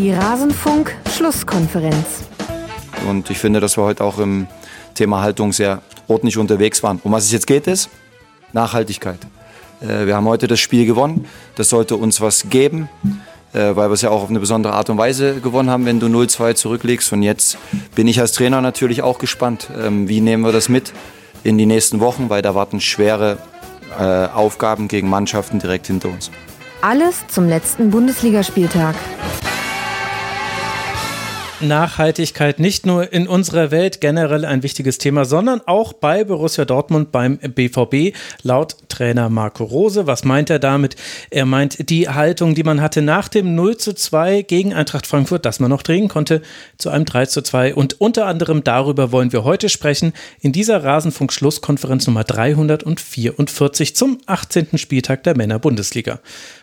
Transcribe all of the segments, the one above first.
Die Rasenfunk-Schlusskonferenz. Und ich finde, dass wir heute auch im Thema Haltung sehr ordentlich unterwegs waren. Um was es jetzt geht, ist Nachhaltigkeit. Äh, wir haben heute das Spiel gewonnen. Das sollte uns was geben, äh, weil wir es ja auch auf eine besondere Art und Weise gewonnen haben, wenn du 0-2 zurücklegst. Und jetzt bin ich als Trainer natürlich auch gespannt, ähm, wie nehmen wir das mit in die nächsten Wochen, weil da warten schwere äh, Aufgaben gegen Mannschaften direkt hinter uns. Alles zum letzten Bundesligaspieltag. Nachhaltigkeit nicht nur in unserer Welt generell ein wichtiges Thema, sondern auch bei Borussia Dortmund beim BVB laut Trainer Marco Rose. Was meint er damit? Er meint die Haltung, die man hatte nach dem 0 zu 2 gegen Eintracht Frankfurt, das man noch drehen konnte, zu einem 3 zu 2. Und unter anderem darüber wollen wir heute sprechen in dieser Rasenfunk-Schlusskonferenz Nummer 344 zum 18. Spieltag der Männer-Bundesliga.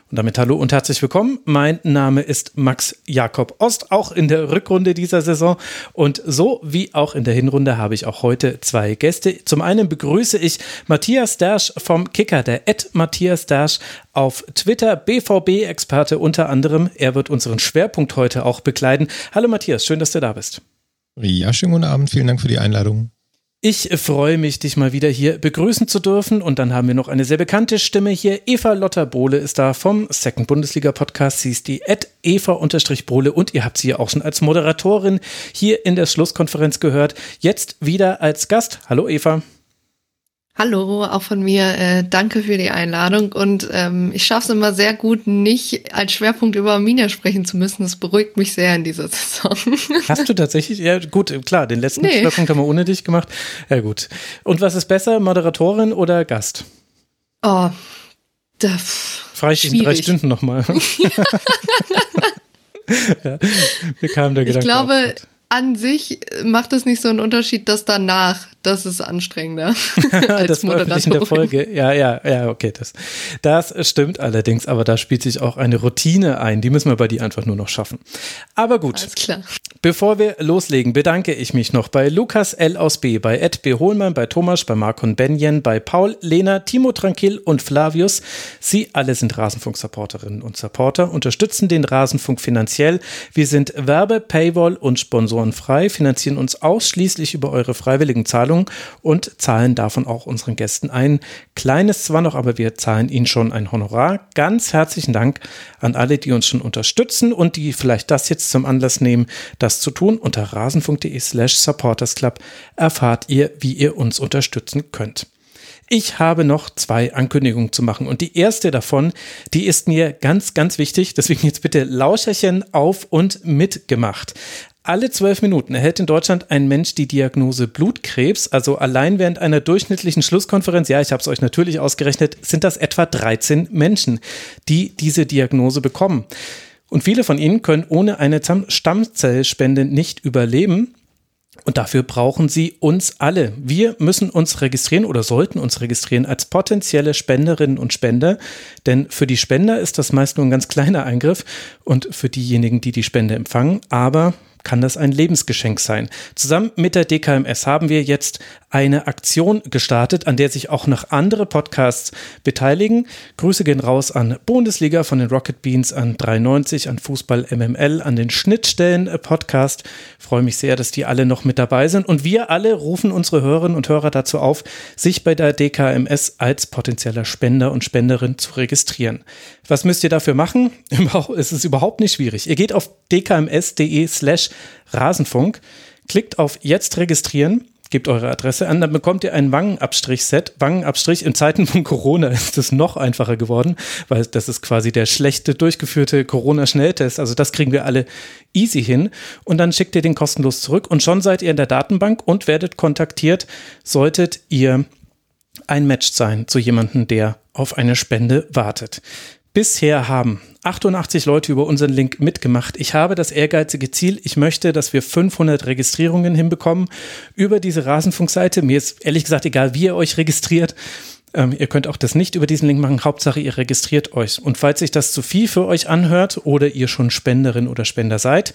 Und damit hallo und herzlich willkommen. Mein Name ist Max Jakob Ost, auch in der Rückrunde dieser Saison. Und so wie auch in der Hinrunde habe ich auch heute zwei Gäste. Zum einen begrüße ich Matthias Dersch vom Kicker, der Ed Matthias Dersch auf Twitter, BVB-Experte unter anderem. Er wird unseren Schwerpunkt heute auch bekleiden. Hallo Matthias, schön, dass du da bist. Ja, schönen guten Abend. Vielen Dank für die Einladung. Ich freue mich, dich mal wieder hier begrüßen zu dürfen. Und dann haben wir noch eine sehr bekannte Stimme hier. Eva Lotta Bohle ist da vom Second Bundesliga Podcast. Sie ist die Ed Eva-Bohle und ihr habt sie ja auch schon als Moderatorin hier in der Schlusskonferenz gehört. Jetzt wieder als Gast. Hallo Eva. Hallo, auch von mir. Äh, danke für die Einladung. Und ähm, ich schaffe es immer sehr gut, nicht als Schwerpunkt über Arminia sprechen zu müssen. Das beruhigt mich sehr in dieser Saison. Hast du tatsächlich? Ja, gut, klar, den letzten nee. Schwerpunkt haben wir ohne dich gemacht. Ja, gut. Und was ist besser, Moderatorin oder Gast? Oh, da. Frage ich in drei Stunden nochmal. ja, wir kamen der Gedanke. Ich glaube, an sich macht es nicht so einen Unterschied, dass danach das ist anstrengender als das Moderatorin. in der Folge. Ja, ja, ja, okay, das, das stimmt allerdings, aber da spielt sich auch eine Routine ein, die müssen wir bei dir einfach nur noch schaffen. Aber gut. Alles klar. Bevor wir loslegen, bedanke ich mich noch bei Lukas L. aus B., bei Ed B. Hohlmann, bei Thomas, bei Markon Benjen, bei Paul, Lena, Timo Tranquil und Flavius. Sie alle sind Rasenfunk-Supporterinnen und Supporter, unterstützen den Rasenfunk finanziell. Wir sind Werbe-, Paywall- und Sponsorenfrei, finanzieren uns ausschließlich über eure freiwilligen Zahlungen und zahlen davon auch unseren Gästen ein kleines zwar noch, aber wir zahlen ihnen schon ein Honorar. Ganz herzlichen Dank an alle, die uns schon unterstützen und die vielleicht das jetzt zum Anlass nehmen, das zu tun. Unter rasen.de slash supportersclub erfahrt ihr, wie ihr uns unterstützen könnt. Ich habe noch zwei Ankündigungen zu machen und die erste davon, die ist mir ganz, ganz wichtig. Deswegen jetzt bitte Lauscherchen auf und mitgemacht alle zwölf Minuten erhält in Deutschland ein Mensch die Diagnose Blutkrebs. Also allein während einer durchschnittlichen Schlusskonferenz, ja, ich habe es euch natürlich ausgerechnet, sind das etwa 13 Menschen, die diese Diagnose bekommen. Und viele von ihnen können ohne eine Stammzellspende nicht überleben. Und dafür brauchen sie uns alle. Wir müssen uns registrieren oder sollten uns registrieren als potenzielle Spenderinnen und Spender. Denn für die Spender ist das meist nur ein ganz kleiner Eingriff und für diejenigen, die die Spende empfangen. Aber kann das ein Lebensgeschenk sein. Zusammen mit der DKMS haben wir jetzt eine Aktion gestartet, an der sich auch noch andere Podcasts beteiligen. Grüße gehen raus an Bundesliga von den Rocket Beans, an 93, an Fußball MML, an den Schnittstellen Podcast. freue mich sehr, dass die alle noch mit dabei sind. Und wir alle rufen unsere Hörerinnen und Hörer dazu auf, sich bei der DKMS als potenzieller Spender und Spenderin zu registrieren. Was müsst ihr dafür machen? Es ist überhaupt nicht schwierig. Ihr geht auf dkms.de slash Rasenfunk, klickt auf Jetzt registrieren gebt eure Adresse an, dann bekommt ihr ein Wangenabstrich-Set. Wangenabstrich in Zeiten von Corona ist es noch einfacher geworden, weil das ist quasi der schlechte durchgeführte Corona-Schnelltest. Also das kriegen wir alle easy hin. Und dann schickt ihr den kostenlos zurück und schon seid ihr in der Datenbank und werdet kontaktiert, solltet ihr ein Match sein zu jemandem, der auf eine Spende wartet. Bisher haben 88 Leute über unseren Link mitgemacht. Ich habe das ehrgeizige Ziel, ich möchte, dass wir 500 Registrierungen hinbekommen über diese Rasenfunkseite. Mir ist ehrlich gesagt egal, wie ihr euch registriert. Ähm, ihr könnt auch das nicht über diesen Link machen. Hauptsache, ihr registriert euch. Und falls sich das zu viel für euch anhört oder ihr schon Spenderin oder Spender seid,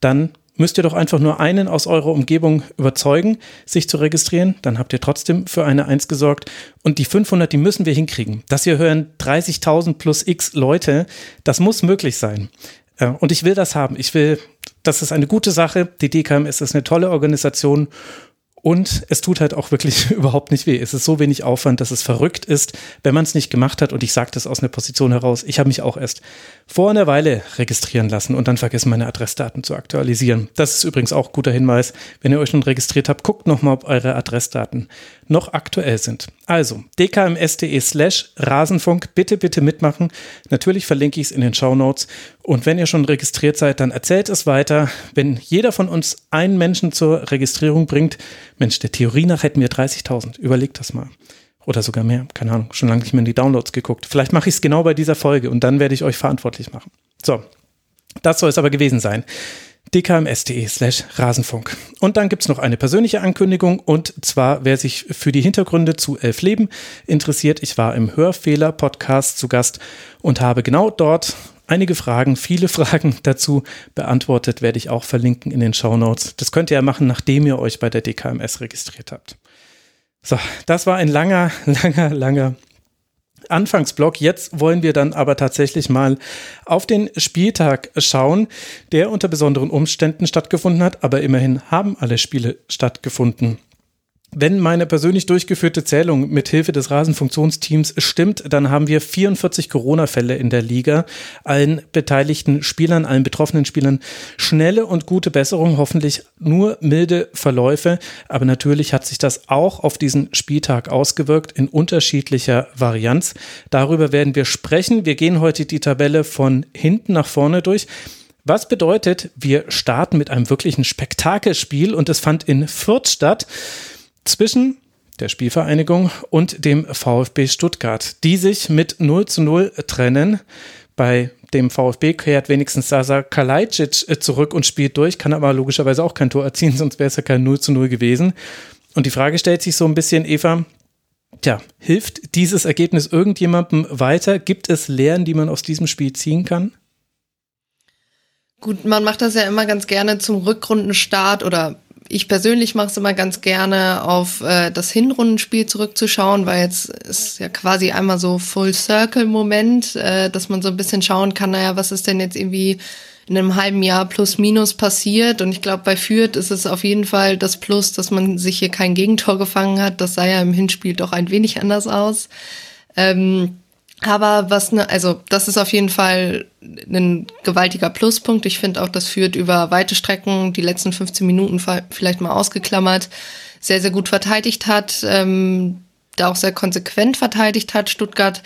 dann müsst ihr doch einfach nur einen aus eurer Umgebung überzeugen, sich zu registrieren. Dann habt ihr trotzdem für eine Eins gesorgt. Und die 500, die müssen wir hinkriegen. Das hier hören 30.000 plus x Leute. Das muss möglich sein. und ich will das haben. Ich will, das ist eine gute Sache. Die DKMS ist eine tolle Organisation und es tut halt auch wirklich überhaupt nicht weh. Es ist so wenig Aufwand, dass es verrückt ist, wenn man es nicht gemacht hat. Und ich sage das aus einer Position heraus. Ich habe mich auch erst vor einer Weile registrieren lassen und dann vergessen, meine Adressdaten zu aktualisieren. Das ist übrigens auch guter Hinweis. Wenn ihr euch schon registriert habt, guckt nochmal, ob eure Adressdaten noch aktuell sind. Also dkms.de slash Rasenfunk. Bitte, bitte mitmachen. Natürlich verlinke ich es in den Show Notes. Und wenn ihr schon registriert seid, dann erzählt es weiter. Wenn jeder von uns einen Menschen zur Registrierung bringt, Mensch, der Theorie nach hätten wir 30.000. Überlegt das mal. Oder sogar mehr. Keine Ahnung. Schon lange nicht mehr in die Downloads geguckt. Vielleicht mache ich es genau bei dieser Folge und dann werde ich euch verantwortlich machen. So. Das soll es aber gewesen sein dkms.de slash Rasenfunk. Und dann gibt's noch eine persönliche Ankündigung und zwar, wer sich für die Hintergründe zu Elf Leben interessiert, ich war im Hörfehler-Podcast zu Gast und habe genau dort einige Fragen, viele Fragen dazu beantwortet, werde ich auch verlinken in den Show Notes. Das könnt ihr ja machen, nachdem ihr euch bei der DKMS registriert habt. So, das war ein langer, langer, langer Anfangsblock. Jetzt wollen wir dann aber tatsächlich mal auf den Spieltag schauen, der unter besonderen Umständen stattgefunden hat, aber immerhin haben alle Spiele stattgefunden. Wenn meine persönlich durchgeführte Zählung mit Hilfe des Rasenfunktionsteams stimmt, dann haben wir 44 Corona-Fälle in der Liga. Allen beteiligten Spielern, allen betroffenen Spielern schnelle und gute Besserung, hoffentlich nur milde Verläufe. Aber natürlich hat sich das auch auf diesen Spieltag ausgewirkt in unterschiedlicher Varianz. Darüber werden wir sprechen. Wir gehen heute die Tabelle von hinten nach vorne durch. Was bedeutet, wir starten mit einem wirklichen Spektakelspiel und es fand in Fürth statt zwischen der Spielvereinigung und dem VfB Stuttgart, die sich mit 0 zu 0 trennen. Bei dem VfB kehrt wenigstens Sasa Kalajdzic äh, zurück und spielt durch, kann aber logischerweise auch kein Tor erzielen, sonst wäre es ja kein 0 zu 0 gewesen. Und die Frage stellt sich so ein bisschen, Eva, tja, hilft dieses Ergebnis irgendjemandem weiter? Gibt es Lehren, die man aus diesem Spiel ziehen kann? Gut, man macht das ja immer ganz gerne zum Rückrundenstart oder ich persönlich mache es immer ganz gerne, auf äh, das Hinrundenspiel zurückzuschauen, weil jetzt ist ja quasi einmal so Full Circle Moment, äh, dass man so ein bisschen schauen kann, naja, was ist denn jetzt irgendwie in einem halben Jahr plus minus passiert. Und ich glaube, bei Fürth ist es auf jeden Fall das Plus, dass man sich hier kein Gegentor gefangen hat. Das sah ja im Hinspiel doch ein wenig anders aus. Ähm, aber was ne, also das ist auf jeden Fall ein gewaltiger Pluspunkt. Ich finde auch, das führt über weite Strecken, die letzten 15 Minuten vielleicht mal ausgeklammert, sehr, sehr gut verteidigt hat, ähm, da auch sehr konsequent verteidigt hat. Stuttgart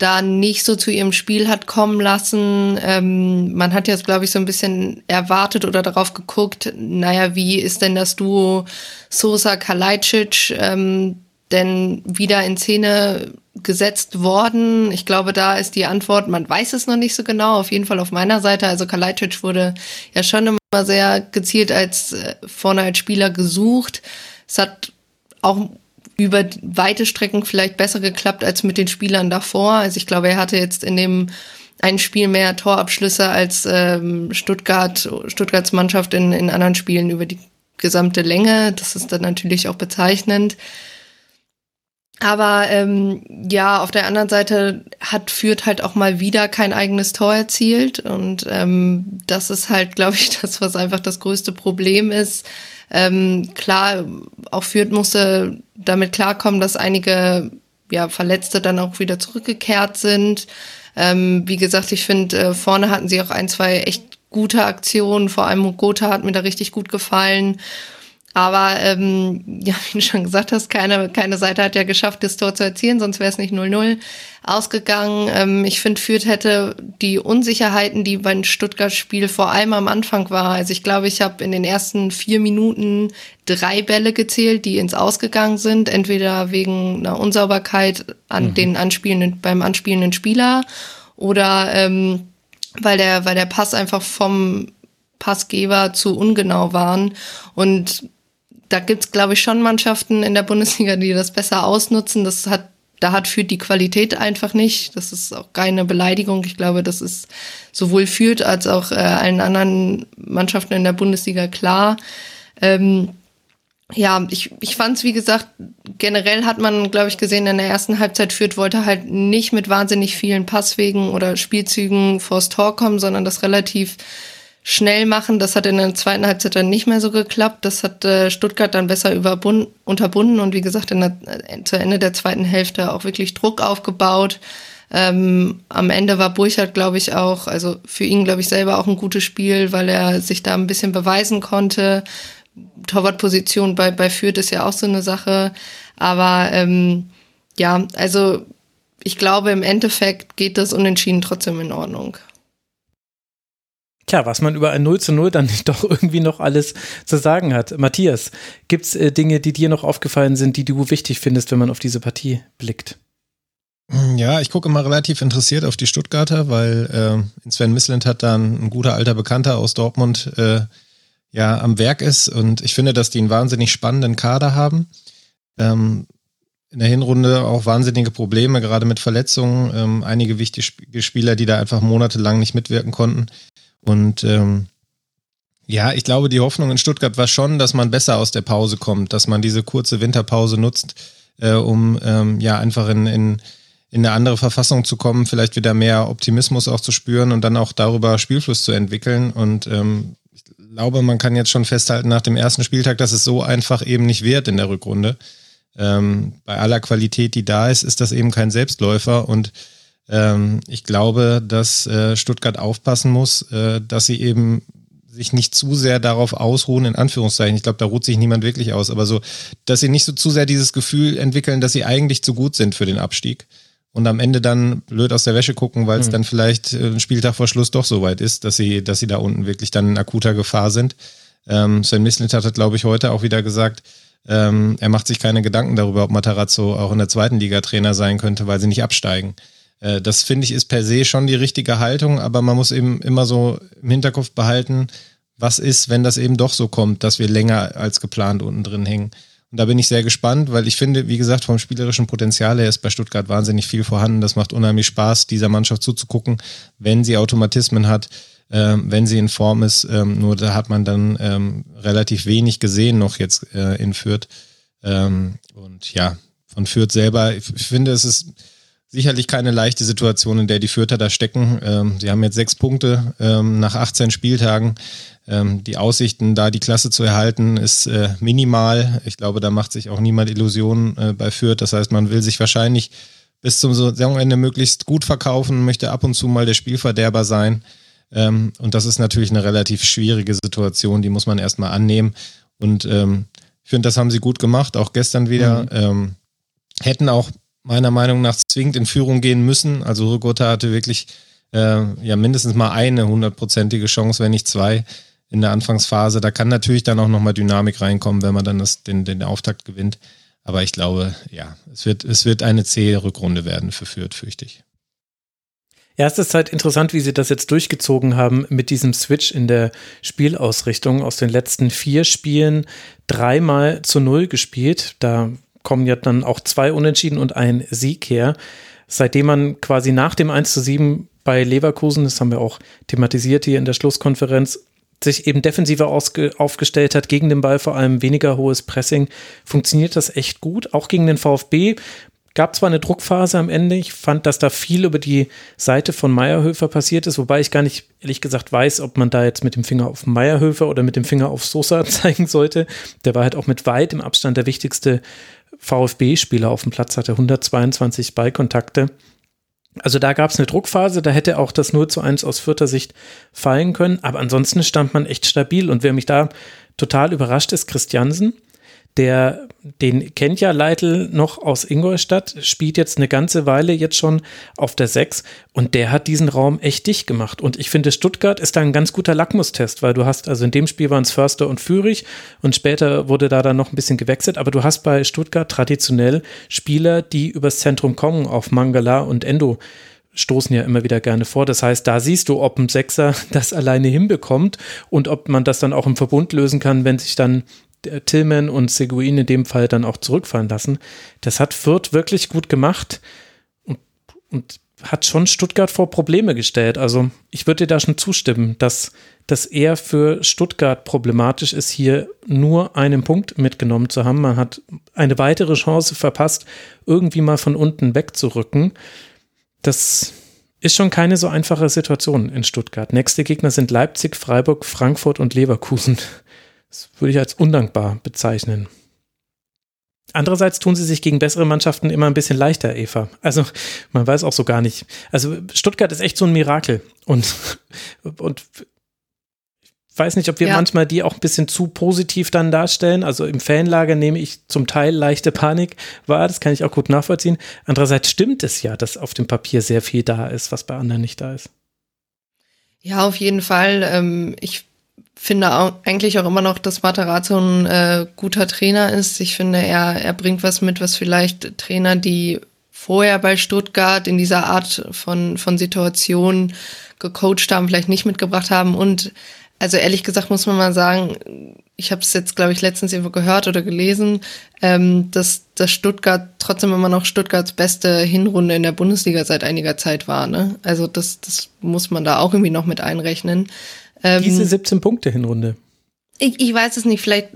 da nicht so zu ihrem Spiel hat kommen lassen. Ähm, man hat jetzt, glaube ich, so ein bisschen erwartet oder darauf geguckt, naja, wie ist denn das Duo Sosa Kalajdzic ähm, denn wieder in Szene gesetzt worden? Ich glaube, da ist die Antwort, man weiß es noch nicht so genau, auf jeden Fall auf meiner Seite. Also Kalajdzic wurde ja schon immer sehr gezielt als äh, vorne als Spieler gesucht. Es hat auch über weite Strecken vielleicht besser geklappt als mit den Spielern davor. Also ich glaube, er hatte jetzt in dem ein Spiel mehr Torabschlüsse als ähm, Stuttgart, Stuttgarts Mannschaft in, in anderen Spielen über die gesamte Länge. Das ist dann natürlich auch bezeichnend. Aber ähm, ja, auf der anderen Seite hat Fürth halt auch mal wieder kein eigenes Tor erzielt. Und ähm, das ist halt, glaube ich, das, was einfach das größte Problem ist. Ähm, klar, auch Fürth musste damit klarkommen, dass einige ja, Verletzte dann auch wieder zurückgekehrt sind. Ähm, wie gesagt, ich finde, äh, vorne hatten sie auch ein, zwei echt gute Aktionen. Vor allem Gotha hat mir da richtig gut gefallen. Aber ähm, ja, wie du schon gesagt hast, keine, keine Seite hat ja geschafft, das Tor zu erzielen, sonst wäre es nicht 0-0 ausgegangen. Ähm, ich finde, Fürth hätte die Unsicherheiten, die beim Stuttgart-Spiel vor allem am Anfang war. Also ich glaube, ich habe in den ersten vier Minuten drei Bälle gezählt, die ins Ausgegangen sind, entweder wegen einer Unsauberkeit an mhm. den anspielenden, beim anspielenden Spieler oder ähm, weil der, weil der Pass einfach vom Passgeber zu ungenau waren. Und da gibt's glaube ich, schon Mannschaften in der Bundesliga, die das besser ausnutzen. Das hat, da hat Fürth die Qualität einfach nicht. Das ist auch keine Beleidigung. Ich glaube, das ist sowohl Fürth als auch äh, allen anderen Mannschaften in der Bundesliga klar. Ähm, ja, ich, ich fand es, wie gesagt, generell hat man, glaube ich, gesehen, in der ersten Halbzeit führt, wollte halt nicht mit wahnsinnig vielen Passwegen oder Spielzügen vors Tor kommen, sondern das relativ schnell machen. Das hat in der zweiten Halbzeit dann nicht mehr so geklappt. Das hat äh, Stuttgart dann besser unterbunden und wie gesagt, in der, äh, zu Ende der zweiten Hälfte auch wirklich Druck aufgebaut. Ähm, am Ende war Burchard, glaube ich, auch, also für ihn, glaube ich, selber auch ein gutes Spiel, weil er sich da ein bisschen beweisen konnte. Torwartposition bei, bei Fürth ist ja auch so eine Sache. Aber ähm, ja, also ich glaube, im Endeffekt geht das Unentschieden trotzdem in Ordnung. Tja, was man über ein 0 zu 0 dann doch irgendwie noch alles zu sagen hat. Matthias, gibt es äh, Dinge, die dir noch aufgefallen sind, die du wichtig findest, wenn man auf diese Partie blickt? Ja, ich gucke immer relativ interessiert auf die Stuttgarter, weil äh, Sven Misland hat dann ein guter alter Bekannter aus Dortmund äh, ja am Werk ist und ich finde, dass die einen wahnsinnig spannenden Kader haben. Ähm, in der Hinrunde auch wahnsinnige Probleme, gerade mit Verletzungen. Ähm, einige wichtige Spieler, die da einfach monatelang nicht mitwirken konnten. Und ähm, ja, ich glaube, die Hoffnung in Stuttgart war schon, dass man besser aus der Pause kommt, dass man diese kurze Winterpause nutzt, äh, um ähm, ja einfach in, in, in eine andere Verfassung zu kommen, vielleicht wieder mehr Optimismus auch zu spüren und dann auch darüber Spielfluss zu entwickeln. Und ähm, glaube, man kann jetzt schon festhalten nach dem ersten Spieltag, dass es so einfach eben nicht wird in der Rückrunde. Ähm, bei aller Qualität, die da ist, ist das eben kein Selbstläufer und ähm, ich glaube, dass äh, Stuttgart aufpassen muss, äh, dass sie eben sich nicht zu sehr darauf ausruhen, in Anführungszeichen. Ich glaube, da ruht sich niemand wirklich aus, aber so, dass sie nicht so zu sehr dieses Gefühl entwickeln, dass sie eigentlich zu gut sind für den Abstieg und am Ende dann blöd aus der Wäsche gucken, weil es mhm. dann vielleicht äh, ein Spieltag vor Schluss doch so weit ist, dass sie, dass sie da unten wirklich dann in akuter Gefahr sind. Ähm, Sven Mislit hat, glaube ich, heute auch wieder gesagt, ähm, er macht sich keine Gedanken darüber, ob Matarazzo auch in der zweiten Liga Trainer sein könnte, weil sie nicht absteigen. Äh, das finde ich ist per se schon die richtige Haltung, aber man muss eben immer so im Hinterkopf behalten, was ist, wenn das eben doch so kommt, dass wir länger als geplant unten drin hängen. Und da bin ich sehr gespannt, weil ich finde, wie gesagt, vom spielerischen Potenzial her ist bei Stuttgart wahnsinnig viel vorhanden. Das macht unheimlich Spaß, dieser Mannschaft zuzugucken, wenn sie Automatismen hat, äh, wenn sie in Form ist. Ähm, nur da hat man dann ähm, relativ wenig gesehen noch jetzt äh, in Fürth. Ähm, und ja, von Fürth selber, ich finde, es ist sicherlich keine leichte Situation, in der die Fürther da stecken. Ähm, sie haben jetzt sechs Punkte ähm, nach 18 Spieltagen. Ähm, die Aussichten, da die Klasse zu erhalten, ist äh, minimal. Ich glaube, da macht sich auch niemand Illusionen äh, bei Fürth. Das heißt, man will sich wahrscheinlich bis zum Saisonende möglichst gut verkaufen, möchte ab und zu mal der Spielverderber sein. Ähm, und das ist natürlich eine relativ schwierige Situation, die muss man erstmal annehmen. Und ähm, ich finde, das haben sie gut gemacht, auch gestern wieder. Mhm. Ähm, hätten auch meiner Meinung nach zwingend in Führung gehen müssen. Also Rügota hatte wirklich äh, ja mindestens mal eine hundertprozentige Chance, wenn nicht zwei in der Anfangsphase. Da kann natürlich dann auch nochmal Dynamik reinkommen, wenn man dann das, den, den Auftakt gewinnt. Aber ich glaube, ja, es wird, es wird eine zähe Rückrunde werden für Fürth, fürchte ich. Ja, es ist halt interessant, wie sie das jetzt durchgezogen haben mit diesem Switch in der Spielausrichtung. Aus den letzten vier Spielen dreimal zu null gespielt. Da kommen ja dann auch zwei Unentschieden und ein Sieg her. Seitdem man quasi nach dem 1 zu 7 bei Leverkusen, das haben wir auch thematisiert hier in der Schlusskonferenz, sich eben defensiver aufgestellt hat, gegen den Ball vor allem weniger hohes Pressing, funktioniert das echt gut. Auch gegen den VfB gab zwar eine Druckphase am Ende, ich fand, dass da viel über die Seite von Meierhöfer passiert ist, wobei ich gar nicht ehrlich gesagt weiß, ob man da jetzt mit dem Finger auf Meierhöfer oder mit dem Finger auf Sosa zeigen sollte. Der war halt auch mit weit im Abstand der wichtigste VfB-Spieler auf dem Platz, hatte 122 Ballkontakte. Also da gab es eine Druckphase, da hätte auch das 0 zu 1 aus vierter Sicht fallen können, aber ansonsten stand man echt stabil. Und wer mich da total überrascht ist, Christiansen der, den kennt ja Leitl noch aus Ingolstadt, spielt jetzt eine ganze Weile jetzt schon auf der 6 und der hat diesen Raum echt dicht gemacht. Und ich finde, Stuttgart ist da ein ganz guter Lackmustest, weil du hast, also in dem Spiel waren es Förster und Führig und später wurde da dann noch ein bisschen gewechselt, aber du hast bei Stuttgart traditionell Spieler, die übers Zentrum kommen, auf Mangala und Endo stoßen ja immer wieder gerne vor. Das heißt, da siehst du, ob ein Sechser das alleine hinbekommt und ob man das dann auch im Verbund lösen kann, wenn sich dann Tillman und Seguin in dem Fall dann auch zurückfallen lassen. Das hat Fürth wirklich gut gemacht. Und, und hat schon Stuttgart vor Probleme gestellt. Also ich würde dir da schon zustimmen, dass das eher für Stuttgart problematisch ist, hier nur einen Punkt mitgenommen zu haben. Man hat eine weitere Chance verpasst, irgendwie mal von unten wegzurücken. Das ist schon keine so einfache Situation in Stuttgart. Nächste Gegner sind Leipzig, Freiburg, Frankfurt und Leverkusen. Das würde ich als undankbar bezeichnen. Andererseits tun sie sich gegen bessere Mannschaften immer ein bisschen leichter, Eva. Also man weiß auch so gar nicht. Also Stuttgart ist echt so ein Mirakel. Und, und ich weiß nicht, ob wir ja. manchmal die auch ein bisschen zu positiv dann darstellen. Also im Fanlager nehme ich zum Teil leichte Panik wahr. Das kann ich auch gut nachvollziehen. Andererseits stimmt es ja, dass auf dem Papier sehr viel da ist, was bei anderen nicht da ist. Ja, auf jeden Fall. Ähm, ich finde auch, eigentlich auch immer noch, dass Materazzo ein äh, guter Trainer ist. Ich finde, er, er bringt was mit, was vielleicht Trainer, die vorher bei Stuttgart in dieser Art von, von Situation gecoacht haben, vielleicht nicht mitgebracht haben. Und also ehrlich gesagt muss man mal sagen, ich habe es jetzt, glaube ich, letztens irgendwo gehört oder gelesen, ähm, dass, dass Stuttgart trotzdem immer noch Stuttgarts beste Hinrunde in der Bundesliga seit einiger Zeit war. Ne? Also das, das muss man da auch irgendwie noch mit einrechnen. Ähm, Diese 17 Punkte Hinrunde. Ich, ich weiß es nicht, vielleicht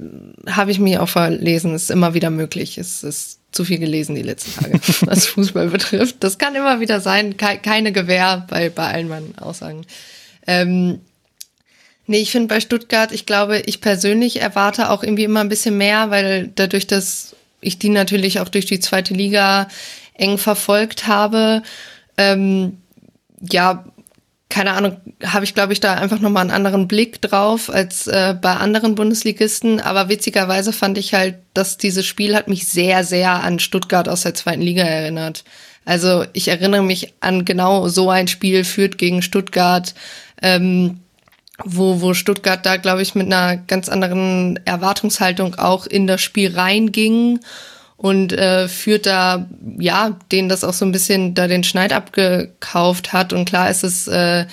habe ich mich auch verlesen, ist immer wieder möglich. Es ist zu viel gelesen die letzten Tage, was Fußball betrifft. Das kann immer wieder sein, keine Gewähr bei, bei allen meinen Aussagen. Ähm, nee, ich finde bei Stuttgart, ich glaube, ich persönlich erwarte auch irgendwie immer ein bisschen mehr, weil dadurch, dass ich die natürlich auch durch die zweite Liga eng verfolgt habe, ähm, ja, keine Ahnung, habe ich, glaube ich, da einfach nochmal einen anderen Blick drauf als äh, bei anderen Bundesligisten. Aber witzigerweise fand ich halt, dass dieses Spiel hat mich sehr, sehr an Stuttgart aus der zweiten Liga erinnert. Also ich erinnere mich an genau so ein Spiel, führt gegen Stuttgart, ähm, wo, wo Stuttgart da, glaube ich, mit einer ganz anderen Erwartungshaltung auch in das Spiel reinging und äh, führt da, ja, denen das auch so ein bisschen da den Schneid abgekauft hat. Und klar ist es äh,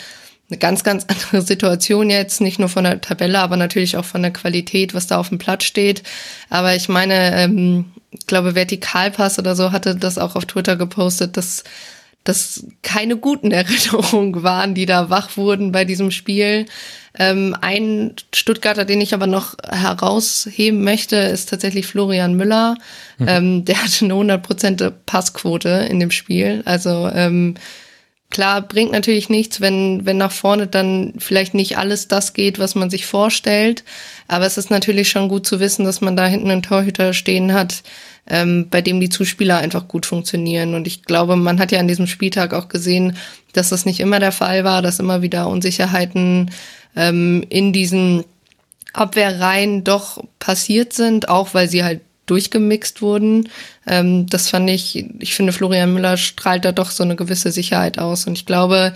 eine ganz, ganz andere Situation jetzt, nicht nur von der Tabelle, aber natürlich auch von der Qualität, was da auf dem Platz steht. Aber ich meine, ähm, ich glaube, Vertikalpass oder so hatte das auch auf Twitter gepostet, dass das keine guten Erinnerungen waren, die da wach wurden bei diesem Spiel. Ähm, ein Stuttgarter, den ich aber noch herausheben möchte, ist tatsächlich Florian Müller. Mhm. Ähm, der hatte eine 100% Passquote in dem Spiel. Also ähm, klar, bringt natürlich nichts, wenn, wenn nach vorne dann vielleicht nicht alles das geht, was man sich vorstellt. Aber es ist natürlich schon gut zu wissen, dass man da hinten einen Torhüter stehen hat, ähm, bei dem die Zuspieler einfach gut funktionieren. Und ich glaube, man hat ja an diesem Spieltag auch gesehen, dass das nicht immer der Fall war, dass immer wieder Unsicherheiten ähm, in diesen Abwehrreihen doch passiert sind, auch weil sie halt durchgemixt wurden. Ähm, das fand ich, ich finde, Florian Müller strahlt da doch so eine gewisse Sicherheit aus. Und ich glaube,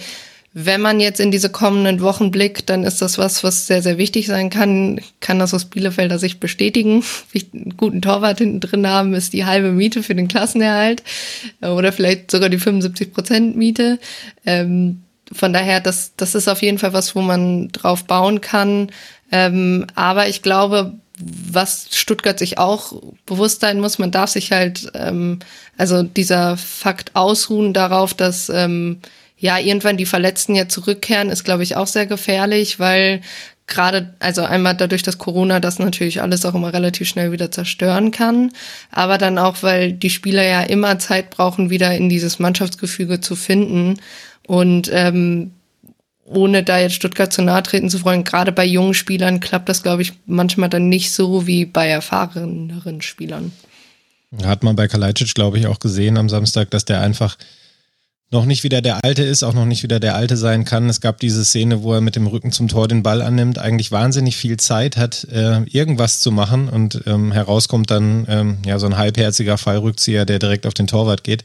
wenn man jetzt in diese kommenden Wochen blickt, dann ist das was, was sehr, sehr wichtig sein kann. Ich kann das aus Bielefelder Sicht bestätigen. Einen guten Torwart hinten drin haben, ist die halbe Miete für den Klassenerhalt oder vielleicht sogar die 75 Prozent Miete. Ähm, von daher, das, das ist auf jeden Fall was, wo man drauf bauen kann. Ähm, aber ich glaube, was Stuttgart sich auch bewusst sein muss, man darf sich halt, ähm, also dieser Fakt ausruhen darauf, dass ähm, ja, irgendwann die Verletzten ja zurückkehren, ist, glaube ich, auch sehr gefährlich, weil gerade, also einmal dadurch, dass Corona das natürlich alles auch immer relativ schnell wieder zerstören kann, aber dann auch, weil die Spieler ja immer Zeit brauchen, wieder in dieses Mannschaftsgefüge zu finden und ähm, ohne da jetzt Stuttgart zu nahe treten zu wollen, gerade bei jungen Spielern klappt das, glaube ich, manchmal dann nicht so wie bei erfahreneren Spielern. Hat man bei Kalajdzic, glaube ich, auch gesehen am Samstag, dass der einfach noch nicht wieder der Alte ist, auch noch nicht wieder der Alte sein kann. Es gab diese Szene, wo er mit dem Rücken zum Tor den Ball annimmt, eigentlich wahnsinnig viel Zeit hat, äh, irgendwas zu machen und ähm, herauskommt dann ähm, ja so ein halbherziger Fallrückzieher, der direkt auf den Torwart geht.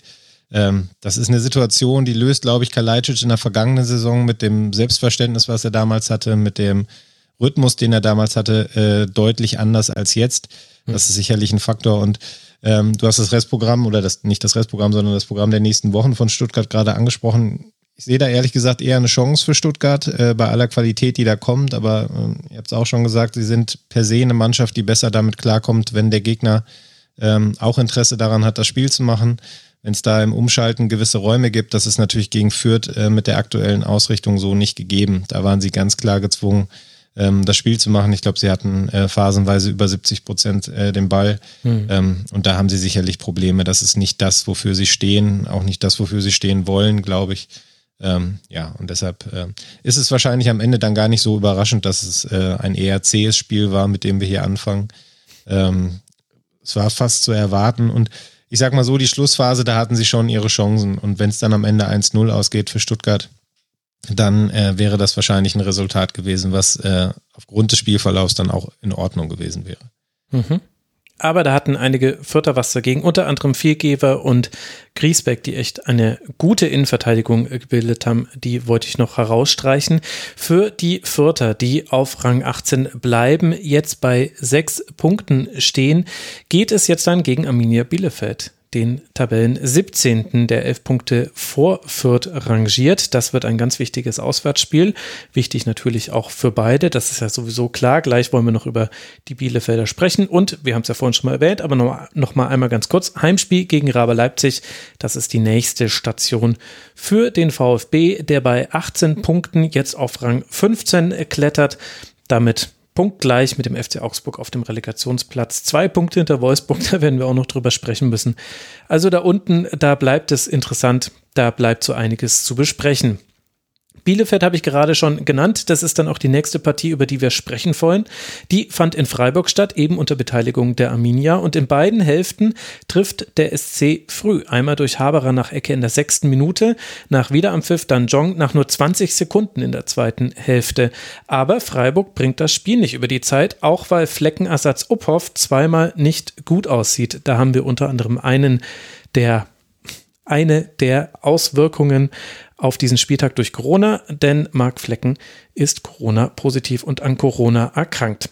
Ähm, das ist eine Situation, die löst, glaube ich, Kalajdzic in der vergangenen Saison mit dem Selbstverständnis, was er damals hatte, mit dem Rhythmus, den er damals hatte, äh, deutlich anders als jetzt. Das ist sicherlich ein Faktor und ähm, du hast das Restprogramm oder das nicht das Restprogramm, sondern das Programm der nächsten Wochen von Stuttgart gerade angesprochen. Ich sehe da ehrlich gesagt eher eine Chance für Stuttgart äh, bei aller Qualität, die da kommt. Aber äh, ihr habt es auch schon gesagt, sie sind per se eine Mannschaft, die besser damit klarkommt, wenn der Gegner ähm, auch Interesse daran hat, das Spiel zu machen. wenn es da im Umschalten gewisse Räume gibt, das ist natürlich gegen Fürth äh, mit der aktuellen Ausrichtung so nicht gegeben. Da waren sie ganz klar gezwungen, ähm, das Spiel zu machen. Ich glaube, sie hatten äh, phasenweise über 70 Prozent äh, den Ball. Mhm. Ähm, und da haben sie sicherlich Probleme. Das ist nicht das, wofür sie stehen, auch nicht das, wofür sie stehen wollen, glaube ich. Ähm, ja, und deshalb äh, ist es wahrscheinlich am Ende dann gar nicht so überraschend, dass es äh, ein eher zähes Spiel war, mit dem wir hier anfangen. Ähm, es war fast zu erwarten und ich sag mal so, die Schlussphase, da hatten sie schon ihre Chancen und wenn es dann am Ende 1-0 ausgeht für Stuttgart, dann äh, wäre das wahrscheinlich ein Resultat gewesen, was äh, aufgrund des Spielverlaufs dann auch in Ordnung gewesen wäre. Mhm. Aber da hatten einige Vierter was dagegen, unter anderem Viergeber und Griesbeck, die echt eine gute Innenverteidigung gebildet haben. Die wollte ich noch herausstreichen. Für die Vierter, die auf Rang 18 bleiben, jetzt bei sechs Punkten stehen, geht es jetzt dann gegen Arminia Bielefeld den Tabellen 17. der elf Punkte vor Fürth rangiert. Das wird ein ganz wichtiges Auswärtsspiel. Wichtig natürlich auch für beide. Das ist ja sowieso klar. Gleich wollen wir noch über die Bielefelder sprechen. Und wir haben es ja vorhin schon mal erwähnt, aber noch, noch mal einmal ganz kurz. Heimspiel gegen Rabe Leipzig. Das ist die nächste Station für den VfB, der bei 18 Punkten jetzt auf Rang 15 klettert. Damit punktgleich mit dem FC Augsburg auf dem Relegationsplatz. Zwei Punkte hinter Wolfsburg, da werden wir auch noch drüber sprechen müssen. Also da unten, da bleibt es interessant, da bleibt so einiges zu besprechen. Bielefeld habe ich gerade schon genannt. Das ist dann auch die nächste Partie, über die wir sprechen wollen. Die fand in Freiburg statt, eben unter Beteiligung der Arminia. Und in beiden Hälften trifft der SC früh. Einmal durch Haberer nach Ecke in der sechsten Minute, nach wieder am Pfiff dann Jong nach nur 20 Sekunden in der zweiten Hälfte. Aber Freiburg bringt das Spiel nicht über die Zeit, auch weil Fleckenersatz Uphoff zweimal nicht gut aussieht. Da haben wir unter anderem einen der eine der Auswirkungen auf diesen Spieltag durch Corona, denn Marc Flecken ist Corona-positiv und an Corona erkrankt.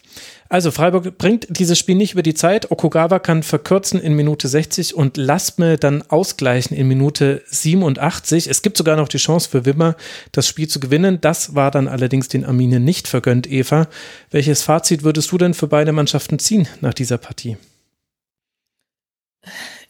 Also Freiburg bringt dieses Spiel nicht über die Zeit. Okugawa kann verkürzen in Minute 60 und Lasme dann ausgleichen in Minute 87. Es gibt sogar noch die Chance für Wimmer, das Spiel zu gewinnen. Das war dann allerdings den Arminen nicht vergönnt, Eva. Welches Fazit würdest du denn für beide Mannschaften ziehen nach dieser Partie?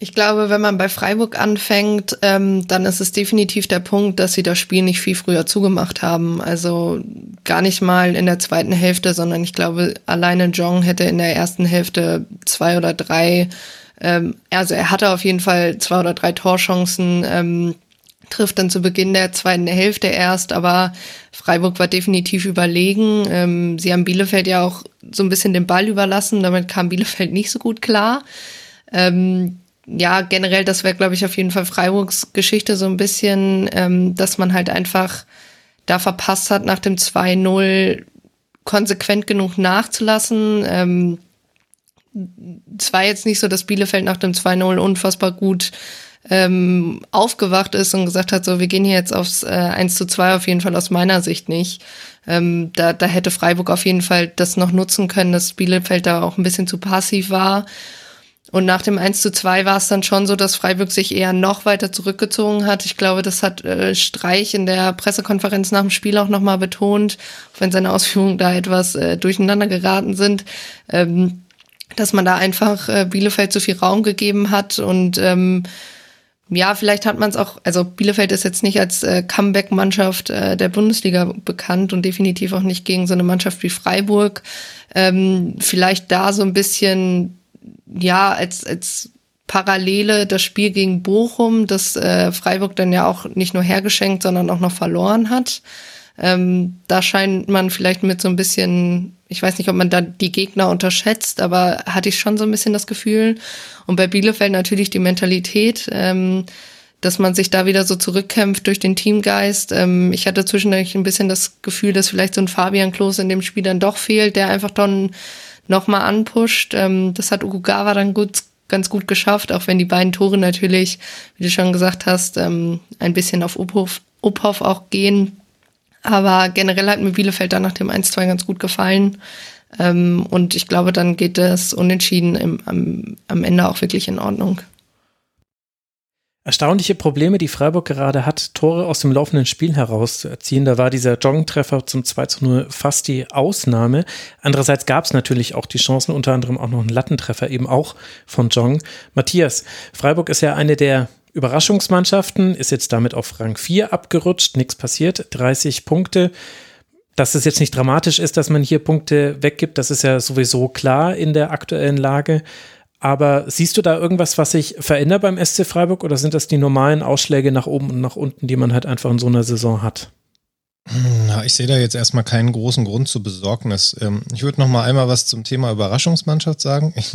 Ich glaube, wenn man bei Freiburg anfängt, ähm, dann ist es definitiv der Punkt, dass sie das Spiel nicht viel früher zugemacht haben. Also gar nicht mal in der zweiten Hälfte, sondern ich glaube, alleine Jong hätte in der ersten Hälfte zwei oder drei, ähm, also er hatte auf jeden Fall zwei oder drei Torchancen. Ähm, trifft dann zu Beginn der zweiten Hälfte erst, aber Freiburg war definitiv überlegen. Ähm, sie haben Bielefeld ja auch so ein bisschen den Ball überlassen, damit kam Bielefeld nicht so gut klar. Ähm, ja, generell, das wäre, glaube ich, auf jeden Fall Freiburgs Geschichte so ein bisschen, ähm, dass man halt einfach da verpasst hat, nach dem 2-0 konsequent genug nachzulassen. Ähm, es war jetzt nicht so, dass Bielefeld nach dem 2-0 unfassbar gut ähm, aufgewacht ist und gesagt hat, so, wir gehen hier jetzt aufs äh, 1 zu 2, auf jeden Fall aus meiner Sicht nicht. Ähm, da, da hätte Freiburg auf jeden Fall das noch nutzen können, dass Bielefeld da auch ein bisschen zu passiv war. Und nach dem 1 zu 2 war es dann schon so, dass Freiburg sich eher noch weiter zurückgezogen hat. Ich glaube, das hat äh, Streich in der Pressekonferenz nach dem Spiel auch nochmal betont, wenn seine Ausführungen da etwas äh, durcheinander geraten sind, ähm, dass man da einfach äh, Bielefeld zu viel Raum gegeben hat und ähm, ja, vielleicht hat man es auch, also Bielefeld ist jetzt nicht als äh, Comeback-Mannschaft äh, der Bundesliga bekannt und definitiv auch nicht gegen so eine Mannschaft wie Freiburg. Ähm, vielleicht da so ein bisschen ja, als, als Parallele das Spiel gegen Bochum, das äh, Freiburg dann ja auch nicht nur hergeschenkt, sondern auch noch verloren hat. Ähm, da scheint man vielleicht mit so ein bisschen, ich weiß nicht, ob man da die Gegner unterschätzt, aber hatte ich schon so ein bisschen das Gefühl. Und bei Bielefeld natürlich die Mentalität, ähm, dass man sich da wieder so zurückkämpft durch den Teamgeist. Ähm, ich hatte zwischendurch ein bisschen das Gefühl, dass vielleicht so ein Fabian Klos in dem Spiel dann doch fehlt, der einfach dann nochmal anpusht. Ähm, das hat Ukugawa dann gut, ganz gut geschafft, auch wenn die beiden Tore natürlich, wie du schon gesagt hast, ähm, ein bisschen auf Uphoff, Uphoff auch gehen. Aber generell hat mir Bielefeld dann nach dem 1-2 ganz gut gefallen. Ähm, und ich glaube, dann geht das unentschieden im, am, am Ende auch wirklich in Ordnung erstaunliche Probleme, die Freiburg gerade hat, Tore aus dem laufenden Spiel herauszuerziehen. Da war dieser Joggentreffer zum 2 zu 0 fast die Ausnahme. Andererseits gab es natürlich auch die Chancen, unter anderem auch noch einen Lattentreffer, eben auch von Jong. Matthias, Freiburg ist ja eine der Überraschungsmannschaften, ist jetzt damit auf Rang 4 abgerutscht, nichts passiert, 30 Punkte. Dass es jetzt nicht dramatisch ist, dass man hier Punkte weggibt, das ist ja sowieso klar in der aktuellen Lage. Aber siehst du da irgendwas, was sich verändert beim SC Freiburg oder sind das die normalen Ausschläge nach oben und nach unten, die man halt einfach in so einer Saison hat? Na, ich sehe da jetzt erstmal keinen großen Grund zur Besorgnis. Ähm, ich würde noch mal einmal was zum Thema Überraschungsmannschaft sagen. Ich,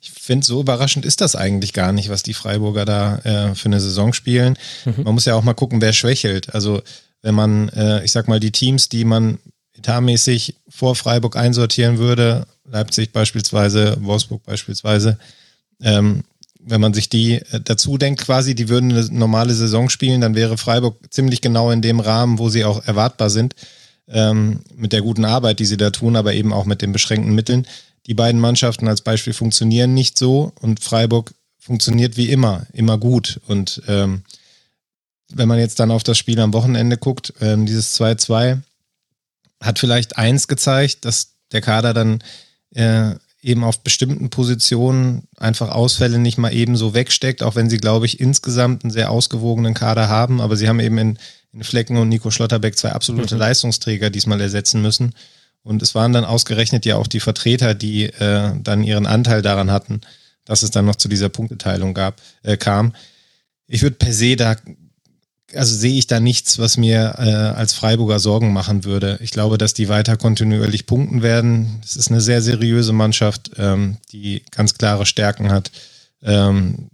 ich finde, so überraschend ist das eigentlich gar nicht, was die Freiburger da äh, für eine Saison spielen. Mhm. Man muss ja auch mal gucken, wer schwächelt. Also wenn man, äh, ich sag mal, die Teams, die man etatmäßig vor Freiburg einsortieren würde, Leipzig beispielsweise, Wolfsburg beispielsweise, ähm, wenn man sich die äh, dazu denkt, quasi, die würden eine normale Saison spielen, dann wäre Freiburg ziemlich genau in dem Rahmen, wo sie auch erwartbar sind, ähm, mit der guten Arbeit, die sie da tun, aber eben auch mit den beschränkten Mitteln. Die beiden Mannschaften als Beispiel funktionieren nicht so und Freiburg funktioniert wie immer, immer gut. Und ähm, wenn man jetzt dann auf das Spiel am Wochenende guckt, ähm, dieses 2-2 hat vielleicht eins gezeigt, dass der Kader dann äh, eben auf bestimmten Positionen einfach Ausfälle nicht mal eben so wegsteckt, auch wenn sie, glaube ich, insgesamt einen sehr ausgewogenen Kader haben. Aber sie haben eben in, in Flecken und Nico Schlotterbeck zwei absolute mhm. Leistungsträger diesmal ersetzen müssen. Und es waren dann ausgerechnet ja auch die Vertreter, die äh, dann ihren Anteil daran hatten, dass es dann noch zu dieser Punkteteilung gab, äh, kam. Ich würde per se da also sehe ich da nichts, was mir äh, als Freiburger Sorgen machen würde. Ich glaube, dass die weiter kontinuierlich punkten werden. Es ist eine sehr seriöse Mannschaft, ähm, die ganz klare Stärken hat. Ähm,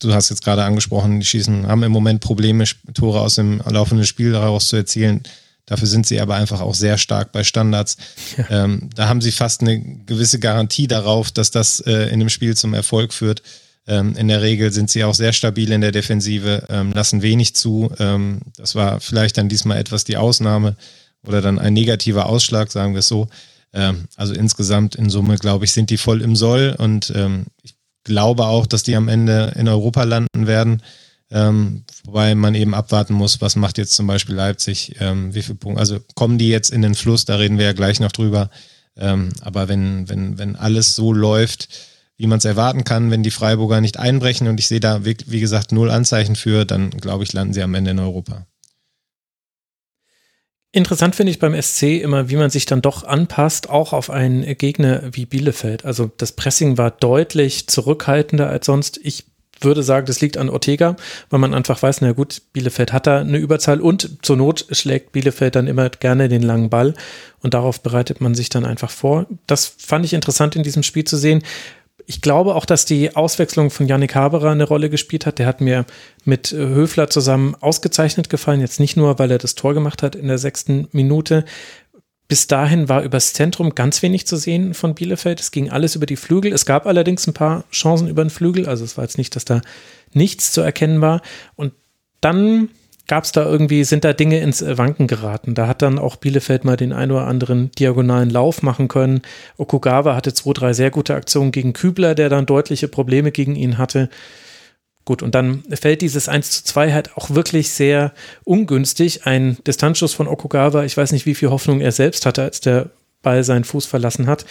du hast jetzt gerade angesprochen, die schießen, haben im Moment Probleme, Tore aus dem laufenden Spiel daraus zu erzielen. Dafür sind sie aber einfach auch sehr stark bei Standards. Ja. Ähm, da haben sie fast eine gewisse Garantie darauf, dass das äh, in dem Spiel zum Erfolg führt. Ähm, in der Regel sind sie auch sehr stabil in der Defensive, ähm, lassen wenig zu. Ähm, das war vielleicht dann diesmal etwas die Ausnahme oder dann ein negativer Ausschlag, sagen wir es so. Also insgesamt in Summe, glaube ich, sind die voll im Soll und ich glaube auch, dass die am Ende in Europa landen werden. Ähm, wobei man eben abwarten muss, was macht jetzt zum Beispiel Leipzig, wie viele Punkte, also kommen die jetzt in den Fluss, da reden wir ja gleich noch drüber. aber wenn, wenn, wenn alles so läuft, wie man es erwarten kann, wenn die Freiburger nicht einbrechen. Und ich sehe da, wie, gesagt, null Anzeichen für, dann glaube ich, landen sie am Ende in Europa. Interessant finde ich beim SC immer, wie man sich dann doch anpasst, auch auf einen Gegner wie Bielefeld. Also das Pressing war deutlich zurückhaltender als sonst. Ich würde sagen, das liegt an Ortega, weil man einfach weiß, na gut, Bielefeld hat da eine Überzahl und zur Not schlägt Bielefeld dann immer gerne den langen Ball und darauf bereitet man sich dann einfach vor. Das fand ich interessant in diesem Spiel zu sehen ich glaube auch, dass die Auswechslung von Yannick Haberer eine Rolle gespielt hat. Der hat mir mit äh, Höfler zusammen ausgezeichnet gefallen. Jetzt nicht nur, weil er das Tor gemacht hat in der sechsten Minute. Bis dahin war übers Zentrum ganz wenig zu sehen von Bielefeld. Es ging alles über die Flügel. Es gab allerdings ein paar Chancen über den Flügel. Also es war jetzt nicht, dass da nichts zu erkennen war. Und dann gab es da irgendwie, sind da Dinge ins Wanken geraten. Da hat dann auch Bielefeld mal den ein oder anderen diagonalen Lauf machen können. Okugawa hatte zwei, drei sehr gute Aktionen gegen Kübler, der dann deutliche Probleme gegen ihn hatte. Gut, und dann fällt dieses 1 zu 2 halt auch wirklich sehr ungünstig. Ein Distanzschuss von Okugawa, ich weiß nicht, wie viel Hoffnung er selbst hatte, als der Ball seinen Fuß verlassen hat.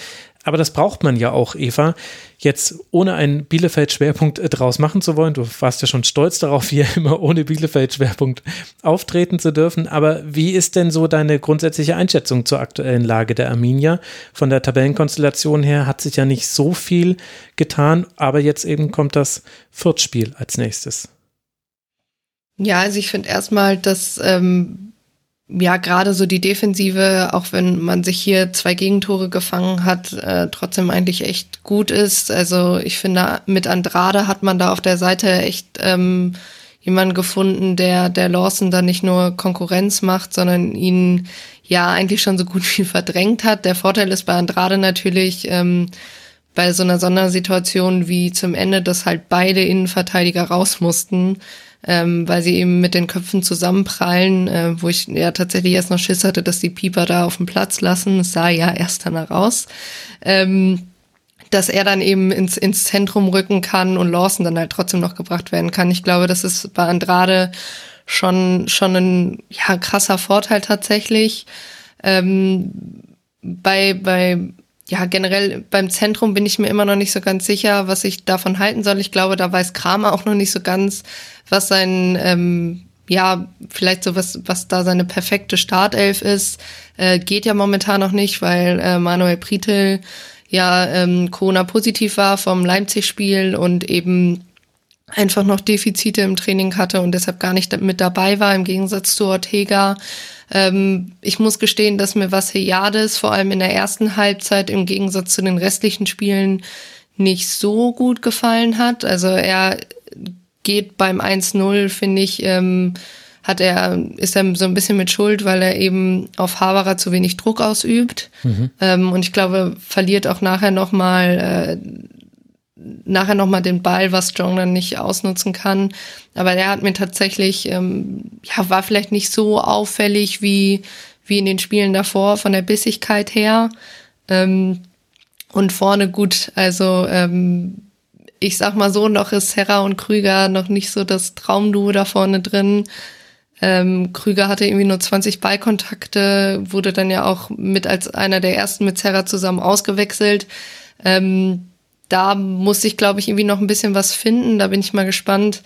Aber das braucht man ja auch, Eva. Jetzt ohne einen Bielefeld-Schwerpunkt äh, draus machen zu wollen. Du warst ja schon stolz darauf, hier immer ohne Bielefeld-Schwerpunkt auftreten zu dürfen. Aber wie ist denn so deine grundsätzliche Einschätzung zur aktuellen Lage der Arminia? Von der Tabellenkonstellation her hat sich ja nicht so viel getan, aber jetzt eben kommt das Viertspiel als nächstes. Ja, also ich finde erstmal, dass ähm, ja, gerade so die Defensive, auch wenn man sich hier zwei Gegentore gefangen hat, äh, trotzdem eigentlich echt gut ist. Also ich finde, mit Andrade hat man da auf der Seite echt ähm, jemanden gefunden, der der Lawson da nicht nur Konkurrenz macht, sondern ihn ja eigentlich schon so gut wie verdrängt hat. Der Vorteil ist bei Andrade natürlich, ähm, bei so einer Sondersituation wie zum Ende, dass halt beide Innenverteidiger raus mussten, ähm, weil sie eben mit den Köpfen zusammenprallen, äh, wo ich ja tatsächlich erst noch Schiss hatte, dass die Pieper da auf dem Platz lassen. Es sah ja erst danach aus. Ähm, dass er dann eben ins, ins Zentrum rücken kann und Lawson dann halt trotzdem noch gebracht werden kann. Ich glaube, das ist bei Andrade schon, schon ein ja, krasser Vorteil tatsächlich. Ähm, bei, bei ja, generell beim Zentrum bin ich mir immer noch nicht so ganz sicher, was ich davon halten soll. Ich glaube, da weiß Kramer auch noch nicht so ganz, was sein, ähm, ja, vielleicht so was, was da seine perfekte Startelf ist. Äh, geht ja momentan noch nicht, weil äh, Manuel Pritel ja ähm, Corona-positiv war vom Leipzig-Spiel und eben einfach noch Defizite im Training hatte und deshalb gar nicht mit dabei war, im Gegensatz zu Ortega. Ähm, ich muss gestehen, dass mir was Hejades vor allem in der ersten Halbzeit im Gegensatz zu den restlichen Spielen nicht so gut gefallen hat. Also er geht beim 1-0, finde ich, ähm, hat er, ist er so ein bisschen mit Schuld, weil er eben auf Haberer zu wenig Druck ausübt. Mhm. Ähm, und ich glaube, verliert auch nachher nochmal äh, nachher nochmal den Ball, was Strong dann nicht ausnutzen kann. Aber der hat mir tatsächlich, ähm, ja, war vielleicht nicht so auffällig wie, wie in den Spielen davor von der Bissigkeit her. Ähm, und vorne gut, also ähm, ich sag mal so, noch ist Serra und Krüger noch nicht so das Traumduo da vorne drin. Ähm, Krüger hatte irgendwie nur 20 Ballkontakte, wurde dann ja auch mit als einer der ersten mit Serra zusammen ausgewechselt. Ähm, da muss ich, glaube ich, irgendwie noch ein bisschen was finden. Da bin ich mal gespannt,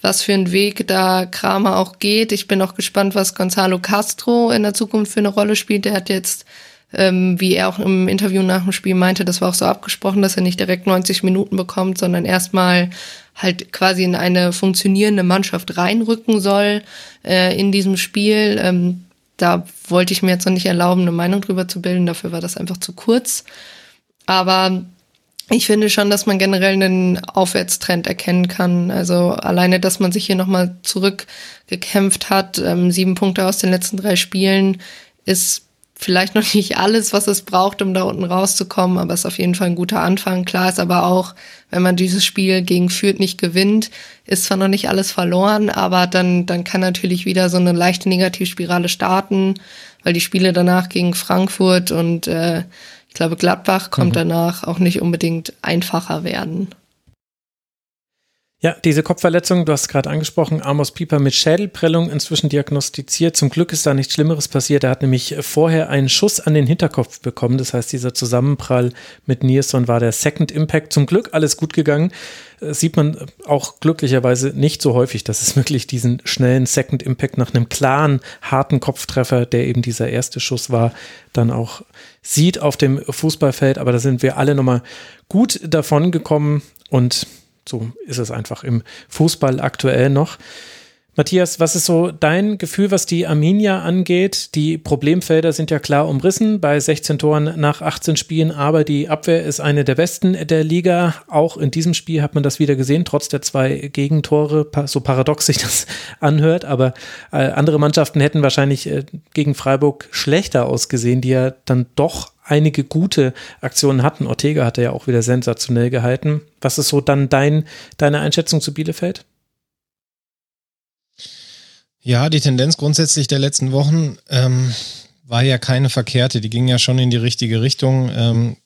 was für ein Weg da Kramer auch geht. Ich bin auch gespannt, was Gonzalo Castro in der Zukunft für eine Rolle spielt. Der hat jetzt, ähm, wie er auch im Interview nach dem Spiel meinte, das war auch so abgesprochen, dass er nicht direkt 90 Minuten bekommt, sondern erstmal halt quasi in eine funktionierende Mannschaft reinrücken soll äh, in diesem Spiel. Ähm, da wollte ich mir jetzt noch nicht erlauben, eine Meinung drüber zu bilden. Dafür war das einfach zu kurz. Aber ich finde schon, dass man generell einen Aufwärtstrend erkennen kann. Also alleine, dass man sich hier nochmal zurückgekämpft hat, ähm, sieben Punkte aus den letzten drei Spielen, ist vielleicht noch nicht alles, was es braucht, um da unten rauszukommen, aber ist auf jeden Fall ein guter Anfang. Klar ist aber auch, wenn man dieses Spiel gegen Fürth nicht gewinnt, ist zwar noch nicht alles verloren, aber dann, dann kann natürlich wieder so eine leichte Negativspirale starten, weil die Spiele danach gegen Frankfurt und äh, ich glaube, Gladbach kommt mhm. danach auch nicht unbedingt einfacher werden. Ja, diese Kopfverletzung, du hast gerade angesprochen, Amos Pieper mit Schädelprellung inzwischen diagnostiziert. Zum Glück ist da nichts Schlimmeres passiert. Er hat nämlich vorher einen Schuss an den Hinterkopf bekommen. Das heißt, dieser Zusammenprall mit Nierson war der Second Impact. Zum Glück alles gut gegangen. Das äh, sieht man auch glücklicherweise nicht so häufig, dass es wirklich diesen schnellen Second Impact nach einem klaren, harten Kopftreffer, der eben dieser erste Schuss war, dann auch sieht auf dem Fußballfeld. Aber da sind wir alle nochmal gut davon gekommen und so ist es einfach im Fußball aktuell noch. Matthias, was ist so dein Gefühl, was die Arminia angeht? Die Problemfelder sind ja klar umrissen bei 16 Toren nach 18 Spielen, aber die Abwehr ist eine der besten der Liga. Auch in diesem Spiel hat man das wieder gesehen, trotz der zwei Gegentore, so paradox sich das anhört. Aber äh, andere Mannschaften hätten wahrscheinlich äh, gegen Freiburg schlechter ausgesehen, die ja dann doch einige gute Aktionen hatten. Ortega hatte ja auch wieder sensationell gehalten. Was ist so dann dein, deine Einschätzung zu Bielefeld? Ja, die Tendenz grundsätzlich der letzten Wochen ähm, war ja keine verkehrte. Die ging ja schon in die richtige Richtung. Ähm,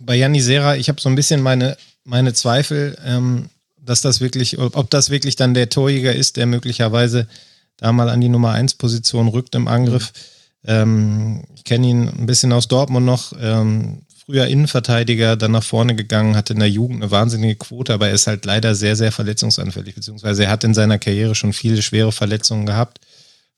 bei Janni Serra, ich habe so ein bisschen meine, meine Zweifel, ähm, dass das wirklich, ob das wirklich dann der Torjäger ist, der möglicherweise da mal an die Nummer 1 Position rückt im Angriff. Mhm. Ich kenne ihn ein bisschen aus Dortmund noch. Ähm, früher Innenverteidiger, dann nach vorne gegangen, hatte in der Jugend eine wahnsinnige Quote, aber er ist halt leider sehr, sehr verletzungsanfällig, beziehungsweise er hat in seiner Karriere schon viele schwere Verletzungen gehabt,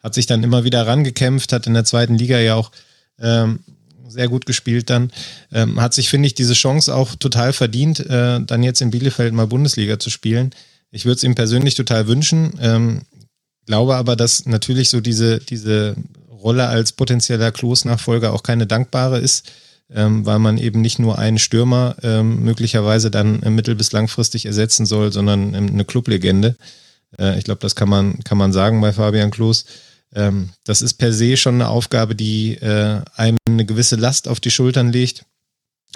hat sich dann immer wieder rangekämpft, hat in der zweiten Liga ja auch ähm, sehr gut gespielt dann, ähm, hat sich, finde ich, diese Chance auch total verdient, äh, dann jetzt in Bielefeld mal Bundesliga zu spielen. Ich würde es ihm persönlich total wünschen, ähm, glaube aber, dass natürlich so diese, diese Rolle als potenzieller Klos-Nachfolger auch keine dankbare ist ähm, weil man eben nicht nur einen Stürmer ähm, möglicherweise dann äh, mittel- bis langfristig ersetzen soll, sondern ähm, eine Clublegende. Äh, ich glaube, das kann man, kann man sagen bei Fabian Klos. Ähm, das ist per se schon eine Aufgabe, die äh, einem eine gewisse Last auf die Schultern legt.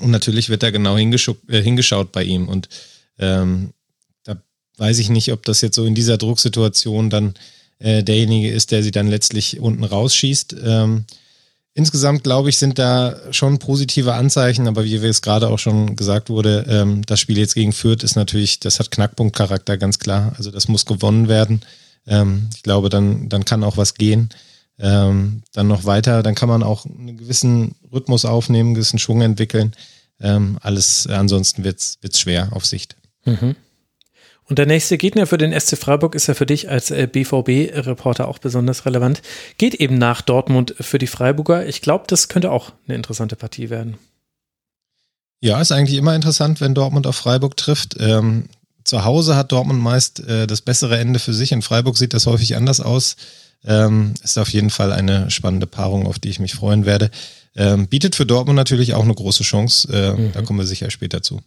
Und natürlich wird da genau äh, hingeschaut bei ihm. Und ähm, da weiß ich nicht, ob das jetzt so in dieser Drucksituation dann äh, derjenige ist, der sie dann letztlich unten rausschießt. Ähm, Insgesamt, glaube ich, sind da schon positive Anzeichen, aber wie es gerade auch schon gesagt wurde, ähm, das Spiel jetzt gegen Fürth ist natürlich, das hat Knackpunktcharakter, ganz klar. Also das muss gewonnen werden. Ähm, ich glaube, dann, dann kann auch was gehen. ähm, dann noch weiter, dann kann man auch einen gewissen Rhythmus aufnehmen, einen gewissen Schwung entwickeln. Ähm, alles, ansonsten wird's wird's schwer auf Sicht. Mhm. Und der nächste Gegner für den SC Freiburg ist ja für dich als äh, BVB-Reporter auch besonders relevant. Geht eben nach Dortmund für die Freiburger. Ich glaube, das könnte auch eine interessante Partie werden. Ja, ist eigentlich immer interessant, wenn Dortmund auf Freiburg trifft. Ähm, zu Hause hat Dortmund meist äh, das bessere Ende für sich. In Freiburg sieht das häufig anders aus. Ähm, ist auf jeden Fall eine spannende Paarung, auf die ich mich freuen werde. Ähm, bietet für Dortmund natürlich auch eine große Chance. Äh, mhm. Da kommen wir sicher später zu.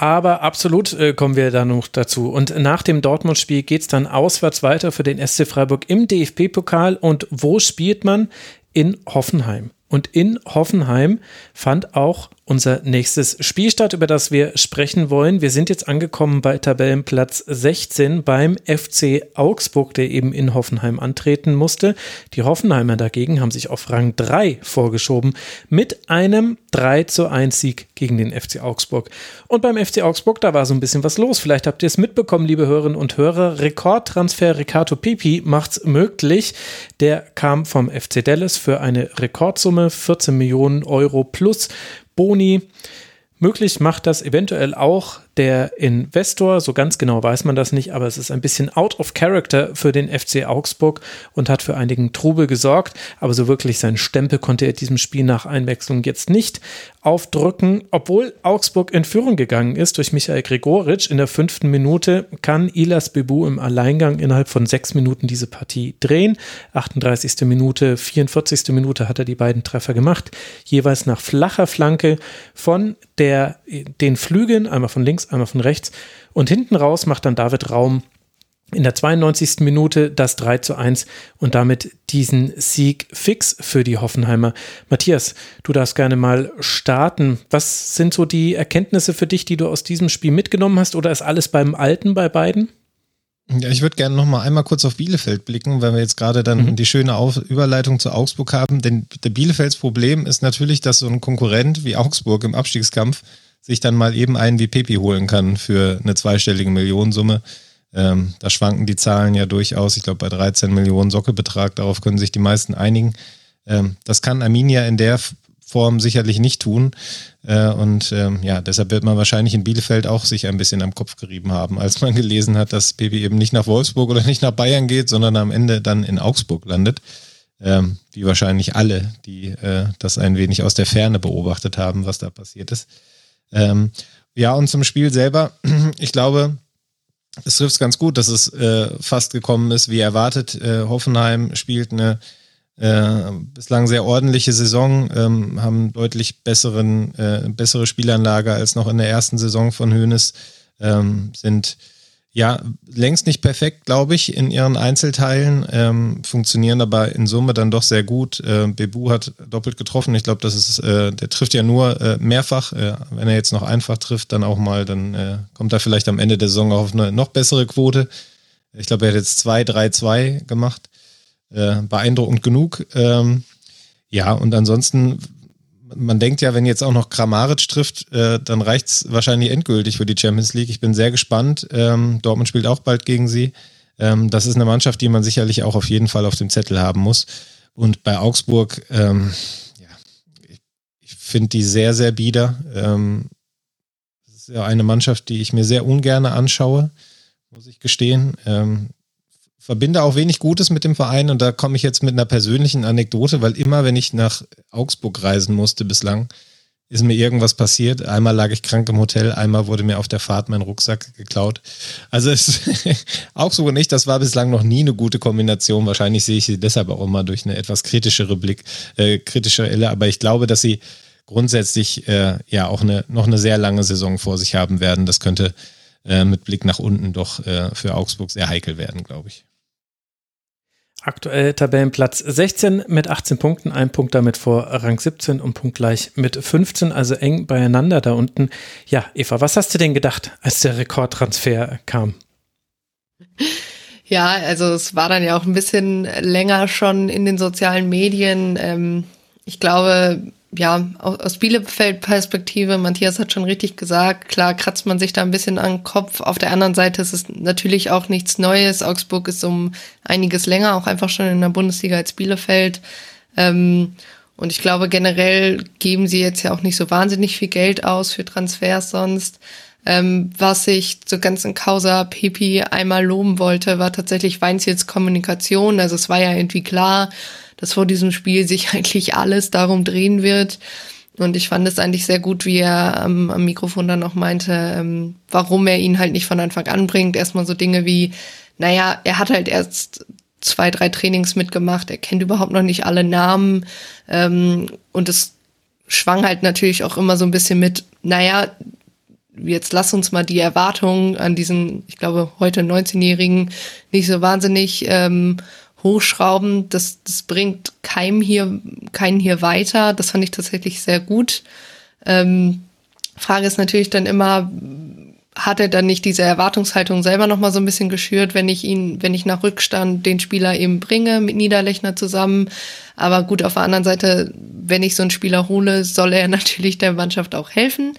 Aber absolut äh, kommen wir da noch dazu. Und nach dem Dortmund-Spiel geht es dann auswärts weiter für den SC Freiburg im DFB-Pokal. Und wo spielt man? In Hoffenheim. Und in Hoffenheim fand auch unser nächstes Spiel statt, über das wir sprechen wollen. Wir sind jetzt angekommen bei Tabellenplatz 16 beim FC Augsburg, der eben in Hoffenheim antreten musste. Die Hoffenheimer dagegen haben sich auf Rang 3 vorgeschoben mit einem 3 zu 1 Sieg gegen den FC Augsburg. Und beim FC Augsburg, da war so ein bisschen was los. Vielleicht habt ihr es mitbekommen, liebe Hörerinnen und Hörer. Rekordtransfer Ricardo Pipi macht's möglich. Der kam vom FC Dallas für eine Rekordsumme 14 Millionen Euro plus Boni. Möglich macht das eventuell auch der Investor, so ganz genau weiß man das nicht, aber es ist ein bisschen out of character für den FC Augsburg und hat für einigen Trubel gesorgt, aber so wirklich seinen Stempel konnte er diesem Spiel nach Einwechslung jetzt nicht aufdrücken, obwohl Augsburg in Führung gegangen ist durch Michael Gregoritsch in der fünften Minute, kann Ilas Bebu im Alleingang innerhalb von sechs Minuten diese Partie drehen. 38. Minute, 44. Minute hat er die beiden Treffer gemacht, jeweils nach flacher Flanke von der, den Flügeln, einmal von links, einmal von rechts. Und hinten raus macht dann David Raum in der 92. Minute das 3 zu 1 und damit diesen Sieg fix für die Hoffenheimer. Matthias, du darfst gerne mal starten. Was sind so die Erkenntnisse für dich, die du aus diesem Spiel mitgenommen hast oder ist alles beim Alten bei beiden? Ja, ich würde gerne noch mal einmal kurz auf Bielefeld blicken, weil wir jetzt gerade dann mhm. die schöne auf Überleitung zu Augsburg haben. Denn der Bielefelds Problem ist natürlich, dass so ein Konkurrent wie Augsburg im Abstiegskampf sich dann mal eben einen wie Pepi holen kann für eine zweistellige Millionensumme. Ähm, da schwanken die Zahlen ja durchaus. Ich glaube, bei 13 Millionen Sockelbetrag, darauf können sich die meisten einigen. Ähm, das kann Arminia in der Form sicherlich nicht tun. Äh, und ähm, ja, deshalb wird man wahrscheinlich in Bielefeld auch sich ein bisschen am Kopf gerieben haben, als man gelesen hat, dass Pepi eben nicht nach Wolfsburg oder nicht nach Bayern geht, sondern am Ende dann in Augsburg landet. Ähm, wie wahrscheinlich alle, die äh, das ein wenig aus der Ferne beobachtet haben, was da passiert ist. Ähm, ja, und zum Spiel selber, ich glaube, es trifft es ganz gut, dass es äh, fast gekommen ist, wie erwartet. Äh, Hoffenheim spielt eine äh, bislang sehr ordentliche Saison, ähm, haben deutlich besseren, äh, bessere Spielanlage als noch in der ersten Saison von Hoeneß, ähm, sind ja, längst nicht perfekt, glaube ich, in ihren Einzelteilen, ähm, funktionieren aber in Summe dann doch sehr gut. Äh, Bebu hat doppelt getroffen. Ich glaube, das ist, äh, der trifft ja nur äh, mehrfach. Äh, wenn er jetzt noch einfach trifft, dann auch mal, dann äh, kommt er vielleicht am Ende der Saison auf eine noch bessere Quote. Ich glaube, er hat jetzt 2, 3, 2 gemacht. Äh, beeindruckend genug. Ähm, ja, und ansonsten man denkt ja, wenn jetzt auch noch Kramaric trifft, äh, dann reicht's wahrscheinlich endgültig für die Champions League. Ich bin sehr gespannt. Ähm, Dortmund spielt auch bald gegen sie. Ähm, das ist eine Mannschaft, die man sicherlich auch auf jeden Fall auf dem Zettel haben muss. Und bei Augsburg, ähm, ja, ich, ich finde die sehr, sehr bieder. Ähm, das ist ja eine Mannschaft, die ich mir sehr ungern anschaue, muss ich gestehen. Verbinde auch wenig Gutes mit dem Verein und da komme ich jetzt mit einer persönlichen Anekdote, weil immer, wenn ich nach Augsburg reisen musste bislang, ist mir irgendwas passiert. Einmal lag ich krank im Hotel, einmal wurde mir auf der Fahrt mein Rucksack geklaut. Also es, Augsburg und ich, das war bislang noch nie eine gute Kombination. Wahrscheinlich sehe ich sie deshalb auch immer durch eine etwas kritischere Blick, äh, kritischere Elle. Aber ich glaube, dass sie grundsätzlich äh, ja auch eine, noch eine sehr lange Saison vor sich haben werden. Das könnte äh, mit Blick nach unten doch äh, für Augsburg sehr heikel werden, glaube ich. Aktuell Tabellenplatz 16 mit 18 Punkten, ein Punkt damit vor Rang 17 und punktgleich mit 15, also eng beieinander da unten. Ja, Eva, was hast du denn gedacht, als der Rekordtransfer kam? Ja, also es war dann ja auch ein bisschen länger schon in den sozialen Medien. Ähm, ich glaube, ja, aus Bielefeld-Perspektive, Matthias hat schon richtig gesagt, klar kratzt man sich da ein bisschen an den Kopf. Auf der anderen Seite ist es natürlich auch nichts Neues. Augsburg ist um einiges länger, auch einfach schon in der Bundesliga als Bielefeld. Ähm, und ich glaube, generell geben sie jetzt ja auch nicht so wahnsinnig viel Geld aus für Transfers sonst. Ähm, was ich zur ganzen Causa Pepi einmal loben wollte, war tatsächlich Weinziels Kommunikation. Also es war ja irgendwie klar, dass vor diesem Spiel sich eigentlich alles darum drehen wird. Und ich fand es eigentlich sehr gut, wie er am, am Mikrofon dann noch meinte, ähm, warum er ihn halt nicht von Anfang an bringt. Erstmal so Dinge wie, naja, er hat halt erst zwei, drei Trainings mitgemacht, er kennt überhaupt noch nicht alle Namen. Ähm, und es schwang halt natürlich auch immer so ein bisschen mit, naja, jetzt lass uns mal die Erwartungen an diesen, ich glaube, heute 19-Jährigen nicht so wahnsinnig ähm, hochschrauben. Das, das bringt keinem hier, keinen hier weiter. Das fand ich tatsächlich sehr gut. Ähm, Frage ist natürlich dann immer, hat er dann nicht diese Erwartungshaltung selber noch mal so ein bisschen geschürt, wenn ich ihn, wenn ich nach Rückstand den Spieler eben bringe mit Niederlechner zusammen. Aber gut, auf der anderen Seite, wenn ich so einen Spieler hole, soll er natürlich der Mannschaft auch helfen.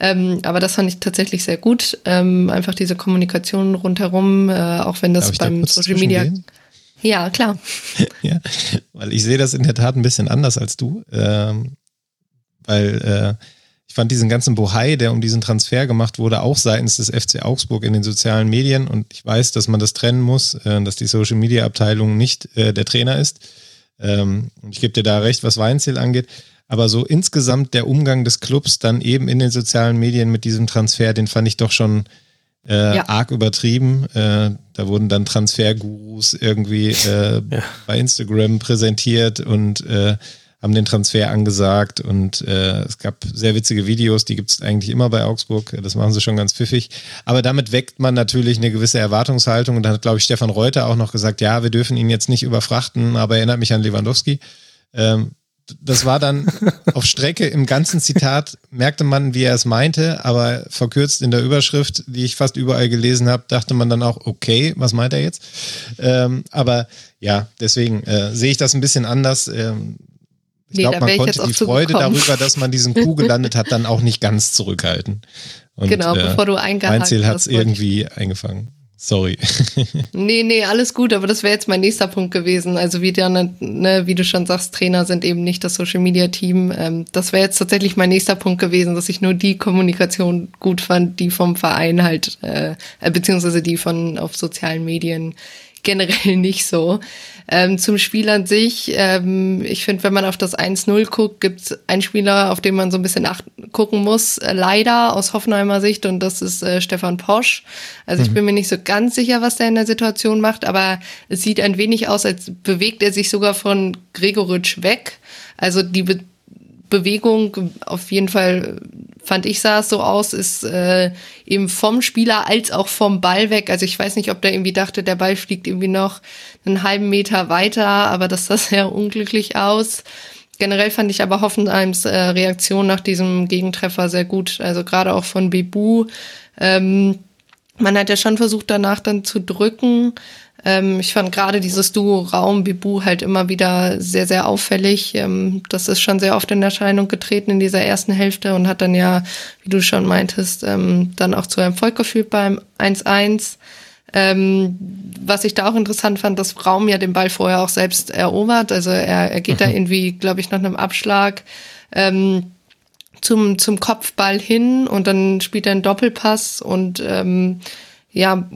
Ähm, aber das fand ich tatsächlich sehr gut. Ähm, einfach diese Kommunikation rundherum, äh, auch wenn das beim Social Media. Gehen? Ja, klar. ja, weil ich sehe das in der Tat ein bisschen anders als du. Ähm, weil äh, ich fand diesen ganzen Bohai, der um diesen Transfer gemacht wurde, auch seitens des FC Augsburg in den sozialen Medien. Und ich weiß, dass man das trennen muss, äh, dass die Social Media Abteilung nicht äh, der Trainer ist. Ähm, ich gebe dir da recht, was Weinziel angeht. Aber so insgesamt der Umgang des Clubs dann eben in den sozialen Medien mit diesem Transfer, den fand ich doch schon äh, ja. arg übertrieben. Äh, da wurden dann Transfergurus irgendwie äh, ja. bei Instagram präsentiert und äh, haben den Transfer angesagt und äh, es gab sehr witzige Videos, die gibt es eigentlich immer bei Augsburg, das machen sie schon ganz pfiffig. Aber damit weckt man natürlich eine gewisse Erwartungshaltung und dann hat, glaube ich, Stefan Reuter auch noch gesagt, ja, wir dürfen ihn jetzt nicht überfrachten, aber erinnert mich an Lewandowski. Ähm, das war dann auf Strecke im ganzen Zitat, merkte man, wie er es meinte, aber verkürzt in der Überschrift, die ich fast überall gelesen habe, dachte man dann auch, okay, was meint er jetzt? Ähm, aber ja, deswegen äh, sehe ich das ein bisschen anders. Ähm, ich nee, glaube, man konnte die Freude darüber, dass man diesen Coup gelandet hat, dann auch nicht ganz zurückhalten. Und, genau, äh, bevor du eingehakt hast. Mein Ziel hat es irgendwie eingefangen. Sorry. nee, nee, alles gut, aber das wäre jetzt mein nächster Punkt gewesen. Also wie, dann, ne, wie du schon sagst, Trainer sind eben nicht das Social Media Team. Ähm, das wäre jetzt tatsächlich mein nächster Punkt gewesen, dass ich nur die Kommunikation gut fand, die vom Verein halt, äh, beziehungsweise die von auf sozialen Medien generell nicht so. Ähm, zum Spiel an sich, ähm, ich finde, wenn man auf das 1-0 guckt, gibt es einen Spieler, auf den man so ein bisschen gucken muss, äh, leider aus Hoffenheimer Sicht, und das ist äh, Stefan Posch. Also mhm. ich bin mir nicht so ganz sicher, was der in der Situation macht, aber es sieht ein wenig aus, als bewegt er sich sogar von Gregoritsch weg. Also die Be Bewegung auf jeden Fall fand ich, sah es so aus, ist äh, eben vom Spieler als auch vom Ball weg. Also ich weiß nicht, ob der irgendwie dachte, der Ball fliegt irgendwie noch einen halben Meter weiter, aber das sah sehr unglücklich aus. Generell fand ich aber Hoffenheims äh, Reaktion nach diesem Gegentreffer sehr gut. Also gerade auch von Bebu. Ähm, man hat ja schon versucht, danach dann zu drücken. Ähm, ich fand gerade dieses Duo Raum Bibu halt immer wieder sehr, sehr auffällig. Ähm, das ist schon sehr oft in Erscheinung getreten in dieser ersten Hälfte und hat dann ja, wie du schon meintest, ähm, dann auch zu Erfolg geführt beim 1-1. Ähm, was ich da auch interessant fand, dass Raum ja den Ball vorher auch selbst erobert. Also er, er geht mhm. da irgendwie, glaube ich, nach einem Abschlag ähm, zum, zum Kopfball hin und dann spielt er einen Doppelpass und ähm, ja,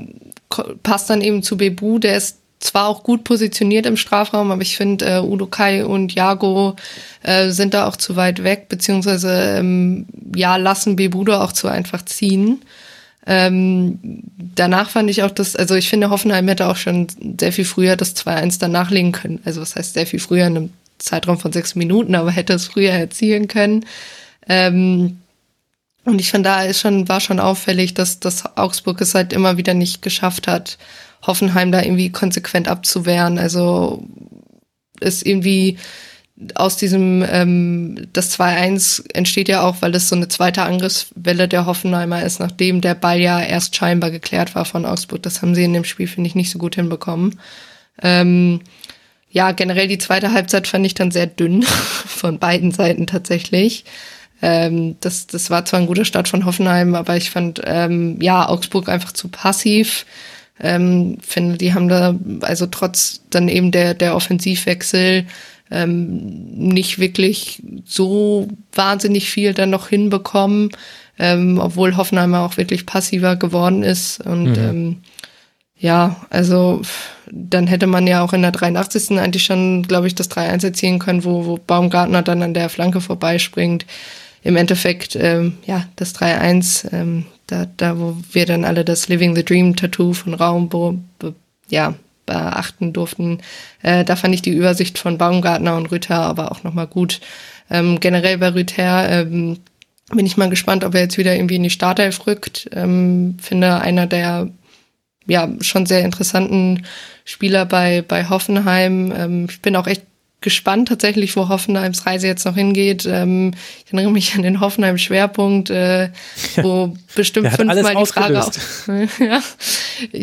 passt dann eben zu Bebu, der ist zwar auch gut positioniert im Strafraum, aber ich finde, äh, Udo Kai und Jago äh, sind da auch zu weit weg, beziehungsweise ähm, ja, lassen Bebudo auch zu einfach ziehen. Ähm, danach fand ich auch das, also ich finde, Hoffenheim hätte auch schon sehr viel früher das 2-1 danach legen können. Also was heißt sehr viel früher in einem Zeitraum von sechs Minuten, aber hätte es früher erzielen können. Ähm, und ich finde, da ist schon, war schon auffällig, dass, dass Augsburg es halt immer wieder nicht geschafft hat, Hoffenheim da irgendwie konsequent abzuwehren. Also ist irgendwie aus diesem, ähm, das 2-1 entsteht ja auch, weil das so eine zweite Angriffswelle der Hoffenheimer ist, nachdem der Ball ja erst scheinbar geklärt war von Augsburg. Das haben sie in dem Spiel, finde ich, nicht so gut hinbekommen. Ähm, ja, generell die zweite Halbzeit fand ich dann sehr dünn von beiden Seiten tatsächlich. Ähm, das, das war zwar ein guter Start von Hoffenheim, aber ich fand ähm, ja Augsburg einfach zu passiv. Ähm, finde, die haben da also trotz dann eben der der Offensivwechsel ähm, nicht wirklich so wahnsinnig viel dann noch hinbekommen, ähm, obwohl Hoffenheim auch wirklich passiver geworden ist und mhm. ähm, ja, also dann hätte man ja auch in der 83. eigentlich schon, glaube ich, das 3-1 erzielen können, wo, wo Baumgartner dann an der Flanke vorbeispringt. Im Endeffekt, ähm, ja, das 3-1, ähm, da, da, wo wir dann alle das Living the Dream Tattoo von Raum ja, beachten durften, äh, da fand ich die Übersicht von Baumgartner und Rüther aber auch nochmal gut. Ähm, generell bei Rüther ähm, bin ich mal gespannt, ob er jetzt wieder irgendwie in die Startelf rückt. Ähm, finde einer der ja schon sehr interessanten Spieler bei, bei Hoffenheim. Ähm, ich bin auch echt gespannt tatsächlich, wo Hoffenheims Reise jetzt noch hingeht. Ähm, ich erinnere mich an den Hoffenheim-Schwerpunkt, äh, wo ja, bestimmt fünfmal die Frage auch, ja,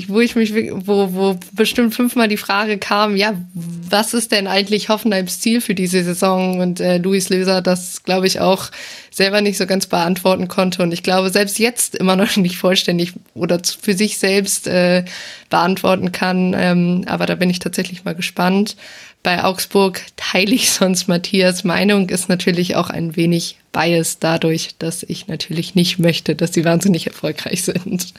wo ich mich, wo, wo bestimmt fünfmal die Frage kam, ja, was ist denn eigentlich Hoffenheims Ziel für diese Saison? Und äh, Luis Löser das, glaube ich, auch selber nicht so ganz beantworten konnte. Und ich glaube, selbst jetzt immer noch nicht vollständig oder für sich selbst äh, beantworten kann. Ähm, aber da bin ich tatsächlich mal gespannt bei Augsburg teile ich sonst Matthias Meinung, ist natürlich auch ein wenig biased dadurch, dass ich natürlich nicht möchte, dass sie wahnsinnig erfolgreich sind.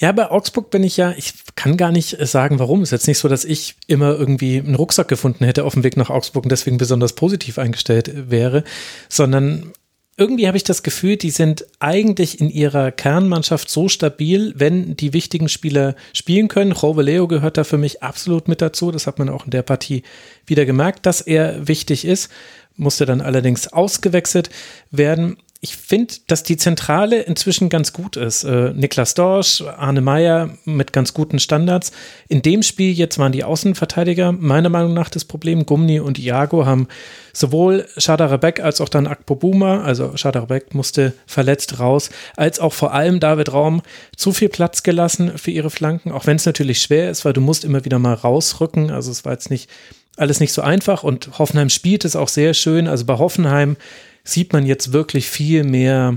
Ja, bei Augsburg bin ich ja, ich kann gar nicht sagen, warum. Ist jetzt nicht so, dass ich immer irgendwie einen Rucksack gefunden hätte auf dem Weg nach Augsburg und deswegen besonders positiv eingestellt wäre, sondern irgendwie habe ich das Gefühl, die sind eigentlich in ihrer Kernmannschaft so stabil, wenn die wichtigen Spieler spielen können. Leo gehört da für mich absolut mit dazu. Das hat man auch in der Partie wieder gemerkt, dass er wichtig ist. Musste dann allerdings ausgewechselt werden ich finde, dass die Zentrale inzwischen ganz gut ist. Äh, Niklas Dorsch, Arne Meyer mit ganz guten Standards. In dem Spiel jetzt waren die Außenverteidiger meiner Meinung nach das Problem. Gumni und Iago haben sowohl Shadarabek als auch dann Akpo Buma, also Shadarabek musste verletzt raus, als auch vor allem David Raum zu viel Platz gelassen für ihre Flanken, auch wenn es natürlich schwer ist, weil du musst immer wieder mal rausrücken. Also es war jetzt nicht alles nicht so einfach und Hoffenheim spielt es auch sehr schön. Also bei Hoffenheim sieht man jetzt wirklich viel mehr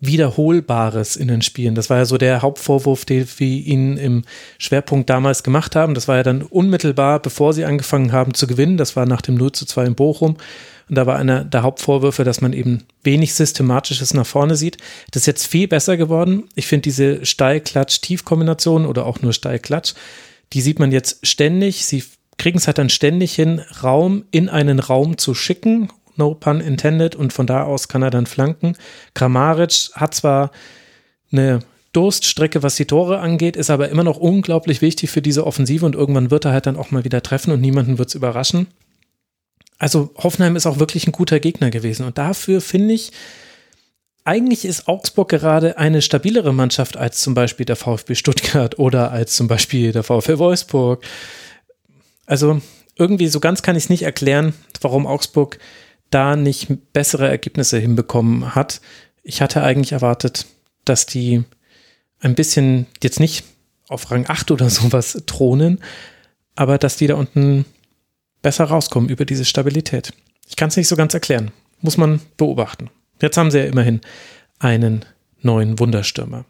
Wiederholbares in den Spielen. Das war ja so der Hauptvorwurf, den wir ihnen im Schwerpunkt damals gemacht haben. Das war ja dann unmittelbar, bevor sie angefangen haben zu gewinnen. Das war nach dem 0 zu 2 in Bochum. Und da war einer der Hauptvorwürfe, dass man eben wenig Systematisches nach vorne sieht. Das ist jetzt viel besser geworden. Ich finde diese Steil-Klatsch-Tief-Kombination oder auch nur Steil-Klatsch, die sieht man jetzt ständig. Sie kriegen es halt dann ständig hin, Raum in einen Raum zu schicken no pun intended, und von da aus kann er dann flanken. Kramaric hat zwar eine Durststrecke, was die Tore angeht, ist aber immer noch unglaublich wichtig für diese Offensive und irgendwann wird er halt dann auch mal wieder treffen und niemanden wird es überraschen. Also Hoffenheim ist auch wirklich ein guter Gegner gewesen und dafür finde ich, eigentlich ist Augsburg gerade eine stabilere Mannschaft als zum Beispiel der VfB Stuttgart oder als zum Beispiel der VfL Wolfsburg. Also irgendwie so ganz kann ich es nicht erklären, warum Augsburg da nicht bessere Ergebnisse hinbekommen hat. Ich hatte eigentlich erwartet, dass die ein bisschen jetzt nicht auf Rang 8 oder sowas thronen, aber dass die da unten besser rauskommen über diese Stabilität. Ich kann es nicht so ganz erklären. Muss man beobachten. Jetzt haben sie ja immerhin einen neuen Wunderstürmer.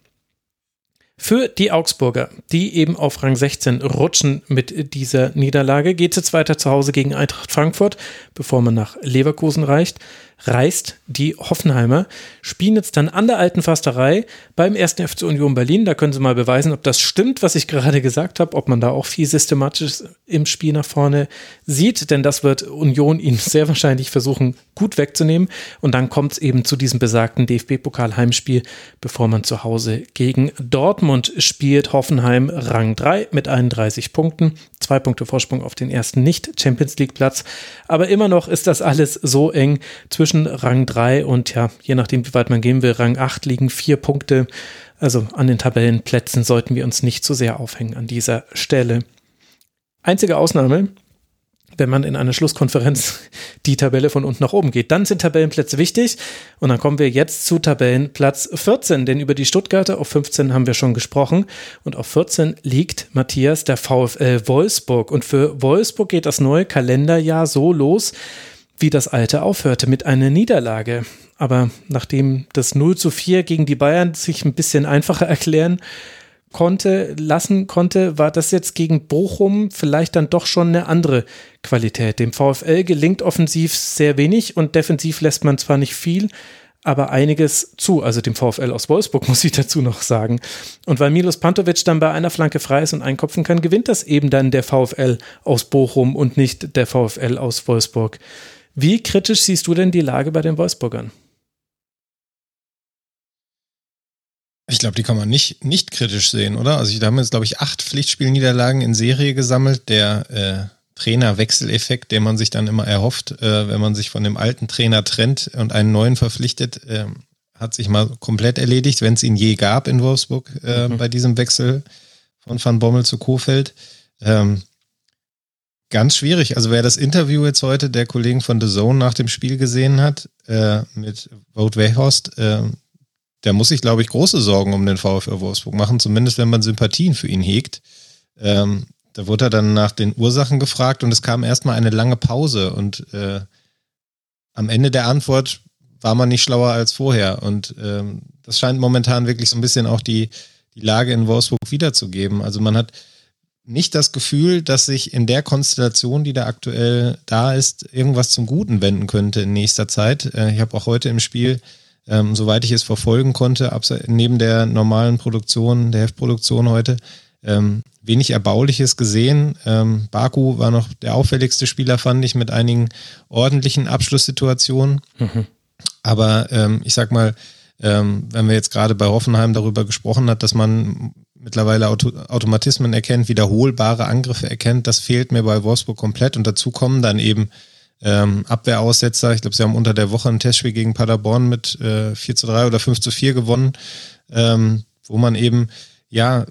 Für die Augsburger, die eben auf Rang 16 rutschen mit dieser Niederlage, geht es jetzt weiter zu Hause gegen Eintracht Frankfurt, bevor man nach Leverkusen reicht reist die Hoffenheimer, spielen jetzt dann an der alten Fasterei beim ersten FC Union Berlin. Da können sie mal beweisen, ob das stimmt, was ich gerade gesagt habe, ob man da auch viel systematisch im Spiel nach vorne sieht, denn das wird Union ihnen sehr wahrscheinlich versuchen, gut wegzunehmen. Und dann kommt es eben zu diesem besagten DFB-Pokal-Heimspiel, bevor man zu Hause gegen Dortmund spielt. Hoffenheim Rang 3 mit 31 Punkten, zwei Punkte Vorsprung auf den ersten Nicht-Champions League-Platz. Aber immer noch ist das alles so eng zwischen zwischen Rang 3 und ja, je nachdem, wie weit man gehen will, Rang 8 liegen vier Punkte. Also an den Tabellenplätzen sollten wir uns nicht zu sehr aufhängen an dieser Stelle. Einzige Ausnahme, wenn man in einer Schlusskonferenz die Tabelle von unten nach oben geht. Dann sind Tabellenplätze wichtig und dann kommen wir jetzt zu Tabellenplatz 14, denn über die Stuttgarter auf 15 haben wir schon gesprochen und auf 14 liegt Matthias der VfL Wolfsburg und für Wolfsburg geht das neue Kalenderjahr so los, wie das alte aufhörte mit einer Niederlage. Aber nachdem das 0 zu 4 gegen die Bayern sich ein bisschen einfacher erklären konnte, lassen konnte, war das jetzt gegen Bochum vielleicht dann doch schon eine andere Qualität. Dem VfL gelingt offensiv sehr wenig und defensiv lässt man zwar nicht viel, aber einiges zu. Also dem VfL aus Wolfsburg muss ich dazu noch sagen. Und weil Milos Pantovic dann bei einer Flanke frei ist und einkopfen kann, gewinnt das eben dann der VfL aus Bochum und nicht der VfL aus Wolfsburg. Wie kritisch siehst du denn die Lage bei den Wolfsburgern? Ich glaube, die kann man nicht, nicht kritisch sehen, oder? Also da haben jetzt, glaube ich, acht Pflichtspielniederlagen in Serie gesammelt. Der äh, Trainerwechseleffekt, den man sich dann immer erhofft, äh, wenn man sich von dem alten Trainer trennt und einen neuen verpflichtet, äh, hat sich mal komplett erledigt, wenn es ihn je gab in Wolfsburg äh, mhm. bei diesem Wechsel von Van Bommel zu Kofeld. Ähm, ganz schwierig. Also wer das Interview jetzt heute der Kollegen von The Zone nach dem Spiel gesehen hat, äh, mit Wout Weghorst, äh, der muss sich, glaube ich, große Sorgen um den VfL Wolfsburg machen, zumindest wenn man Sympathien für ihn hegt. Ähm, da wurde er dann nach den Ursachen gefragt und es kam erstmal eine lange Pause und äh, am Ende der Antwort war man nicht schlauer als vorher. Und ähm, das scheint momentan wirklich so ein bisschen auch die, die Lage in Wolfsburg wiederzugeben. Also man hat nicht das Gefühl, dass sich in der Konstellation, die da aktuell da ist, irgendwas zum Guten wenden könnte in nächster Zeit. Äh, ich habe auch heute im Spiel ähm, soweit ich es verfolgen konnte, neben der normalen Produktion, der Heftproduktion heute, ähm, wenig Erbauliches gesehen. Ähm, Baku war noch der auffälligste Spieler, fand ich, mit einigen ordentlichen Abschlusssituationen. Mhm. Aber ähm, ich sag mal, ähm, wenn wir jetzt gerade bei Hoffenheim darüber gesprochen hat, dass man mittlerweile Auto Automatismen erkennt, wiederholbare Angriffe erkennt, das fehlt mir bei Wolfsburg komplett. Und dazu kommen dann eben ähm, Abwehraussetzer. Ich glaube, sie haben unter der Woche ein Testspiel gegen Paderborn mit äh, 4 zu 3 oder 5 zu 4 gewonnen, ähm, wo man eben, ja,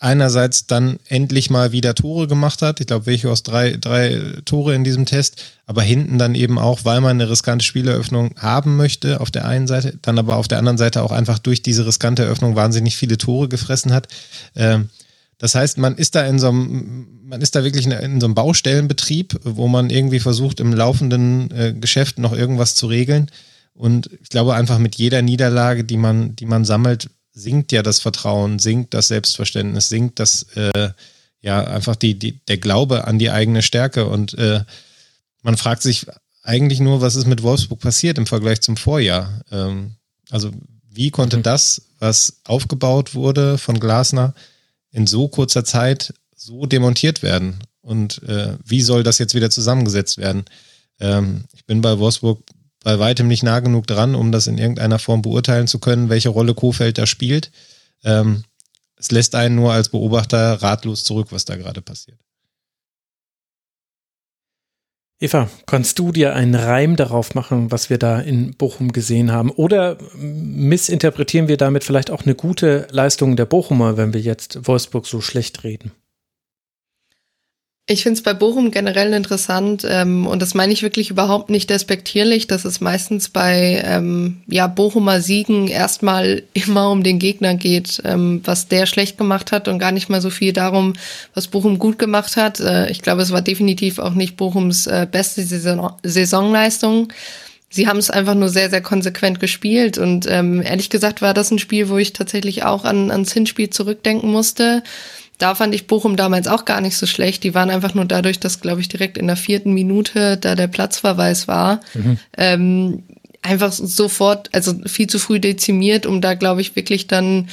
einerseits dann endlich mal wieder Tore gemacht hat. Ich glaube, welche aus drei, drei Tore in diesem Test, aber hinten dann eben auch, weil man eine riskante Spieleröffnung haben möchte, auf der einen Seite, dann aber auf der anderen Seite auch einfach durch diese riskante Eröffnung wahnsinnig viele Tore gefressen hat. Ähm, das heißt, man ist da in so einem, man ist da wirklich in so einem Baustellenbetrieb, wo man irgendwie versucht, im laufenden äh, Geschäft noch irgendwas zu regeln. Und ich glaube einfach mit jeder Niederlage, die man, die man sammelt, sinkt ja das Vertrauen, sinkt das Selbstverständnis, sinkt das, äh, ja, einfach die, die, der Glaube an die eigene Stärke. Und äh, man fragt sich eigentlich nur, was ist mit Wolfsburg passiert im Vergleich zum Vorjahr? Ähm, also, wie konnte mhm. das, was aufgebaut wurde von Glasner, in so kurzer Zeit so demontiert werden? Und äh, wie soll das jetzt wieder zusammengesetzt werden? Ähm, ich bin bei Wolfsburg bei weitem nicht nah genug dran, um das in irgendeiner Form beurteilen zu können, welche Rolle Kofeld da spielt. Ähm, es lässt einen nur als Beobachter ratlos zurück, was da gerade passiert. Eva, kannst du dir einen Reim darauf machen, was wir da in Bochum gesehen haben? Oder missinterpretieren wir damit vielleicht auch eine gute Leistung der Bochumer, wenn wir jetzt Wolfsburg so schlecht reden? Ich finde es bei Bochum generell interessant ähm, und das meine ich wirklich überhaupt nicht despektierlich, dass es meistens bei ähm, ja, Bochumer Siegen erstmal immer um den Gegner geht, ähm, was der schlecht gemacht hat und gar nicht mal so viel darum, was Bochum gut gemacht hat. Äh, ich glaube, es war definitiv auch nicht Bochums äh, beste Saison Saisonleistung. Sie haben es einfach nur sehr, sehr konsequent gespielt und ähm, ehrlich gesagt war das ein Spiel, wo ich tatsächlich auch an, ans Hinspiel zurückdenken musste da fand ich Bochum damals auch gar nicht so schlecht. Die waren einfach nur dadurch, dass, glaube ich, direkt in der vierten Minute da der Platzverweis war, mhm. ähm, einfach sofort, also viel zu früh dezimiert, um da, glaube ich, wirklich dann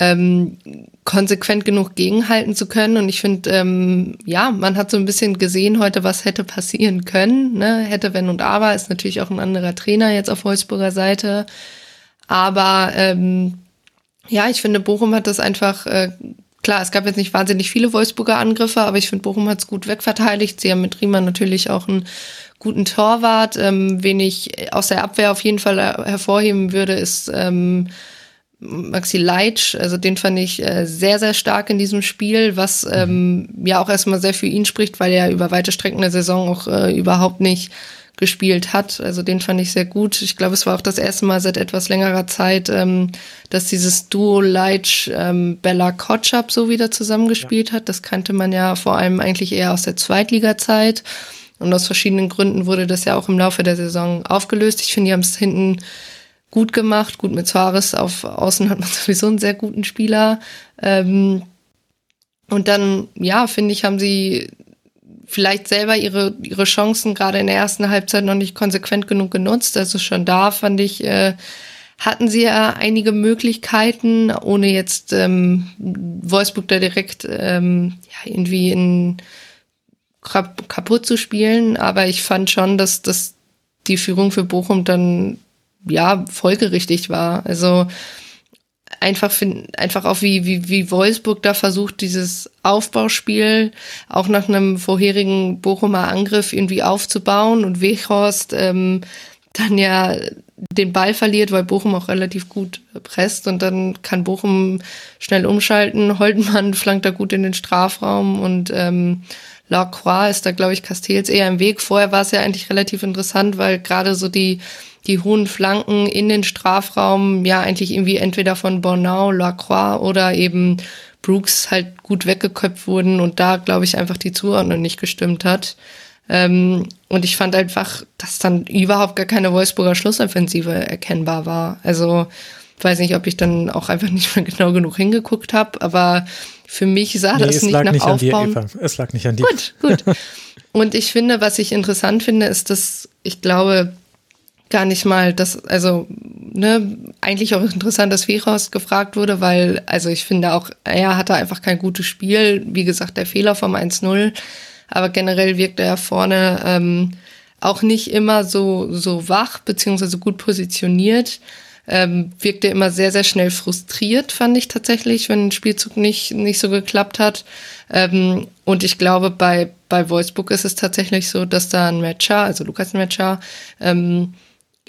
ähm, konsequent genug gegenhalten zu können. Und ich finde, ähm, ja, man hat so ein bisschen gesehen heute, was hätte passieren können. Ne? Hätte, wenn und aber, ist natürlich auch ein anderer Trainer jetzt auf Wolfsburger Seite. Aber ähm, ja, ich finde, Bochum hat das einfach äh, Klar, es gab jetzt nicht wahnsinnig viele Wolfsburger Angriffe, aber ich finde, Bochum hat es gut wegverteidigt. Sie haben mit Riemann natürlich auch einen guten Torwart. Ähm, wen ich aus der Abwehr auf jeden Fall hervorheben würde, ist ähm, Maxi Leitsch, also den fand ich äh, sehr, sehr stark in diesem Spiel, was ähm, ja auch erstmal sehr für ihn spricht, weil er über weite Strecken der Saison auch äh, überhaupt nicht gespielt hat. Also den fand ich sehr gut. Ich glaube, es war auch das erste Mal seit etwas längerer Zeit, ähm, dass dieses Duo Leitch ähm, Bella Kotschap so wieder zusammengespielt ja. hat. Das kannte man ja vor allem eigentlich eher aus der Zweitliga-Zeit. Und aus verschiedenen Gründen wurde das ja auch im Laufe der Saison aufgelöst. Ich finde, die haben es hinten gut gemacht. Gut, mit Suarez auf Außen hat man sowieso einen sehr guten Spieler. Ähm, und dann, ja, finde ich, haben sie vielleicht selber ihre, ihre Chancen gerade in der ersten Halbzeit noch nicht konsequent genug genutzt. Also schon da fand ich, äh, hatten sie ja einige Möglichkeiten, ohne jetzt ähm, Wolfsburg da direkt ähm, ja, irgendwie in kaputt zu spielen. Aber ich fand schon, dass, dass die Führung für Bochum dann ja folgerichtig war. Also einfach find, einfach auch wie, wie, wie Wolfsburg da versucht, dieses Aufbauspiel auch nach einem vorherigen Bochumer Angriff irgendwie aufzubauen und Weghorst ähm, dann ja den Ball verliert, weil Bochum auch relativ gut presst und dann kann Bochum schnell umschalten. Holtenmann flankt da gut in den Strafraum und ähm, Lacroix ist da, glaube ich, Castells eher im Weg. Vorher war es ja eigentlich relativ interessant, weil gerade so die die hohen Flanken in den Strafraum ja eigentlich irgendwie entweder von Bornau, Lacroix oder eben Brooks halt gut weggeköpft wurden und da, glaube ich, einfach die Zuordnung nicht gestimmt hat. Ähm, und ich fand einfach, dass dann überhaupt gar keine Wolfsburger Schlussoffensive erkennbar war. Also weiß nicht, ob ich dann auch einfach nicht mehr genau genug hingeguckt habe, aber für mich sah nee, das nicht nach nicht Aufbauen. Dir. Es lag nicht an dir. Gut, gut. Und ich finde, was ich interessant finde, ist, dass ich glaube, gar nicht mal das, also, ne, eigentlich auch interessant, dass Veros gefragt wurde, weil, also ich finde auch, er hatte einfach kein gutes Spiel. Wie gesagt, der Fehler vom 1-0. Aber generell wirkt er vorne ähm, auch nicht immer so, so wach, beziehungsweise gut positioniert. Ähm, wirkte immer sehr, sehr schnell frustriert, fand ich tatsächlich, wenn ein Spielzug nicht, nicht so geklappt hat. Ähm, und ich glaube, bei, bei Wolfsburg ist es tatsächlich so, dass da ein Matcher, also Lukas Matcher, ähm,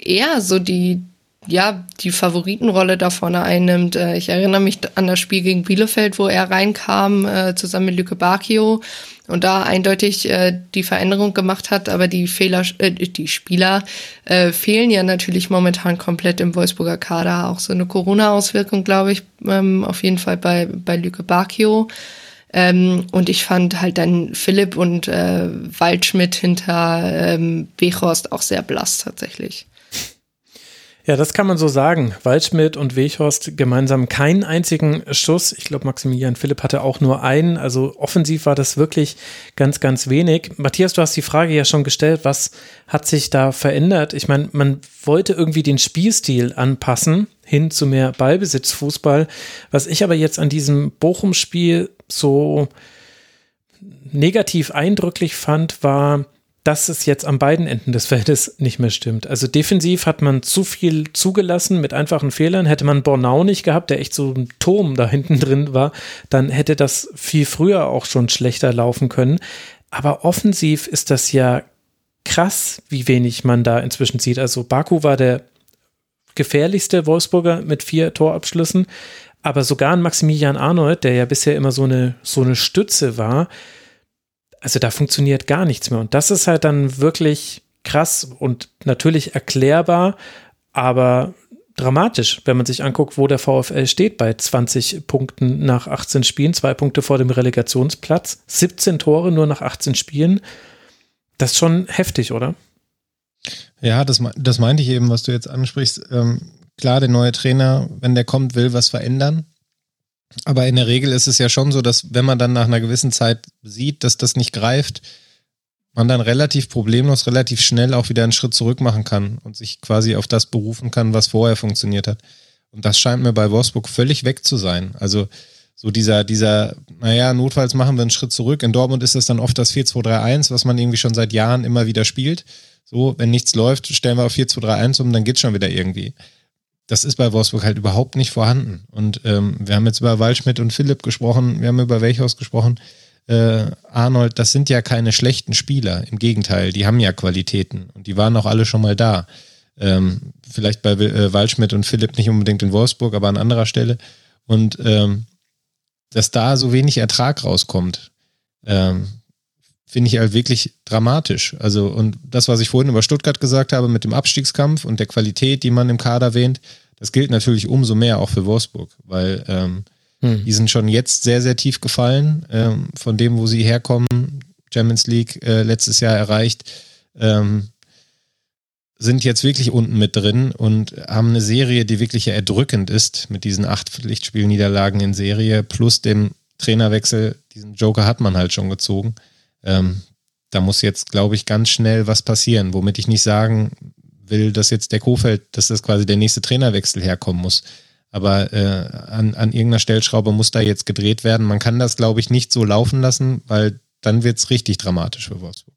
eher so die, ja, die Favoritenrolle da vorne einnimmt. Äh, ich erinnere mich an das Spiel gegen Bielefeld, wo er reinkam, äh, zusammen mit Lücke Bacchio und da eindeutig äh, die Veränderung gemacht hat, aber die Fehler, äh, die Spieler äh, fehlen ja natürlich momentan komplett im Wolfsburger Kader. Auch so eine Corona-Auswirkung, glaube ich, ähm, auf jeden Fall bei, bei Lücke Bacchio. Ähm, und ich fand halt dann Philipp und äh, Waldschmidt hinter ähm, Bechhorst auch sehr blass tatsächlich. Ja, das kann man so sagen. Waldschmidt und Weghorst gemeinsam keinen einzigen Schuss. Ich glaube, Maximilian Philipp hatte auch nur einen. Also offensiv war das wirklich ganz, ganz wenig. Matthias, du hast die Frage ja schon gestellt, was hat sich da verändert? Ich meine, man wollte irgendwie den Spielstil anpassen hin zu mehr Ballbesitzfußball. Was ich aber jetzt an diesem Bochum-Spiel so negativ eindrücklich fand, war, dass es jetzt an beiden Enden des Feldes nicht mehr stimmt. Also defensiv hat man zu viel zugelassen mit einfachen Fehlern. Hätte man Bornau nicht gehabt, der echt so ein Turm da hinten drin war, dann hätte das viel früher auch schon schlechter laufen können. Aber offensiv ist das ja krass, wie wenig man da inzwischen sieht. Also Baku war der gefährlichste Wolfsburger mit vier Torabschlüssen, aber sogar ein Maximilian Arnold, der ja bisher immer so eine, so eine Stütze war, also da funktioniert gar nichts mehr. Und das ist halt dann wirklich krass und natürlich erklärbar, aber dramatisch, wenn man sich anguckt, wo der VfL steht bei 20 Punkten nach 18 Spielen, zwei Punkte vor dem Relegationsplatz, 17 Tore nur nach 18 Spielen. Das ist schon heftig, oder? Ja, das, das meinte ich eben, was du jetzt ansprichst. Ähm, klar, der neue Trainer, wenn der kommt, will was verändern. Aber in der Regel ist es ja schon so, dass wenn man dann nach einer gewissen Zeit sieht, dass das nicht greift, man dann relativ problemlos, relativ schnell auch wieder einen Schritt zurück machen kann und sich quasi auf das berufen kann, was vorher funktioniert hat. Und das scheint mir bei Wolfsburg völlig weg zu sein. Also so dieser, dieser, naja, notfalls machen wir einen Schritt zurück. In Dortmund ist es dann oft das 4-2-3-1, was man irgendwie schon seit Jahren immer wieder spielt. So, wenn nichts läuft, stellen wir auf 4-2-3-1 um, dann geht's schon wieder irgendwie das ist bei Wolfsburg halt überhaupt nicht vorhanden. Und ähm, wir haben jetzt über Waldschmidt und Philipp gesprochen, wir haben über Welchhaus gesprochen. Äh, Arnold, das sind ja keine schlechten Spieler. Im Gegenteil, die haben ja Qualitäten und die waren auch alle schon mal da. Ähm, vielleicht bei äh, Waldschmidt und Philipp nicht unbedingt in Wolfsburg, aber an anderer Stelle. Und ähm, dass da so wenig Ertrag rauskommt, ähm, finde ich halt wirklich dramatisch. Also, und das, was ich vorhin über Stuttgart gesagt habe mit dem Abstiegskampf und der Qualität, die man im Kader erwähnt, das gilt natürlich umso mehr auch für Wolfsburg, weil ähm, hm. die sind schon jetzt sehr, sehr tief gefallen ähm, von dem, wo sie herkommen. Champions League äh, letztes Jahr erreicht, ähm, sind jetzt wirklich unten mit drin und haben eine Serie, die wirklich ja erdrückend ist mit diesen acht Pflichtspielniederlagen in Serie plus dem Trainerwechsel. Diesen Joker hat man halt schon gezogen. Ähm, da muss jetzt, glaube ich, ganz schnell was passieren, womit ich nicht sagen will, dass jetzt der Kofeld, dass das quasi der nächste Trainerwechsel herkommen muss. Aber äh, an, an irgendeiner Stellschraube muss da jetzt gedreht werden. Man kann das, glaube ich, nicht so laufen lassen, weil dann wird es richtig dramatisch für Wolfsburg.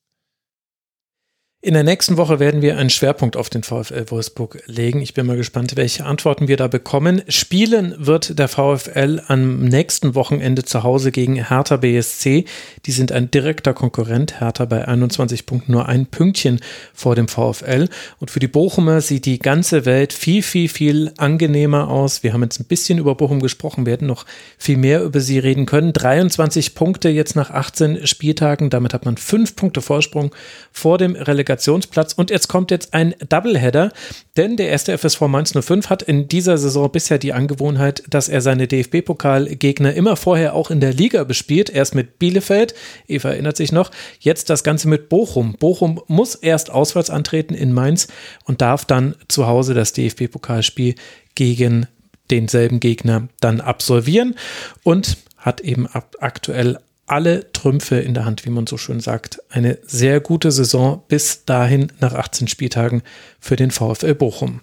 In der nächsten Woche werden wir einen Schwerpunkt auf den VfL Wolfsburg legen. Ich bin mal gespannt, welche Antworten wir da bekommen. Spielen wird der VfL am nächsten Wochenende zu Hause gegen Hertha BSC. Die sind ein direkter Konkurrent. Hertha bei 21 Punkten nur ein Pünktchen vor dem VfL. Und für die Bochumer sieht die ganze Welt viel, viel, viel angenehmer aus. Wir haben jetzt ein bisschen über Bochum gesprochen. Wir hätten noch viel mehr über sie reden können. 23 Punkte jetzt nach 18 Spieltagen. Damit hat man fünf Punkte Vorsprung vor dem Relegation Qualifikationsplatz. Und jetzt kommt jetzt ein Doubleheader, denn der erste FSV Mainz 05 hat in dieser Saison bisher die Angewohnheit, dass er seine DFB-Pokalgegner immer vorher auch in der Liga bespielt. Erst mit Bielefeld, Eva erinnert sich noch, jetzt das Ganze mit Bochum. Bochum muss erst auswärts antreten in Mainz und darf dann zu Hause das DFB-Pokalspiel gegen denselben Gegner dann absolvieren und hat eben aktuell alle Trümpfe in der Hand, wie man so schön sagt. Eine sehr gute Saison bis dahin nach 18 Spieltagen für den VfL Bochum.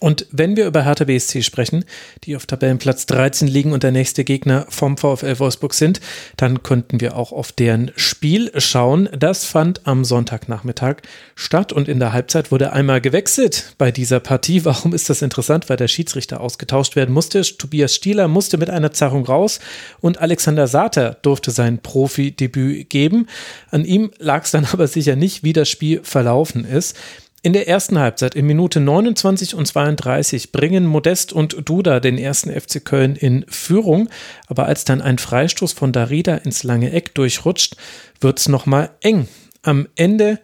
Und wenn wir über Hertha BSC sprechen, die auf Tabellenplatz 13 liegen und der nächste Gegner vom VfL Wolfsburg sind, dann könnten wir auch auf deren Spiel schauen. Das fand am Sonntagnachmittag statt und in der Halbzeit wurde einmal gewechselt bei dieser Partie. Warum ist das interessant? Weil der Schiedsrichter ausgetauscht werden musste. Tobias Stieler musste mit einer Zerrung raus und Alexander Sater durfte sein Profidebüt geben. An ihm lag es dann aber sicher nicht, wie das Spiel verlaufen ist. In der ersten Halbzeit, in Minute 29 und 32, bringen Modest und Duda den ersten FC Köln in Führung. Aber als dann ein Freistoß von Darida ins lange Eck durchrutscht, wird es nochmal eng. Am Ende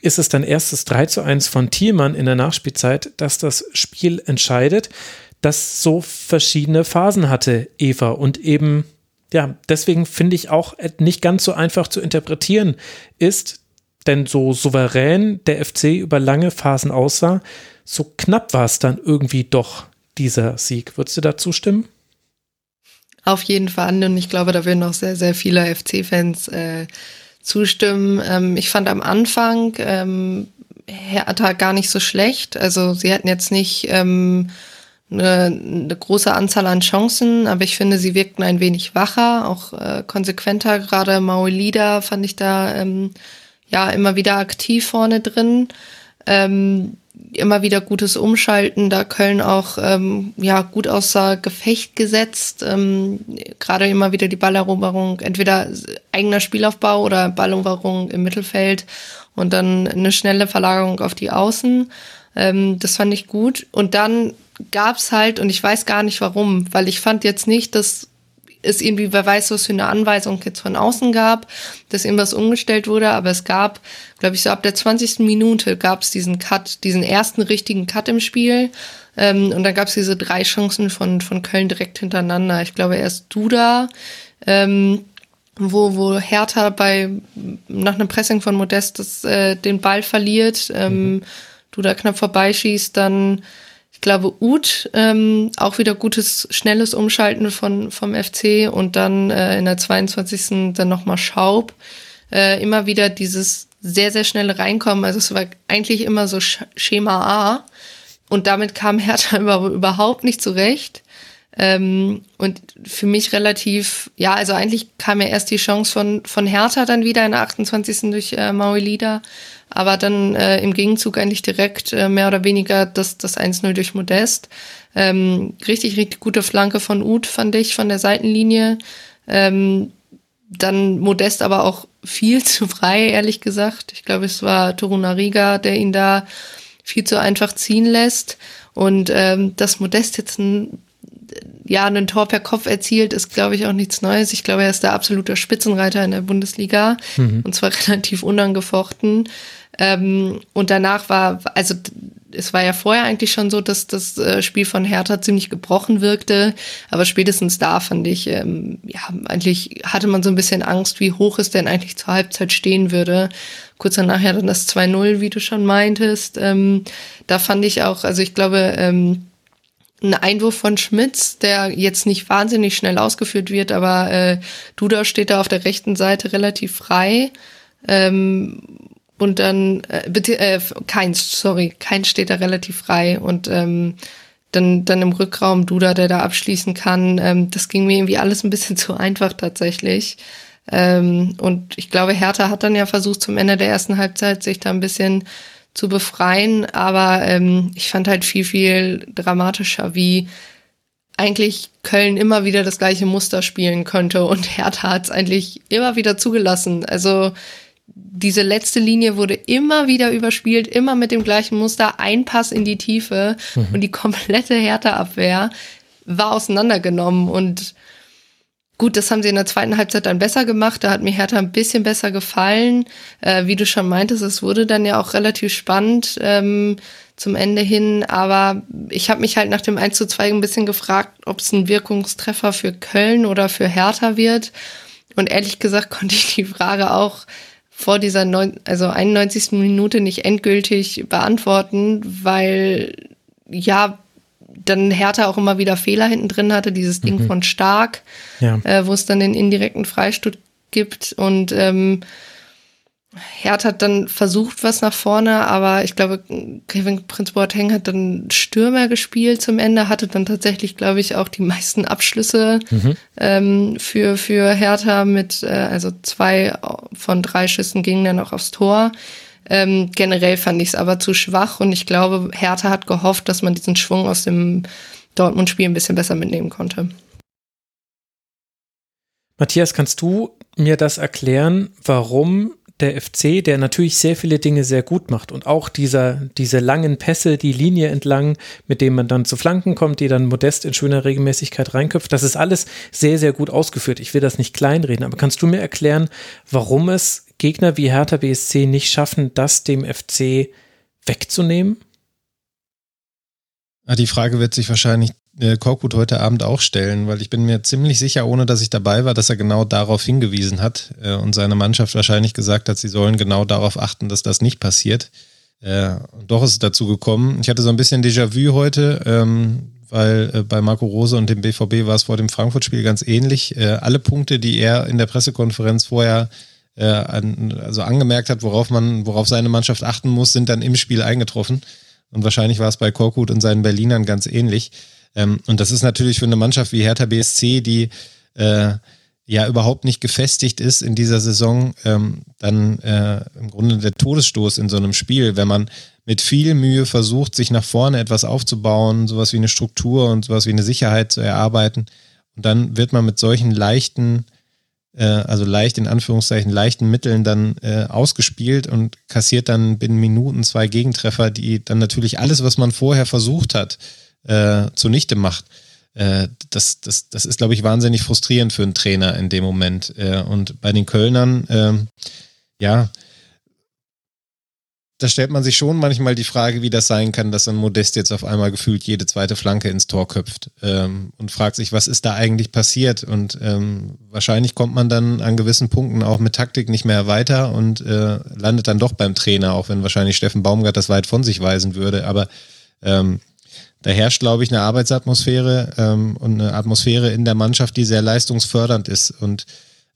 ist es dann erstes 3 zu 1 von Thielmann in der Nachspielzeit, dass das Spiel entscheidet, das so verschiedene Phasen hatte, Eva. Und eben, ja, deswegen finde ich auch nicht ganz so einfach zu interpretieren ist, denn so souverän der FC über lange Phasen aussah, so knapp war es dann irgendwie doch, dieser Sieg. Würdest du da zustimmen? Auf jeden Fall. Und ich glaube, da würden noch sehr, sehr viele FC-Fans äh, zustimmen. Ähm, ich fand am Anfang ähm, Hertha gar nicht so schlecht. Also sie hatten jetzt nicht ähm, eine, eine große Anzahl an Chancen, aber ich finde, sie wirkten ein wenig wacher, auch äh, konsequenter. Gerade Maulida fand ich da ähm, ja immer wieder aktiv vorne drin. Ähm, immer wieder gutes Umschalten, da Köln auch ähm, ja gut außer Gefecht gesetzt. Ähm, Gerade immer wieder die Balleroberung, entweder eigener Spielaufbau oder Balleroberung im Mittelfeld und dann eine schnelle Verlagerung auf die Außen. Ähm, das fand ich gut. Und dann gab's halt, und ich weiß gar nicht warum, weil ich fand jetzt nicht, dass es irgendwie, wer weiß, was für eine Anweisung jetzt von außen gab, dass irgendwas umgestellt wurde, aber es gab, glaube ich, so ab der 20. Minute gab es diesen Cut, diesen ersten richtigen Cut im Spiel. Ähm, und dann gab es diese drei Chancen von, von Köln direkt hintereinander. Ich glaube, erst Duda, ähm, wo, wo Hertha bei nach einem Pressing von Modest das, äh, den Ball verliert, ähm, mhm. Duda knapp vorbeischießt, dann ich glaube, Uth, ähm, auch wieder gutes, schnelles Umschalten von, vom FC und dann äh, in der 22. dann nochmal Schaub. Äh, immer wieder dieses sehr, sehr schnelle Reinkommen. Also es war eigentlich immer so Schema A. Und damit kam Hertha überhaupt nicht zurecht. Ähm, und für mich relativ, ja, also eigentlich kam ja erst die Chance von, von Hertha dann wieder in der 28. durch äh, Maui Lieder aber dann äh, im Gegenzug eigentlich direkt äh, mehr oder weniger das, das 1-0 durch Modest. Ähm, richtig, richtig gute Flanke von Uth, fand ich, von der Seitenlinie. Ähm, dann Modest aber auch viel zu frei, ehrlich gesagt. Ich glaube, es war Torunariga, der ihn da viel zu einfach ziehen lässt. Und ähm, dass Modest jetzt ein ja, einen Tor per Kopf erzielt, ist, glaube ich, auch nichts Neues. Ich glaube, er ist der absolute Spitzenreiter in der Bundesliga mhm. und zwar relativ unangefochten. Ähm, und danach war, also es war ja vorher eigentlich schon so, dass das äh, Spiel von Hertha ziemlich gebrochen wirkte, aber spätestens da fand ich, ähm, ja, eigentlich hatte man so ein bisschen Angst, wie hoch es denn eigentlich zur Halbzeit stehen würde. Kurz danach ja dann das 2-0, wie du schon meintest. Ähm, da fand ich auch, also ich glaube, ähm, ein Einwurf von Schmitz, der jetzt nicht wahnsinnig schnell ausgeführt wird, aber äh, Duda steht da auf der rechten Seite relativ frei. Ähm, und dann, äh, bitte, äh, keins, sorry, keins steht da relativ frei. Und ähm, dann, dann im Rückraum Duda, der da abschließen kann. Ähm, das ging mir irgendwie alles ein bisschen zu einfach tatsächlich. Ähm, und ich glaube, Hertha hat dann ja versucht, zum Ende der ersten Halbzeit sich da ein bisschen zu befreien. Aber ähm, ich fand halt viel, viel dramatischer, wie eigentlich Köln immer wieder das gleiche Muster spielen könnte und Hertha hat es eigentlich immer wieder zugelassen. Also diese letzte Linie wurde immer wieder überspielt, immer mit dem gleichen Muster, ein Pass in die Tiefe mhm. und die komplette Hertha-Abwehr war auseinandergenommen und Gut, das haben sie in der zweiten Halbzeit dann besser gemacht. Da hat mir Hertha ein bisschen besser gefallen. Äh, wie du schon meintest, es wurde dann ja auch relativ spannend ähm, zum Ende hin. Aber ich habe mich halt nach dem 1 zu 2 ein bisschen gefragt, ob es ein Wirkungstreffer für Köln oder für Hertha wird. Und ehrlich gesagt konnte ich die Frage auch vor dieser neun, also 91. Minute nicht endgültig beantworten, weil ja, dann Hertha auch immer wieder Fehler hinten drin hatte, dieses Ding mhm. von Stark, ja. äh, wo es dann den indirekten Freistoß gibt und ähm, Hertha hat dann versucht, was nach vorne, aber ich glaube, Kevin Prinz Boateng hat dann Stürmer gespielt zum Ende, hatte dann tatsächlich, glaube ich, auch die meisten Abschlüsse mhm. ähm, für, für Hertha mit, äh, also zwei von drei Schüssen gingen dann auch aufs Tor. Ähm, generell fand ich es aber zu schwach und ich glaube, Hertha hat gehofft, dass man diesen Schwung aus dem Dortmund-Spiel ein bisschen besser mitnehmen konnte. Matthias, kannst du mir das erklären, warum der FC, der natürlich sehr viele Dinge sehr gut macht und auch dieser, diese langen Pässe, die Linie entlang, mit denen man dann zu Flanken kommt, die dann modest in schöner Regelmäßigkeit reinköpft, das ist alles sehr, sehr gut ausgeführt. Ich will das nicht kleinreden, aber kannst du mir erklären, warum es Gegner wie Hertha BSC nicht schaffen, das dem FC wegzunehmen? Die Frage wird sich wahrscheinlich äh, Korkut heute Abend auch stellen, weil ich bin mir ziemlich sicher, ohne dass ich dabei war, dass er genau darauf hingewiesen hat äh, und seine Mannschaft wahrscheinlich gesagt hat, sie sollen genau darauf achten, dass das nicht passiert. Äh, und doch ist es dazu gekommen. Ich hatte so ein bisschen Déjà-vu heute, ähm, weil bei Marco Rose und dem BVB war es vor dem Frankfurt-Spiel ganz ähnlich. Äh, alle Punkte, die er in der Pressekonferenz vorher an, also angemerkt hat, worauf man, worauf seine Mannschaft achten muss, sind dann im Spiel eingetroffen. Und wahrscheinlich war es bei Korkut und seinen Berlinern ganz ähnlich. Ähm, und das ist natürlich für eine Mannschaft wie Hertha BSC, die äh, ja überhaupt nicht gefestigt ist in dieser Saison, ähm, dann äh, im Grunde der Todesstoß in so einem Spiel, wenn man mit viel Mühe versucht, sich nach vorne etwas aufzubauen, sowas wie eine Struktur und sowas wie eine Sicherheit zu erarbeiten. Und dann wird man mit solchen leichten äh, also leicht in Anführungszeichen leichten Mitteln dann äh, ausgespielt und kassiert dann binnen Minuten zwei Gegentreffer, die dann natürlich alles, was man vorher versucht hat, äh, zunichte macht. Äh, das, das, das ist, glaube ich, wahnsinnig frustrierend für einen Trainer in dem Moment. Äh, und bei den Kölnern, ähm, ja, da stellt man sich schon manchmal die Frage, wie das sein kann, dass ein Modest jetzt auf einmal gefühlt jede zweite Flanke ins Tor köpft ähm, und fragt sich, was ist da eigentlich passiert? Und ähm, wahrscheinlich kommt man dann an gewissen Punkten auch mit Taktik nicht mehr weiter und äh, landet dann doch beim Trainer, auch wenn wahrscheinlich Steffen Baumgart das weit von sich weisen würde. Aber ähm, da herrscht, glaube ich, eine Arbeitsatmosphäre ähm, und eine Atmosphäre in der Mannschaft, die sehr leistungsfördernd ist und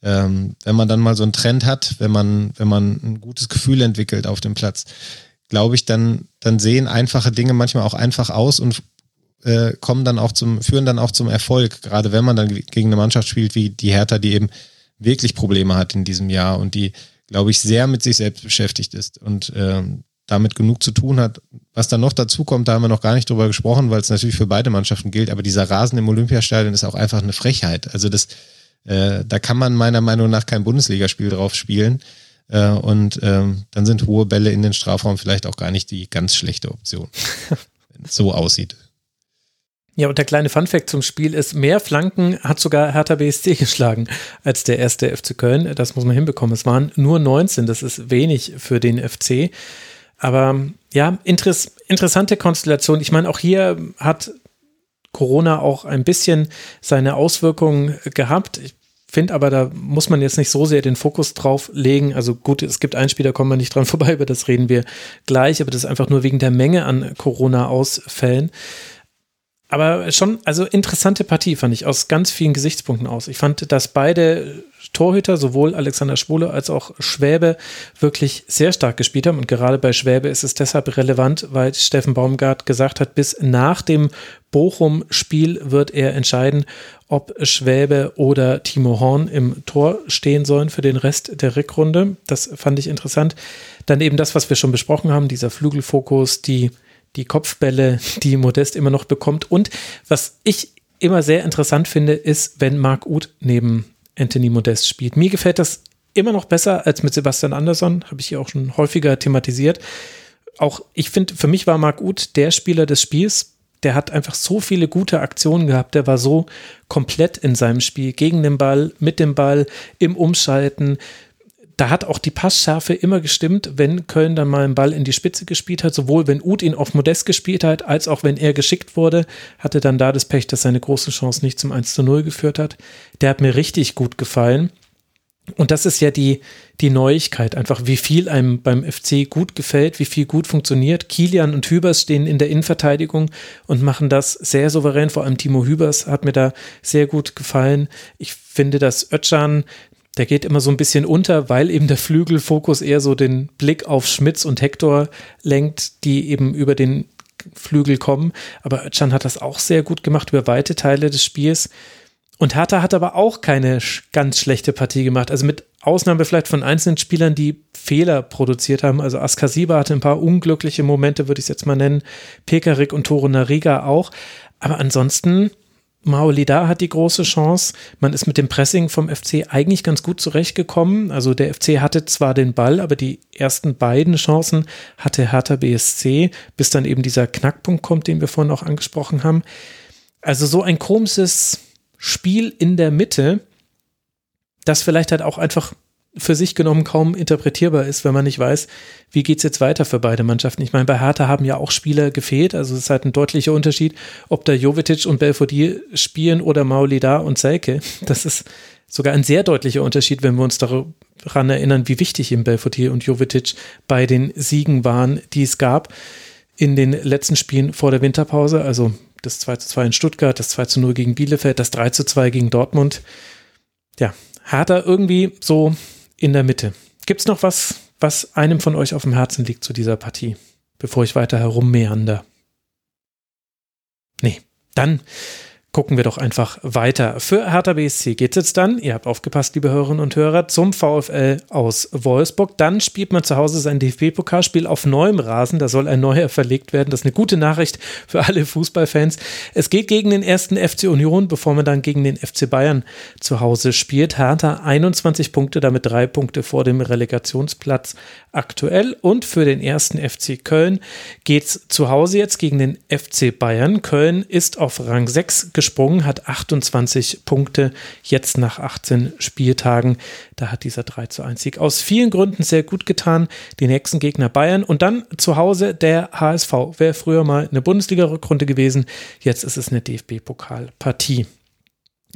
ähm, wenn man dann mal so einen Trend hat, wenn man, wenn man ein gutes Gefühl entwickelt auf dem Platz, glaube ich, dann, dann sehen einfache Dinge manchmal auch einfach aus und äh, kommen dann auch zum, führen dann auch zum Erfolg, gerade wenn man dann gegen eine Mannschaft spielt wie die Hertha, die eben wirklich Probleme hat in diesem Jahr und die, glaube ich, sehr mit sich selbst beschäftigt ist und ähm, damit genug zu tun hat. Was dann noch dazu kommt, da haben wir noch gar nicht drüber gesprochen, weil es natürlich für beide Mannschaften gilt, aber dieser Rasen im Olympiastadion ist auch einfach eine Frechheit. Also das, äh, da kann man meiner Meinung nach kein Bundesligaspiel drauf spielen. Äh, und ähm, dann sind hohe Bälle in den Strafraum vielleicht auch gar nicht die ganz schlechte Option, wenn es so aussieht. Ja, und der kleine Funfact zum Spiel ist, mehr Flanken hat sogar Hertha BSC geschlagen als der erste FC Köln. Das muss man hinbekommen. Es waren nur 19, das ist wenig für den FC. Aber ja, interess interessante Konstellation. Ich meine, auch hier hat Corona auch ein bisschen seine Auswirkungen gehabt. Ich finde aber, da muss man jetzt nicht so sehr den Fokus drauf legen. Also gut, es gibt ein Spiel, da kommen wir nicht dran vorbei, über das reden wir gleich, aber das ist einfach nur wegen der Menge an Corona-Ausfällen. Aber schon, also interessante Partie fand ich aus ganz vielen Gesichtspunkten aus. Ich fand, dass beide Torhüter, sowohl Alexander Schwule als auch Schwäbe, wirklich sehr stark gespielt haben. Und gerade bei Schwäbe ist es deshalb relevant, weil Steffen Baumgart gesagt hat, bis nach dem Bochum-Spiel wird er entscheiden, ob Schwäbe oder Timo Horn im Tor stehen sollen für den Rest der Rückrunde. Das fand ich interessant. Dann eben das, was wir schon besprochen haben, dieser Flügelfokus, die die Kopfbälle, die Modest immer noch bekommt. Und was ich immer sehr interessant finde, ist, wenn Marc Uth neben Anthony Modest spielt. Mir gefällt das immer noch besser als mit Sebastian Andersson, habe ich hier auch schon häufiger thematisiert. Auch ich finde, für mich war Marc Uth der Spieler des Spiels. Der hat einfach so viele gute Aktionen gehabt. Der war so komplett in seinem Spiel. Gegen den Ball, mit dem Ball, im Umschalten, da hat auch die Passschärfe immer gestimmt, wenn Köln dann mal einen Ball in die Spitze gespielt hat, sowohl wenn Uth ihn auf Modest gespielt hat, als auch wenn er geschickt wurde, hatte dann da das Pech, dass seine große Chance nicht zum 1 zu 0 geführt hat. Der hat mir richtig gut gefallen. Und das ist ja die, die Neuigkeit, einfach wie viel einem beim FC gut gefällt, wie viel gut funktioniert. Kilian und Hübers stehen in der Innenverteidigung und machen das sehr souverän. Vor allem Timo Hübers hat mir da sehr gut gefallen. Ich finde, dass Ötchan der geht immer so ein bisschen unter, weil eben der Flügelfokus eher so den Blick auf Schmitz und Hector lenkt, die eben über den Flügel kommen. Aber Özcan hat das auch sehr gut gemacht über weite Teile des Spiels. Und Hertha hat aber auch keine ganz schlechte Partie gemacht. Also mit Ausnahme vielleicht von einzelnen Spielern, die Fehler produziert haben. Also Askasiba hatte ein paar unglückliche Momente, würde ich es jetzt mal nennen. Pekarik und Toro Nariga auch. Aber ansonsten Maolida hat die große Chance. Man ist mit dem Pressing vom FC eigentlich ganz gut zurechtgekommen. Also der FC hatte zwar den Ball, aber die ersten beiden Chancen hatte Hertha BSC, bis dann eben dieser Knackpunkt kommt, den wir vorhin auch angesprochen haben. Also so ein komisches Spiel in der Mitte, das vielleicht halt auch einfach für sich genommen kaum interpretierbar ist, wenn man nicht weiß, wie geht's jetzt weiter für beide Mannschaften. Ich meine, bei Hertha haben ja auch Spieler gefehlt, also es ist halt ein deutlicher Unterschied, ob da Jovetic und Belfodil spielen oder Maulida und Selke. Das ist sogar ein sehr deutlicher Unterschied, wenn wir uns daran erinnern, wie wichtig eben Belfodil und Jovetic bei den Siegen waren, die es gab in den letzten Spielen vor der Winterpause, also das 2 zu 2 in Stuttgart, das 2 zu 0 gegen Bielefeld, das 3 zu 2 gegen Dortmund. Ja, Hertha irgendwie so in der Mitte. Gibt es noch was, was einem von euch auf dem Herzen liegt zu dieser Partie, bevor ich weiter herummeander? Nee, dann gucken wir doch einfach weiter. Für Hertha BSC geht es jetzt dann, ihr habt aufgepasst, liebe Hörerinnen und Hörer, zum VfL aus Wolfsburg. Dann spielt man zu Hause sein DFB-Pokalspiel auf neuem Rasen. Da soll ein neuer verlegt werden. Das ist eine gute Nachricht für alle Fußballfans. Es geht gegen den ersten FC Union, bevor man dann gegen den FC Bayern zu Hause spielt. Hertha 21 Punkte, damit drei Punkte vor dem Relegationsplatz aktuell. Und für den ersten FC Köln geht es zu Hause jetzt gegen den FC Bayern. Köln ist auf Rang 6 gesprungen, hat 28 Punkte jetzt nach 18 Spieltagen. Da hat dieser 3 zu 1 Sieg aus vielen Gründen sehr gut getan. Die nächsten Gegner Bayern und dann zu Hause der HSV. Wäre früher mal eine Bundesliga-Rückrunde gewesen, jetzt ist es eine DFB-Pokalpartie.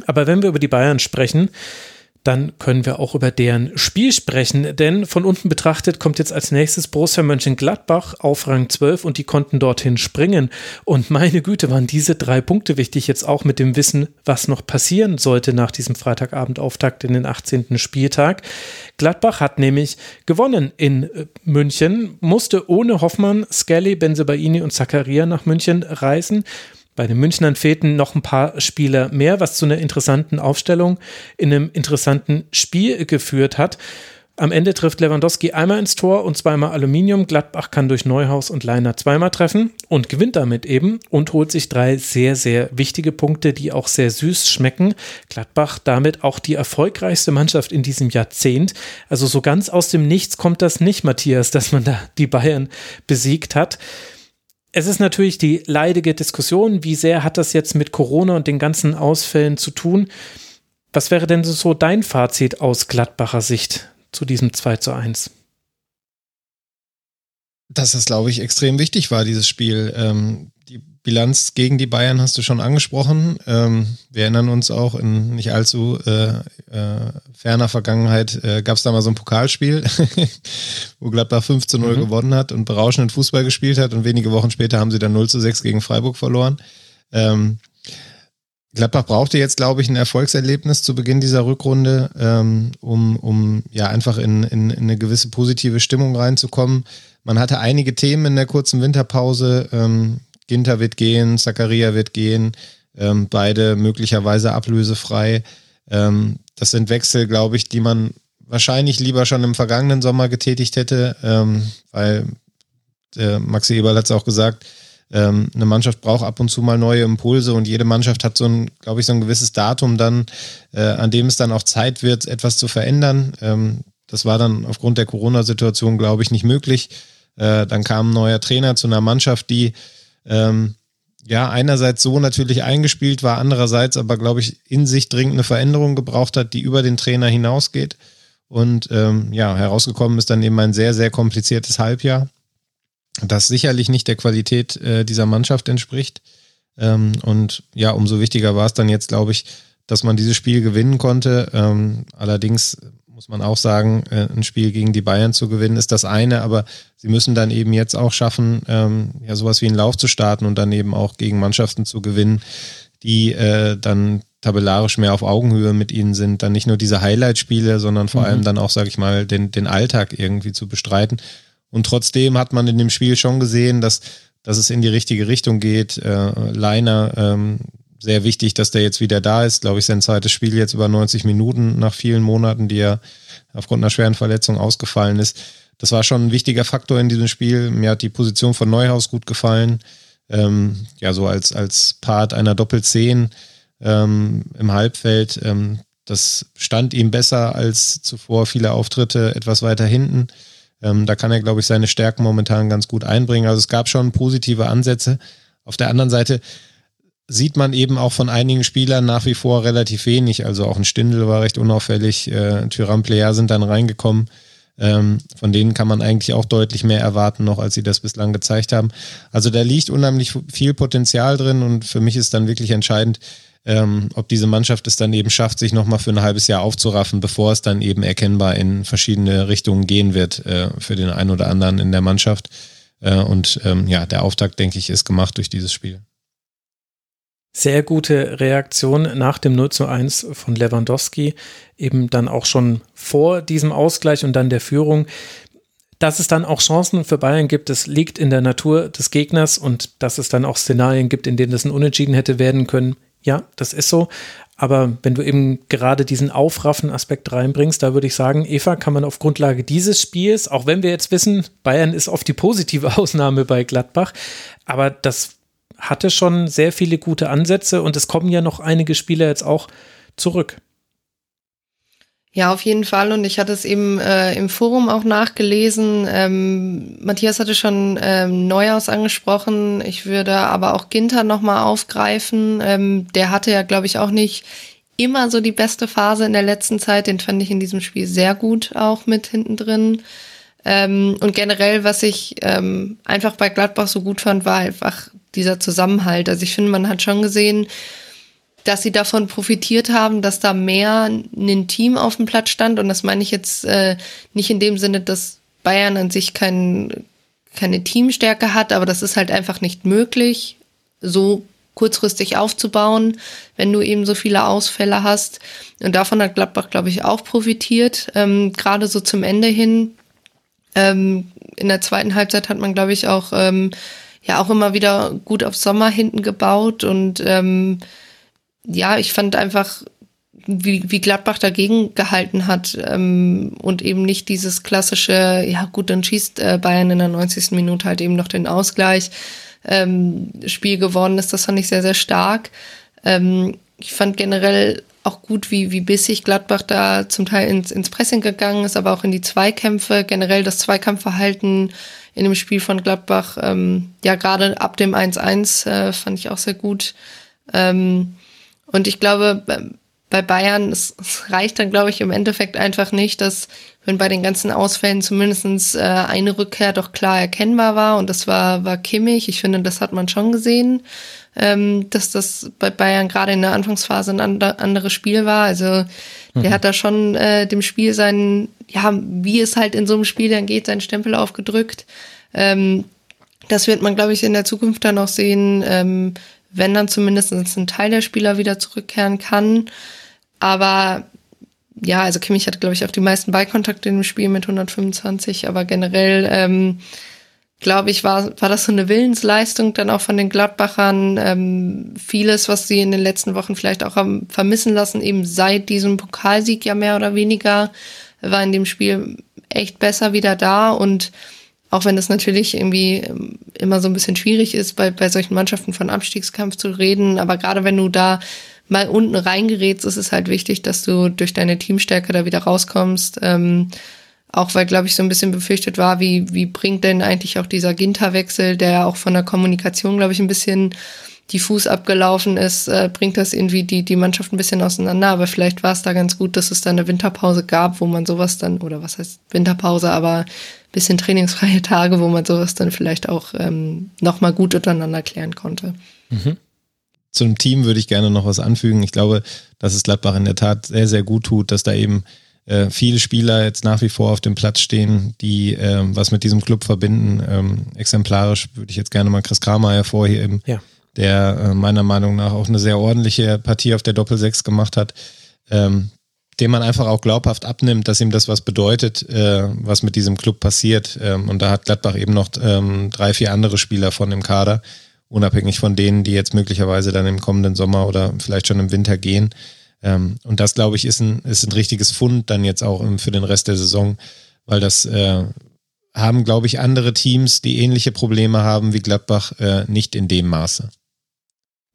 Aber wenn wir über die Bayern sprechen, dann können wir auch über deren Spiel sprechen. Denn von unten betrachtet kommt jetzt als nächstes Borussia Mönchengladbach auf Rang 12 und die konnten dorthin springen. Und meine Güte, waren diese drei Punkte wichtig, jetzt auch mit dem Wissen, was noch passieren sollte nach diesem Freitagabendauftakt in den 18. Spieltag. Gladbach hat nämlich gewonnen in äh, München, musste ohne Hoffmann, Skelly, Benzebaini und Zakaria nach München reisen. Bei den Münchnern fehlten noch ein paar Spieler mehr, was zu einer interessanten Aufstellung in einem interessanten Spiel geführt hat. Am Ende trifft Lewandowski einmal ins Tor und zweimal Aluminium. Gladbach kann durch Neuhaus und Leiner zweimal treffen und gewinnt damit eben und holt sich drei sehr, sehr wichtige Punkte, die auch sehr süß schmecken. Gladbach damit auch die erfolgreichste Mannschaft in diesem Jahrzehnt. Also so ganz aus dem Nichts kommt das nicht, Matthias, dass man da die Bayern besiegt hat. Es ist natürlich die leidige Diskussion, wie sehr hat das jetzt mit Corona und den ganzen Ausfällen zu tun. Was wäre denn so dein Fazit aus Gladbacher Sicht zu diesem 2 zu 1? Dass das, glaube ich, extrem wichtig war, dieses Spiel. Ähm, Bilanz gegen die Bayern hast du schon angesprochen. Ähm, wir erinnern uns auch in nicht allzu äh, äh, ferner Vergangenheit äh, gab es da mal so ein Pokalspiel, wo Gladbach 5 zu 0 mhm. gewonnen hat und berauschenden Fußball gespielt hat und wenige Wochen später haben sie dann 0 zu 6 gegen Freiburg verloren. Ähm, Gladbach brauchte jetzt, glaube ich, ein Erfolgserlebnis zu Beginn dieser Rückrunde, ähm, um, um ja einfach in, in, in, eine gewisse positive Stimmung reinzukommen. Man hatte einige Themen in der kurzen Winterpause. Ähm, Ginter wird gehen, Zakaria wird gehen, ähm, beide möglicherweise ablösefrei. Ähm, das sind Wechsel, glaube ich, die man wahrscheinlich lieber schon im vergangenen Sommer getätigt hätte, ähm, weil der Maxi Eberl hat es auch gesagt, ähm, eine Mannschaft braucht ab und zu mal neue Impulse und jede Mannschaft hat so ein, glaube ich, so ein gewisses Datum dann, äh, an dem es dann auch Zeit wird, etwas zu verändern. Ähm, das war dann aufgrund der Corona-Situation, glaube ich, nicht möglich. Äh, dann kam ein neuer Trainer zu einer Mannschaft, die ähm, ja einerseits so natürlich eingespielt war, andererseits aber, glaube ich, in sich dringend eine Veränderung gebraucht hat, die über den Trainer hinausgeht. Und ähm, ja, herausgekommen ist dann eben ein sehr, sehr kompliziertes Halbjahr das sicherlich nicht der Qualität äh, dieser Mannschaft entspricht. Ähm, und ja, umso wichtiger war es dann jetzt, glaube ich, dass man dieses Spiel gewinnen konnte. Ähm, allerdings muss man auch sagen, äh, ein Spiel gegen die Bayern zu gewinnen ist das eine, aber sie müssen dann eben jetzt auch schaffen, ähm, ja sowas wie einen Lauf zu starten und dann eben auch gegen Mannschaften zu gewinnen, die äh, dann tabellarisch mehr auf Augenhöhe mit ihnen sind, dann nicht nur diese Highlight-Spiele, sondern vor mhm. allem dann auch, sage ich mal, den, den Alltag irgendwie zu bestreiten. Und trotzdem hat man in dem Spiel schon gesehen, dass, dass es in die richtige Richtung geht. Äh, Leiner, ähm, sehr wichtig, dass der jetzt wieder da ist. Glaube ich, sein zweites Spiel jetzt über 90 Minuten nach vielen Monaten, die er aufgrund einer schweren Verletzung ausgefallen ist. Das war schon ein wichtiger Faktor in diesem Spiel. Mir hat die Position von Neuhaus gut gefallen. Ähm, ja, so als, als Part einer Doppelzehn ähm, im Halbfeld. Ähm, das stand ihm besser als zuvor viele Auftritte etwas weiter hinten. Ähm, da kann er, glaube ich, seine Stärken momentan ganz gut einbringen. Also es gab schon positive Ansätze. Auf der anderen Seite sieht man eben auch von einigen Spielern nach wie vor relativ wenig. Also auch ein Stindel war recht unauffällig. Äh, Tyram Player sind dann reingekommen. Ähm, von denen kann man eigentlich auch deutlich mehr erwarten, noch als sie das bislang gezeigt haben. Also da liegt unheimlich viel Potenzial drin und für mich ist dann wirklich entscheidend, ähm, ob diese Mannschaft es dann eben schafft, sich nochmal für ein halbes Jahr aufzuraffen, bevor es dann eben erkennbar in verschiedene Richtungen gehen wird äh, für den einen oder anderen in der Mannschaft. Äh, und ähm, ja, der Auftakt, denke ich, ist gemacht durch dieses Spiel. Sehr gute Reaktion nach dem 0 zu 1 von Lewandowski, eben dann auch schon vor diesem Ausgleich und dann der Führung. Dass es dann auch Chancen für Bayern gibt, das liegt in der Natur des Gegners und dass es dann auch Szenarien gibt, in denen das ein Unentschieden hätte werden können, ja, das ist so. Aber wenn du eben gerade diesen Aufraffen-Aspekt reinbringst, da würde ich sagen, Eva, kann man auf Grundlage dieses Spiels, auch wenn wir jetzt wissen, Bayern ist oft die positive Ausnahme bei Gladbach, aber das hatte schon sehr viele gute Ansätze und es kommen ja noch einige Spieler jetzt auch zurück. Ja, auf jeden Fall. Und ich hatte es eben äh, im Forum auch nachgelesen. Ähm, Matthias hatte schon ähm, Neuhaus angesprochen. Ich würde aber auch Ginter nochmal aufgreifen. Ähm, der hatte ja, glaube ich, auch nicht immer so die beste Phase in der letzten Zeit. Den fand ich in diesem Spiel sehr gut auch mit hinten drin. Ähm, und generell, was ich ähm, einfach bei Gladbach so gut fand, war einfach dieser Zusammenhalt. Also ich finde, man hat schon gesehen, dass sie davon profitiert haben, dass da mehr ein Team auf dem Platz stand. Und das meine ich jetzt äh, nicht in dem Sinne, dass Bayern an sich kein, keine Teamstärke hat, aber das ist halt einfach nicht möglich, so kurzfristig aufzubauen, wenn du eben so viele Ausfälle hast. Und davon hat Gladbach, glaube ich, auch profitiert, ähm, gerade so zum Ende hin. Ähm, in der zweiten Halbzeit hat man, glaube ich, auch ähm, ja auch immer wieder gut auf Sommer hinten gebaut und ähm, ja, ich fand einfach, wie, wie Gladbach dagegen gehalten hat ähm, und eben nicht dieses klassische, ja gut, dann schießt äh, Bayern in der 90. Minute halt eben noch den Ausgleich. Ähm, Spiel gewonnen ist, das fand ich sehr, sehr stark. Ähm, ich fand generell auch gut, wie, wie bissig Gladbach da zum Teil ins, ins Pressing gegangen ist, aber auch in die Zweikämpfe, generell das Zweikampfverhalten in dem Spiel von Gladbach, ähm, ja, gerade ab dem 1-1 äh, fand ich auch sehr gut. Ähm, und ich glaube, bei Bayern, es, es reicht dann, glaube ich, im Endeffekt einfach nicht, dass, wenn bei den ganzen Ausfällen zumindestens äh, eine Rückkehr doch klar erkennbar war, und das war, war Kimmich. Ich finde, das hat man schon gesehen, ähm, dass das bei Bayern gerade in der Anfangsphase ein and anderes Spiel war. Also der mhm. hat da schon äh, dem Spiel seinen, ja, wie es halt in so einem Spiel dann geht, seinen Stempel aufgedrückt. Ähm, das wird man, glaube ich, in der Zukunft dann noch sehen. Ähm, wenn dann zumindest ein Teil der Spieler wieder zurückkehren kann. Aber ja, also Kimmich hat, glaube ich, auch die meisten Ballkontakte im Spiel mit 125, aber generell ähm, glaube ich, war, war das so eine Willensleistung dann auch von den Gladbachern. Ähm, vieles, was sie in den letzten Wochen vielleicht auch haben vermissen lassen, eben seit diesem Pokalsieg ja mehr oder weniger, war in dem Spiel echt besser wieder da und auch wenn es natürlich irgendwie ähm, immer so ein bisschen schwierig ist, bei, bei solchen Mannschaften von Abstiegskampf zu reden, aber gerade wenn du da mal unten reingerätst, ist es halt wichtig, dass du durch deine Teamstärke da wieder rauskommst. Ähm, auch weil, glaube ich, so ein bisschen befürchtet war, wie, wie bringt denn eigentlich auch dieser Ginterwechsel, der auch von der Kommunikation, glaube ich, ein bisschen diffus abgelaufen ist, äh, bringt das irgendwie die, die Mannschaft ein bisschen auseinander. Aber vielleicht war es da ganz gut, dass es da eine Winterpause gab, wo man sowas dann, oder was heißt Winterpause, aber bisschen trainingsfreie Tage, wo man sowas dann vielleicht auch ähm, nochmal gut untereinander klären konnte. Mhm. Zum Team würde ich gerne noch was anfügen. Ich glaube, dass es Gladbach in der Tat sehr, sehr gut tut, dass da eben äh, viele Spieler jetzt nach wie vor auf dem Platz stehen, die äh, was mit diesem Club verbinden. Ähm, exemplarisch würde ich jetzt gerne mal Chris Kramer hervorheben. Ja der äh, meiner Meinung nach auch eine sehr ordentliche Partie auf der Doppel-6 gemacht hat, ähm, dem man einfach auch glaubhaft abnimmt, dass ihm das was bedeutet, äh, was mit diesem Club passiert. Ähm, und da hat Gladbach eben noch ähm, drei, vier andere Spieler von dem Kader, unabhängig von denen, die jetzt möglicherweise dann im kommenden Sommer oder vielleicht schon im Winter gehen. Ähm, und das, glaube ich, ist ein, ist ein richtiges Fund dann jetzt auch für den Rest der Saison, weil das äh, haben, glaube ich, andere Teams, die ähnliche Probleme haben wie Gladbach, äh, nicht in dem Maße.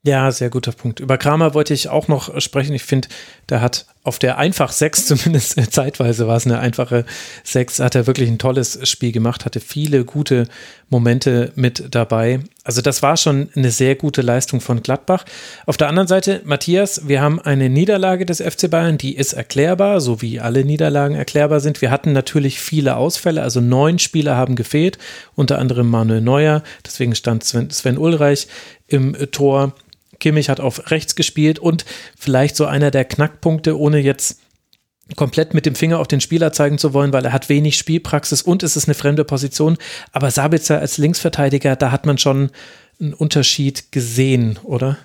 Ja, sehr guter Punkt. Über Kramer wollte ich auch noch sprechen. Ich finde, der hat auf der einfach 6, zumindest zeitweise war es eine einfache 6, hat er wirklich ein tolles Spiel gemacht, hatte viele gute Momente mit dabei. Also das war schon eine sehr gute Leistung von Gladbach. Auf der anderen Seite, Matthias, wir haben eine Niederlage des FC Bayern, die ist erklärbar, so wie alle Niederlagen erklärbar sind. Wir hatten natürlich viele Ausfälle, also neun Spieler haben gefehlt, unter anderem Manuel Neuer, deswegen stand Sven, Sven Ulreich im Tor. Kimmich hat auf rechts gespielt und vielleicht so einer der Knackpunkte, ohne jetzt komplett mit dem Finger auf den Spieler zeigen zu wollen, weil er hat wenig Spielpraxis und es ist eine fremde Position. Aber Sabitzer als Linksverteidiger, da hat man schon einen Unterschied gesehen, oder?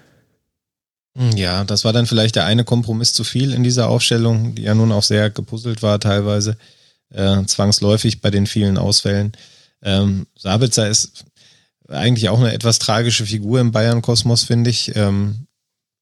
Ja, das war dann vielleicht der eine Kompromiss zu viel in dieser Aufstellung, die ja nun auch sehr gepuzzelt war teilweise, äh, zwangsläufig bei den vielen Ausfällen. Ähm, Sabitzer ist eigentlich auch eine etwas tragische Figur im Bayern-Kosmos, finde ich. Ähm,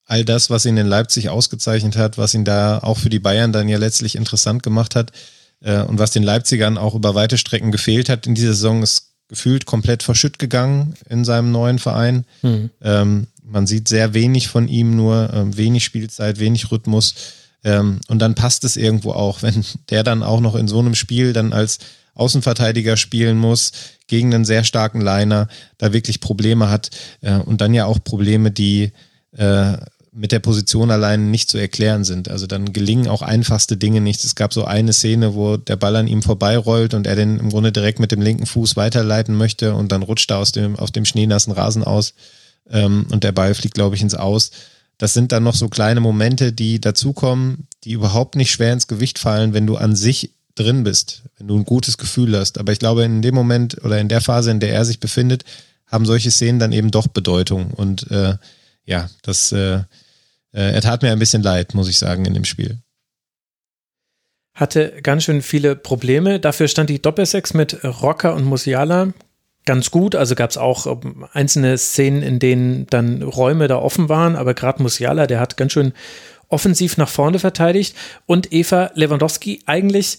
all das, was ihn in Leipzig ausgezeichnet hat, was ihn da auch für die Bayern dann ja letztlich interessant gemacht hat äh, und was den Leipzigern auch über weite Strecken gefehlt hat in dieser Saison, ist gefühlt komplett verschütt gegangen in seinem neuen Verein. Mhm. Ähm, man sieht sehr wenig von ihm, nur äh, wenig Spielzeit, wenig Rhythmus. Ähm, und dann passt es irgendwo auch, wenn der dann auch noch in so einem Spiel dann als Außenverteidiger spielen muss, gegen einen sehr starken Liner, da wirklich Probleme hat äh, und dann ja auch Probleme, die äh, mit der Position allein nicht zu erklären sind. Also dann gelingen auch einfachste Dinge nicht. Es gab so eine Szene, wo der Ball an ihm vorbeirollt und er den im Grunde direkt mit dem linken Fuß weiterleiten möchte und dann rutscht er aus dem, auf dem schneenassen Rasen aus ähm, und der Ball fliegt, glaube ich, ins Aus. Das sind dann noch so kleine Momente, die dazukommen, die überhaupt nicht schwer ins Gewicht fallen, wenn du an sich drin bist, wenn du ein gutes Gefühl hast. Aber ich glaube, in dem Moment oder in der Phase, in der er sich befindet, haben solche Szenen dann eben doch Bedeutung. Und äh, ja, das äh, äh, er tat mir ein bisschen leid, muss ich sagen, in dem Spiel. Hatte ganz schön viele Probleme. Dafür stand die Doppelsechs mit Rocker und Musiala ganz gut. Also gab es auch ähm, einzelne Szenen, in denen dann Räume da offen waren, aber gerade Musiala, der hat ganz schön offensiv nach vorne verteidigt und Eva Lewandowski eigentlich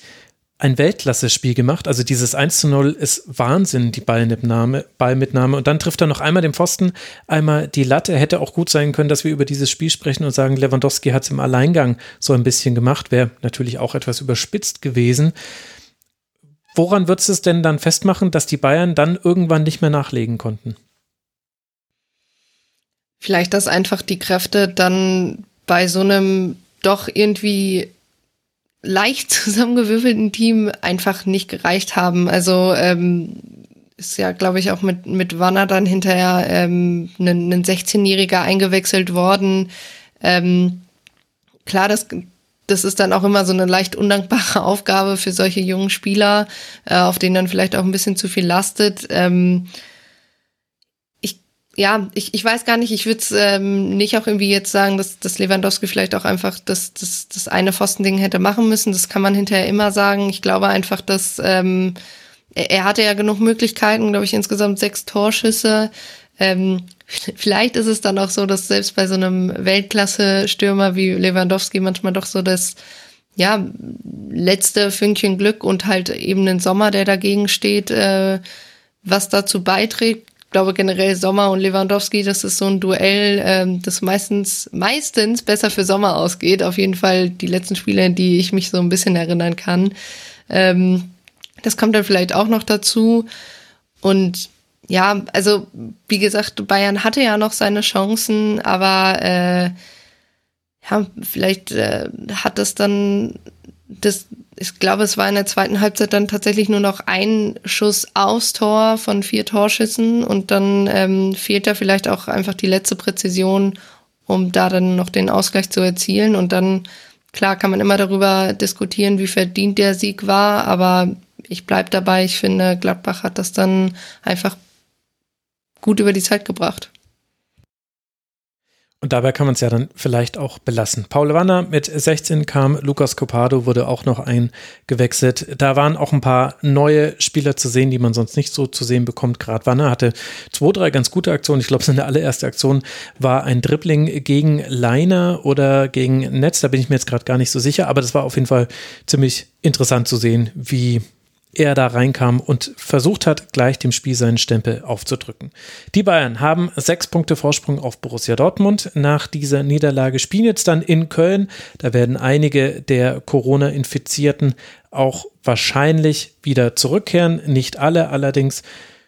ein Weltklasse-Spiel gemacht. Also dieses 1 zu 0 ist Wahnsinn, die Ballmitnahme, Ballmitnahme. Und dann trifft er noch einmal den Pfosten, einmal die Latte. Hätte auch gut sein können, dass wir über dieses Spiel sprechen und sagen, Lewandowski hat es im Alleingang so ein bisschen gemacht. Wäre natürlich auch etwas überspitzt gewesen. Woran würdest du es denn dann festmachen, dass die Bayern dann irgendwann nicht mehr nachlegen konnten? Vielleicht, dass einfach die Kräfte dann bei so einem doch irgendwie leicht zusammengewürfelten Team einfach nicht gereicht haben. Also ähm, ist ja, glaube ich, auch mit, mit Wanner dann hinterher ähm, ein, ein 16-Jähriger eingewechselt worden. Ähm, klar, das, das ist dann auch immer so eine leicht undankbare Aufgabe für solche jungen Spieler, äh, auf denen dann vielleicht auch ein bisschen zu viel lastet. Ähm, ja, ich, ich weiß gar nicht, ich würde es ähm, nicht auch irgendwie jetzt sagen, dass, dass Lewandowski vielleicht auch einfach das, das, das eine Pfostending hätte machen müssen. Das kann man hinterher immer sagen. Ich glaube einfach, dass ähm, er, er hatte ja genug Möglichkeiten, glaube ich, insgesamt sechs Torschüsse. Ähm, vielleicht ist es dann auch so, dass selbst bei so einem Weltklasse-Stürmer wie Lewandowski manchmal doch so das ja, letzte Fünkchen Glück und halt eben ein Sommer, der dagegen steht, äh, was dazu beiträgt glaube generell Sommer und Lewandowski, das ist so ein Duell, ähm, das meistens, meistens besser für Sommer ausgeht. Auf jeden Fall die letzten Spiele, die ich mich so ein bisschen erinnern kann. Ähm, das kommt dann vielleicht auch noch dazu. Und ja, also wie gesagt, Bayern hatte ja noch seine Chancen, aber äh, ja, vielleicht äh, hat das dann das ich glaube, es war in der zweiten Halbzeit dann tatsächlich nur noch ein Schuss aufs Tor von vier Torschüssen und dann ähm, fehlt da vielleicht auch einfach die letzte Präzision, um da dann noch den Ausgleich zu erzielen. Und dann, klar, kann man immer darüber diskutieren, wie verdient der Sieg war, aber ich bleib dabei, ich finde, Gladbach hat das dann einfach gut über die Zeit gebracht. Und dabei kann man es ja dann vielleicht auch belassen. Paul Wanner mit 16 kam, Lukas Copado wurde auch noch eingewechselt. Da waren auch ein paar neue Spieler zu sehen, die man sonst nicht so zu sehen bekommt. Gerade Wanner hatte zwei, drei ganz gute Aktionen. Ich glaube, seine allererste Aktion war ein Dribbling gegen Leiner oder gegen Netz. Da bin ich mir jetzt gerade gar nicht so sicher, aber das war auf jeden Fall ziemlich interessant zu sehen, wie er da reinkam und versucht hat, gleich dem Spiel seinen Stempel aufzudrücken. Die Bayern haben sechs Punkte Vorsprung auf Borussia Dortmund. Nach dieser Niederlage spielen jetzt dann in Köln. Da werden einige der Corona-Infizierten auch wahrscheinlich wieder zurückkehren. Nicht alle allerdings.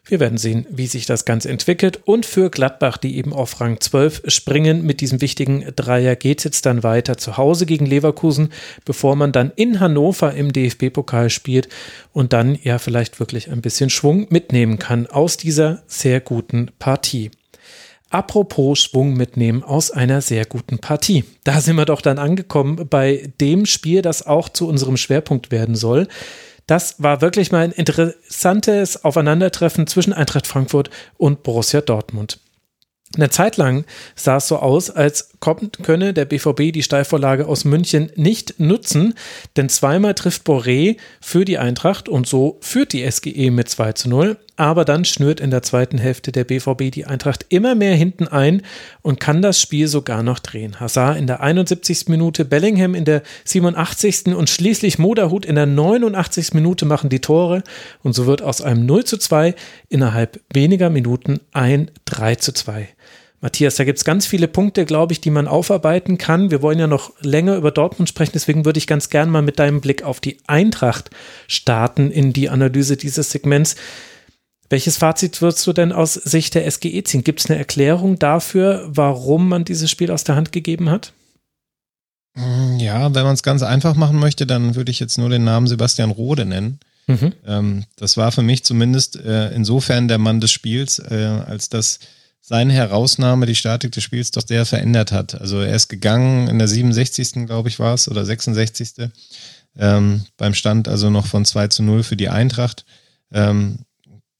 Wir werden sehen, wie sich das Ganze entwickelt. Und für Gladbach, die eben auf Rang 12 springen, mit diesem wichtigen Dreier geht es jetzt dann weiter zu Hause gegen Leverkusen, bevor man dann in Hannover im DFB-Pokal spielt und dann ja vielleicht wirklich ein bisschen Schwung mitnehmen kann aus dieser sehr guten Partie. Apropos Schwung mitnehmen aus einer sehr guten Partie. Da sind wir doch dann angekommen bei dem Spiel, das auch zu unserem Schwerpunkt werden soll. Das war wirklich mal ein interessantes Aufeinandertreffen zwischen Eintracht Frankfurt und Borussia Dortmund. Eine Zeit lang sah es so aus, als könne der BVB die Steilvorlage aus München nicht nutzen, denn zweimal trifft Boré für die Eintracht und so führt die SGE mit 2 zu 0 aber dann schnürt in der zweiten Hälfte der BVB die Eintracht immer mehr hinten ein und kann das Spiel sogar noch drehen. Hazard in der 71. Minute, Bellingham in der 87. und schließlich Moderhut in der 89. Minute machen die Tore und so wird aus einem 0 zu 2 innerhalb weniger Minuten ein 3 zu 2. Matthias, da gibt es ganz viele Punkte, glaube ich, die man aufarbeiten kann. Wir wollen ja noch länger über Dortmund sprechen, deswegen würde ich ganz gern mal mit deinem Blick auf die Eintracht starten in die Analyse dieses Segments. Welches Fazit würdest du denn aus Sicht der SGE ziehen? Gibt es eine Erklärung dafür, warum man dieses Spiel aus der Hand gegeben hat? Mm, ja, wenn man es ganz einfach machen möchte, dann würde ich jetzt nur den Namen Sebastian Rode nennen. Mhm. Ähm, das war für mich zumindest äh, insofern der Mann des Spiels, äh, als dass seine Herausnahme die Statik des Spiels doch sehr verändert hat. Also er ist gegangen in der 67. glaube ich war es oder 66. Ähm, beim Stand also noch von 2 zu 0 für die Eintracht. Ähm,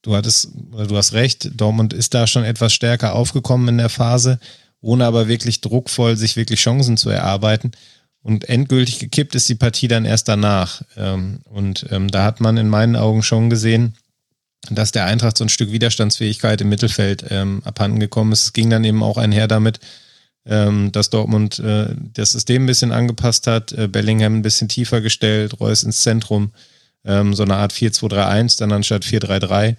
du hattest, du hast recht, Dortmund ist da schon etwas stärker aufgekommen in der Phase, ohne aber wirklich druckvoll sich wirklich Chancen zu erarbeiten. Und endgültig gekippt ist die Partie dann erst danach. Ähm, und ähm, da hat man in meinen Augen schon gesehen, dass der Eintracht so ein Stück Widerstandsfähigkeit im Mittelfeld ähm, abhanden gekommen ist. Es ging dann eben auch einher damit, ähm, dass Dortmund äh, das System ein bisschen angepasst hat, äh, Bellingham ein bisschen tiefer gestellt, Reus ins Zentrum, so eine Art 4-2-3-1 dann anstatt 4-3-3.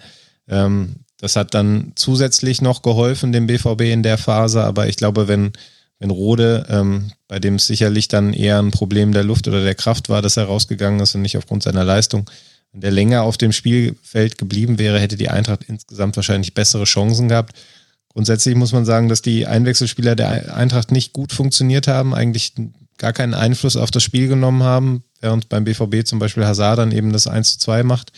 Ähm, das hat dann zusätzlich noch geholfen dem BVB in der Phase, aber ich glaube, wenn, wenn Rode, ähm, bei dem es sicherlich dann eher ein Problem der Luft oder der Kraft war, dass er rausgegangen ist und nicht aufgrund seiner Leistung, wenn der länger auf dem Spielfeld geblieben wäre, hätte die Eintracht insgesamt wahrscheinlich bessere Chancen gehabt. Grundsätzlich muss man sagen, dass die Einwechselspieler der Eintracht nicht gut funktioniert haben, eigentlich gar keinen Einfluss auf das Spiel genommen haben, während beim BVB zum Beispiel Hazard dann eben das 1 zu 2 macht.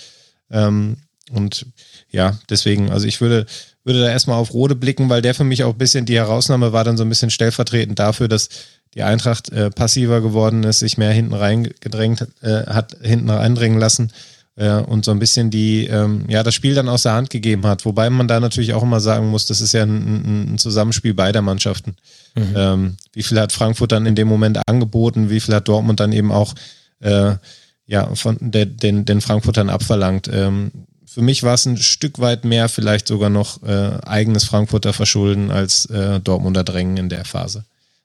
Ähm, und ja, deswegen, also ich würde, würde da erstmal auf Rode blicken, weil der für mich auch ein bisschen die Herausnahme war, dann so ein bisschen stellvertretend dafür, dass die Eintracht äh, passiver geworden ist, sich mehr hinten reingedrängt äh, hat, hinten reindrängen lassen äh, und so ein bisschen die, ähm, ja, das Spiel dann aus der Hand gegeben hat. Wobei man da natürlich auch immer sagen muss, das ist ja ein, ein Zusammenspiel beider Mannschaften. Mhm. Ähm, wie viel hat Frankfurt dann in dem Moment angeboten, wie viel hat Dortmund dann eben auch äh, ja, von der, den, den Frankfurtern abverlangt. Ähm, für mich war es ein Stück weit mehr, vielleicht sogar noch äh, eigenes Frankfurter Verschulden als äh, Dortmunder Drängen in der Phase.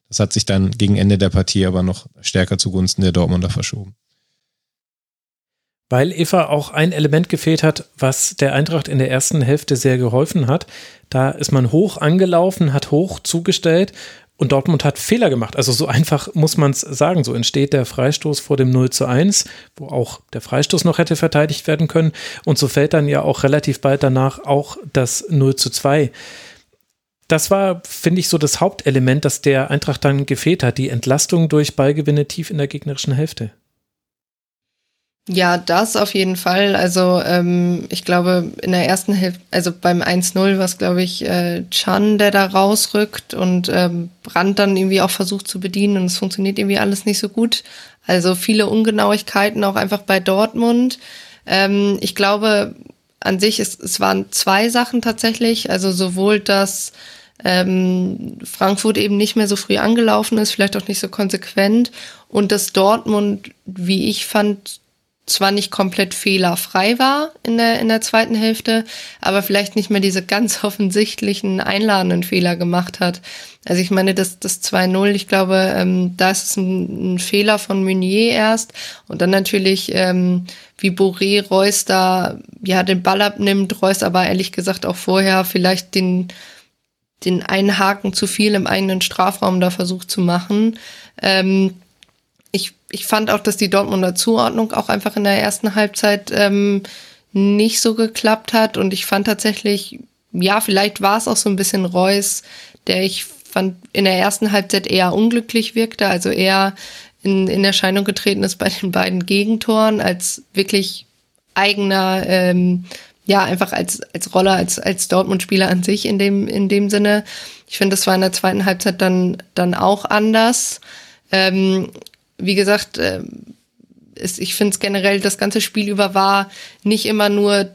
Das hat sich dann gegen Ende der Partie aber noch stärker zugunsten der Dortmunder verschoben weil Eva auch ein Element gefehlt hat, was der Eintracht in der ersten Hälfte sehr geholfen hat. Da ist man hoch angelaufen, hat hoch zugestellt und Dortmund hat Fehler gemacht. Also so einfach muss man es sagen. So entsteht der Freistoß vor dem 0 zu 1, wo auch der Freistoß noch hätte verteidigt werden können. Und so fällt dann ja auch relativ bald danach auch das 0 zu 2. Das war, finde ich, so das Hauptelement, das der Eintracht dann gefehlt hat. Die Entlastung durch Ballgewinne tief in der gegnerischen Hälfte. Ja, das auf jeden Fall. Also ähm, ich glaube, in der ersten Hälfte, also beim 1-0 war es, glaube ich, äh, Chan, der da rausrückt und ähm, Brandt dann irgendwie auch versucht zu bedienen und es funktioniert irgendwie alles nicht so gut. Also viele Ungenauigkeiten auch einfach bei Dortmund. Ähm, ich glaube, an sich, es, es waren zwei Sachen tatsächlich. Also sowohl, dass ähm, Frankfurt eben nicht mehr so früh angelaufen ist, vielleicht auch nicht so konsequent und dass Dortmund, wie ich fand, zwar nicht komplett fehlerfrei war in der, in der zweiten Hälfte, aber vielleicht nicht mehr diese ganz offensichtlichen einladenden Fehler gemacht hat. Also ich meine, das, das 2-0, ich glaube, ähm, da ist es ein, ein, Fehler von Meunier erst und dann natürlich, ähm, wie Boré Reus da ja den Ball abnimmt, Reus aber ehrlich gesagt auch vorher vielleicht den, den einen Haken zu viel im eigenen Strafraum da versucht zu machen. Ähm, ich, ich fand auch, dass die Dortmunder Zuordnung auch einfach in der ersten Halbzeit ähm, nicht so geklappt hat. Und ich fand tatsächlich, ja, vielleicht war es auch so ein bisschen Reus, der ich fand in der ersten Halbzeit eher unglücklich wirkte, also eher in, in Erscheinung getreten ist bei den beiden Gegentoren als wirklich eigener, ähm, ja, einfach als, als Roller, als, als Dortmund-Spieler an sich in dem, in dem Sinne. Ich finde, das war in der zweiten Halbzeit dann, dann auch anders. Ähm, wie gesagt, äh, ist, ich finde es generell, das ganze Spiel über war nicht immer nur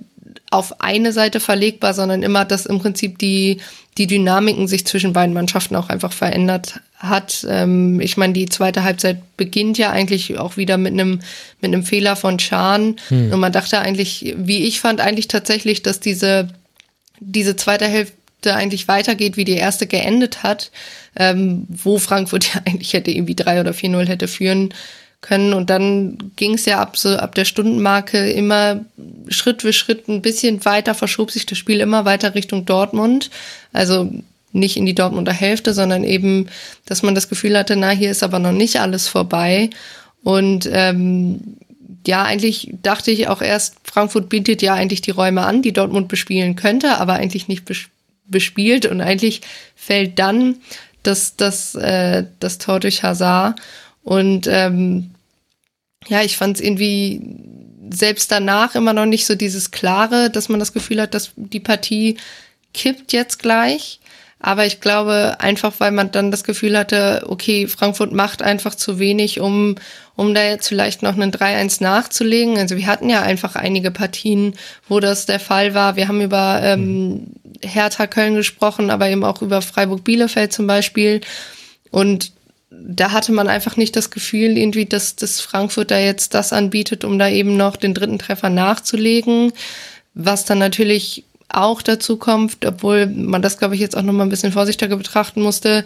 auf eine Seite verlegbar, sondern immer, dass im Prinzip die, die Dynamiken sich zwischen beiden Mannschaften auch einfach verändert hat. Ähm, ich meine, die zweite Halbzeit beginnt ja eigentlich auch wieder mit einem mit einem Fehler von Schahn. Hm. Und man dachte eigentlich, wie ich fand, eigentlich tatsächlich, dass diese, diese zweite Hälfte eigentlich weitergeht, wie die erste geendet hat, ähm, wo Frankfurt ja eigentlich hätte irgendwie drei oder vier null hätte führen können. Und dann ging es ja ab so ab der Stundenmarke immer Schritt für Schritt ein bisschen weiter, verschob sich das Spiel immer weiter Richtung Dortmund. Also nicht in die Dortmunder Hälfte, sondern eben, dass man das Gefühl hatte, na, hier ist aber noch nicht alles vorbei. Und ähm, ja, eigentlich dachte ich auch erst, Frankfurt bietet ja eigentlich die Räume an, die Dortmund bespielen könnte, aber eigentlich nicht bespielt. Und eigentlich fällt dann das, das, äh, das Tor durch Hazard. Und ähm, ja, ich fand es irgendwie selbst danach immer noch nicht so dieses Klare, dass man das Gefühl hat, dass die Partie kippt jetzt gleich. Aber ich glaube, einfach weil man dann das Gefühl hatte, okay, Frankfurt macht einfach zu wenig, um, um da jetzt vielleicht noch einen 3-1 nachzulegen. Also wir hatten ja einfach einige Partien, wo das der Fall war. Wir haben über ähm, Hertha Köln gesprochen, aber eben auch über Freiburg Bielefeld zum Beispiel. Und da hatte man einfach nicht das Gefühl, irgendwie, dass, dass Frankfurt da jetzt das anbietet, um da eben noch den dritten Treffer nachzulegen. Was dann natürlich auch dazu kommt, obwohl man das, glaube ich, jetzt auch noch mal ein bisschen vorsichtiger betrachten musste.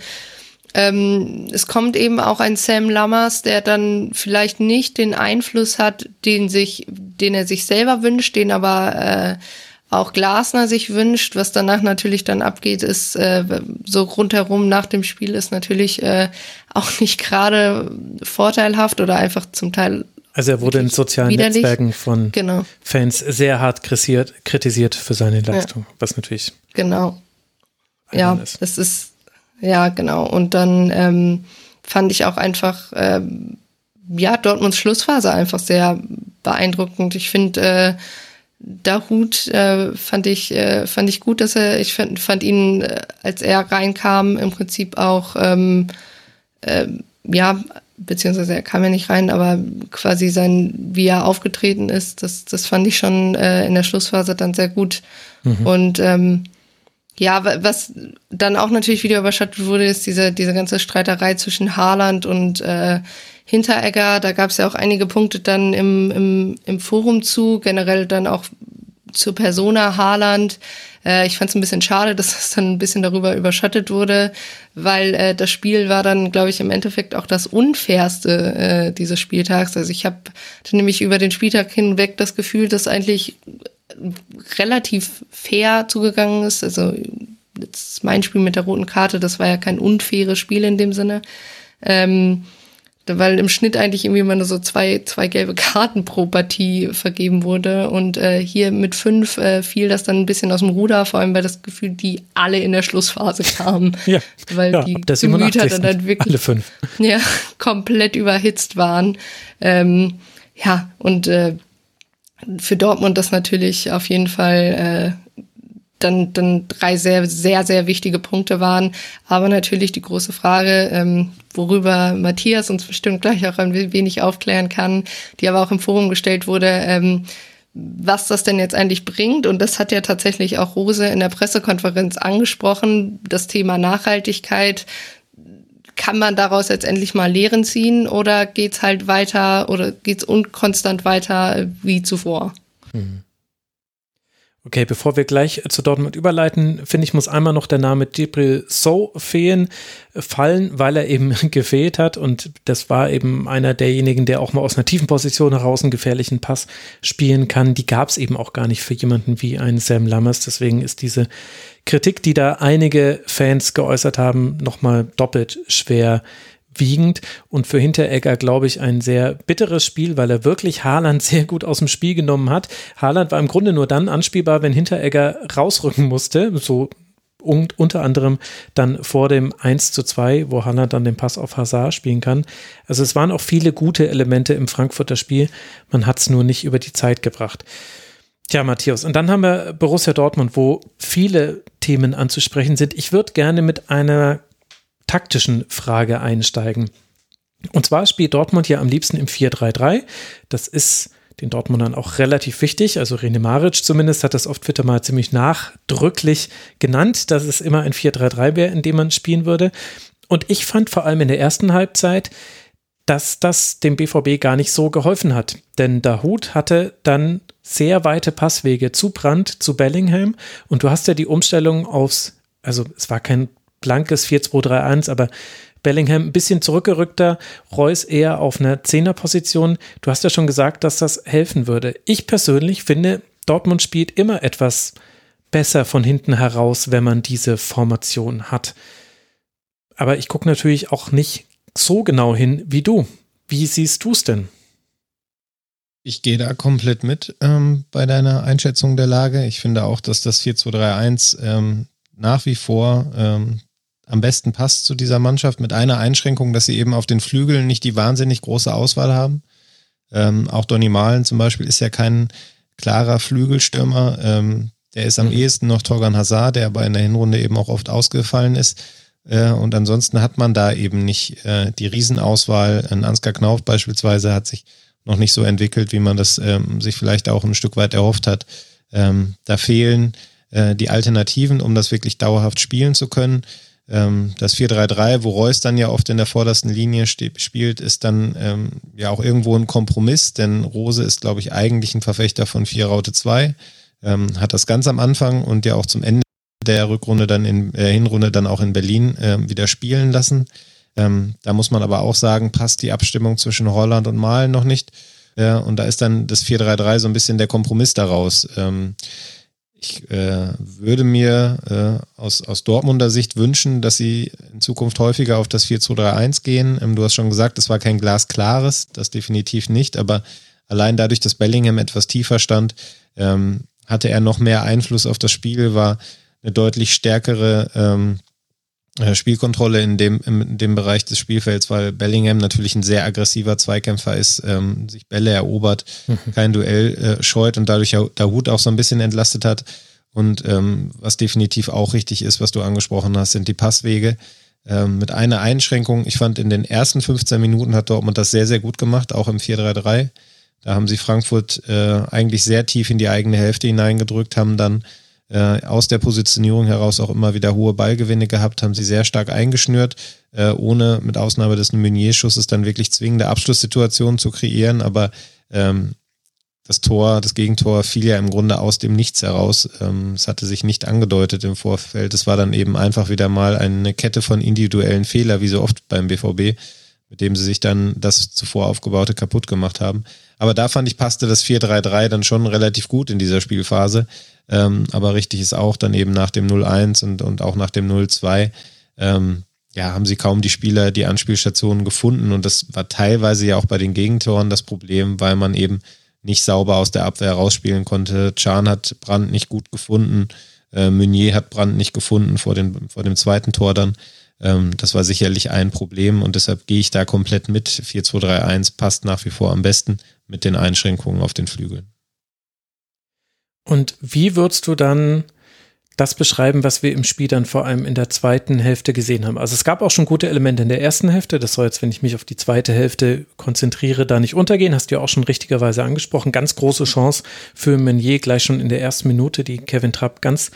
ähm, es kommt eben auch ein Sam Lammers, der dann vielleicht nicht den Einfluss hat, den sich, den er sich selber wünscht, den aber äh, auch Glasner sich wünscht. Was danach natürlich dann abgeht, ist äh, so rundherum nach dem Spiel ist natürlich äh, auch nicht gerade vorteilhaft oder einfach zum Teil. Also er wurde in sozialen widerlich. Netzwerken von genau. Fans sehr hart kritisiert, kritisiert für seine Leistung, ja. was natürlich. Genau. Ja, ist. das ist ja, genau. Und dann ähm, fand ich auch einfach, ähm, ja, Dortmunds Schlussphase einfach sehr beeindruckend. Ich finde, äh, Dahut äh, fand ich äh, fand ich gut, dass er ich fand, fand ihn äh, als er reinkam im Prinzip auch ähm, äh, ja beziehungsweise er kam ja nicht rein, aber quasi sein wie er aufgetreten ist, das das fand ich schon äh, in der Schlussphase dann sehr gut mhm. und ähm, ja, was dann auch natürlich wieder überschattet wurde, ist diese, diese ganze Streiterei zwischen Haaland und äh, Hinteregger. Da gab es ja auch einige Punkte dann im, im, im Forum zu, generell dann auch zur Persona Haaland. Äh, ich fand es ein bisschen schade, dass es dann ein bisschen darüber überschattet wurde, weil äh, das Spiel war dann, glaube ich, im Endeffekt auch das unfairste äh, dieses Spieltags. Also ich habe nämlich über den Spieltag hinweg das Gefühl, dass eigentlich relativ fair zugegangen ist. Also jetzt mein Spiel mit der roten Karte, das war ja kein unfaires Spiel in dem Sinne. Ähm, weil im Schnitt eigentlich irgendwie immer nur so zwei, zwei gelbe Karten pro Partie vergeben wurde. Und äh, hier mit fünf äh, fiel das dann ein bisschen aus dem Ruder, vor allem weil das Gefühl, die alle in der Schlussphase kamen. ja, weil ja, die Gemüter dann, dann wirklich alle fünf. Ja, komplett überhitzt waren. Ähm, ja, und äh, für Dortmund das natürlich auf jeden Fall äh, dann, dann drei sehr, sehr, sehr wichtige Punkte waren. Aber natürlich die große Frage, ähm, worüber Matthias uns bestimmt gleich auch ein wenig aufklären kann, die aber auch im Forum gestellt wurde, ähm, was das denn jetzt eigentlich bringt. Und das hat ja tatsächlich auch Rose in der Pressekonferenz angesprochen, das Thema Nachhaltigkeit kann man daraus jetzt endlich mal Lehren ziehen oder geht's halt weiter oder geht's unkonstant weiter wie zuvor? Mhm. Okay, bevor wir gleich zu Dortmund überleiten, finde ich, muss einmal noch der Name Djibril So fehlen, fallen, weil er eben gefehlt hat und das war eben einer derjenigen, der auch mal aus einer tiefen Position heraus einen gefährlichen Pass spielen kann. Die gab es eben auch gar nicht für jemanden wie einen Sam Lammers. Deswegen ist diese Kritik, die da einige Fans geäußert haben, nochmal doppelt schwer wiegend und für Hinteregger, glaube ich, ein sehr bitteres Spiel, weil er wirklich Haaland sehr gut aus dem Spiel genommen hat. Haaland war im Grunde nur dann anspielbar, wenn Hinteregger rausrücken musste, so und unter anderem dann vor dem 1 zu 2, wo Haaland dann den Pass auf Hazard spielen kann. Also es waren auch viele gute Elemente im Frankfurter Spiel, man hat es nur nicht über die Zeit gebracht. Tja, Matthias, und dann haben wir Borussia Dortmund, wo viele Themen anzusprechen sind. Ich würde gerne mit einer taktischen Frage einsteigen. Und zwar spielt Dortmund ja am liebsten im 4-3-3. Das ist den Dortmundern auch relativ wichtig. Also René Maric zumindest hat das oft wieder mal ziemlich nachdrücklich genannt, dass es immer ein 4-3-3 wäre, in dem man spielen würde. Und ich fand vor allem in der ersten Halbzeit, dass das dem BVB gar nicht so geholfen hat. Denn Dahut hatte dann sehr weite Passwege zu Brandt, zu Bellingham. Und du hast ja die Umstellung aufs, also es war kein blankes 4-2-3-1, aber Bellingham ein bisschen zurückgerückter, Reus eher auf einer Zehnerposition. Du hast ja schon gesagt, dass das helfen würde. Ich persönlich finde, Dortmund spielt immer etwas besser von hinten heraus, wenn man diese Formation hat. Aber ich gucke natürlich auch nicht so genau hin wie du. Wie siehst du es denn? Ich gehe da komplett mit ähm, bei deiner Einschätzung der Lage. Ich finde auch, dass das 4-2-3-1 ähm, nach wie vor ähm, am besten passt zu dieser Mannschaft, mit einer Einschränkung, dass sie eben auf den Flügeln nicht die wahnsinnig große Auswahl haben. Ähm, auch Donny Malen zum Beispiel ist ja kein klarer Flügelstürmer. Ähm, der ist am mhm. ehesten noch Torgan Hazard, der aber in der Hinrunde eben auch oft ausgefallen ist. Äh, und ansonsten hat man da eben nicht äh, die Riesenauswahl. Ein Ansgar Knauf beispielsweise hat sich noch nicht so entwickelt, wie man das ähm, sich vielleicht auch ein Stück weit erhofft hat. Ähm, da fehlen äh, die Alternativen, um das wirklich dauerhaft spielen zu können. Ähm, das 4-3-3, wo Reus dann ja oft in der vordersten Linie spielt, ist dann ähm, ja auch irgendwo ein Kompromiss, denn Rose ist, glaube ich, eigentlich ein Verfechter von 4 Raute 2, ähm, hat das ganz am Anfang und ja auch zum Ende der Rückrunde dann in äh, Hinrunde dann auch in Berlin äh, wieder spielen lassen. Ähm, da muss man aber auch sagen, passt die Abstimmung zwischen Holland und Malen noch nicht. Äh, und da ist dann das 4-3-3 so ein bisschen der Kompromiss daraus. Ähm, ich äh, würde mir äh, aus, aus Dortmunder Sicht wünschen, dass sie in Zukunft häufiger auf das 4-2-3-1 gehen. Ähm, du hast schon gesagt, es war kein glasklares, das definitiv nicht, aber allein dadurch, dass Bellingham etwas tiefer stand, ähm, hatte er noch mehr Einfluss auf das Spiel, war eine deutlich stärkere ähm, äh, Spielkontrolle in dem, in dem Bereich des Spielfelds, weil Bellingham natürlich ein sehr aggressiver Zweikämpfer ist, ähm, sich Bälle erobert, mhm. kein Duell äh, scheut und dadurch der Hut auch so ein bisschen entlastet hat. Und ähm, was definitiv auch richtig ist, was du angesprochen hast, sind die Passwege. Ähm, mit einer Einschränkung, ich fand in den ersten 15 Minuten hat Dortmund das sehr, sehr gut gemacht, auch im 4-3-3. Da haben sie Frankfurt äh, eigentlich sehr tief in die eigene Hälfte hineingedrückt, haben dann äh, aus der Positionierung heraus auch immer wieder hohe Ballgewinne gehabt, haben sie sehr stark eingeschnürt, äh, ohne mit Ausnahme des Meunier-Schusses dann wirklich zwingende Abschlusssituationen zu kreieren, aber ähm, das Tor, das Gegentor fiel ja im Grunde aus dem Nichts heraus. Ähm, es hatte sich nicht angedeutet im Vorfeld. Es war dann eben einfach wieder mal eine Kette von individuellen Fehlern, wie so oft beim BVB, mit dem sie sich dann das zuvor aufgebaute kaputt gemacht haben. Aber da fand ich, passte das 4-3-3 dann schon relativ gut in dieser Spielphase. Ähm, aber richtig ist auch dann eben nach dem 0-1 und, und auch nach dem 0-2, ähm, ja, haben sie kaum die Spieler, die Anspielstationen gefunden. Und das war teilweise ja auch bei den Gegentoren das Problem, weil man eben nicht sauber aus der Abwehr rausspielen konnte. Chan hat Brand nicht gut gefunden. Äh, Meunier hat Brand nicht gefunden vor dem, vor dem zweiten Tor dann. Ähm, das war sicherlich ein Problem und deshalb gehe ich da komplett mit. 4-2-3-1 passt nach wie vor am besten mit den Einschränkungen auf den Flügeln. Und wie würdest du dann das beschreiben, was wir im Spiel dann vor allem in der zweiten Hälfte gesehen haben. Also es gab auch schon gute Elemente in der ersten Hälfte. Das soll jetzt, wenn ich mich auf die zweite Hälfte konzentriere, da nicht untergehen. Hast du ja auch schon richtigerweise angesprochen. Ganz große Chance für Meunier gleich schon in der ersten Minute, die Kevin Trapp ganz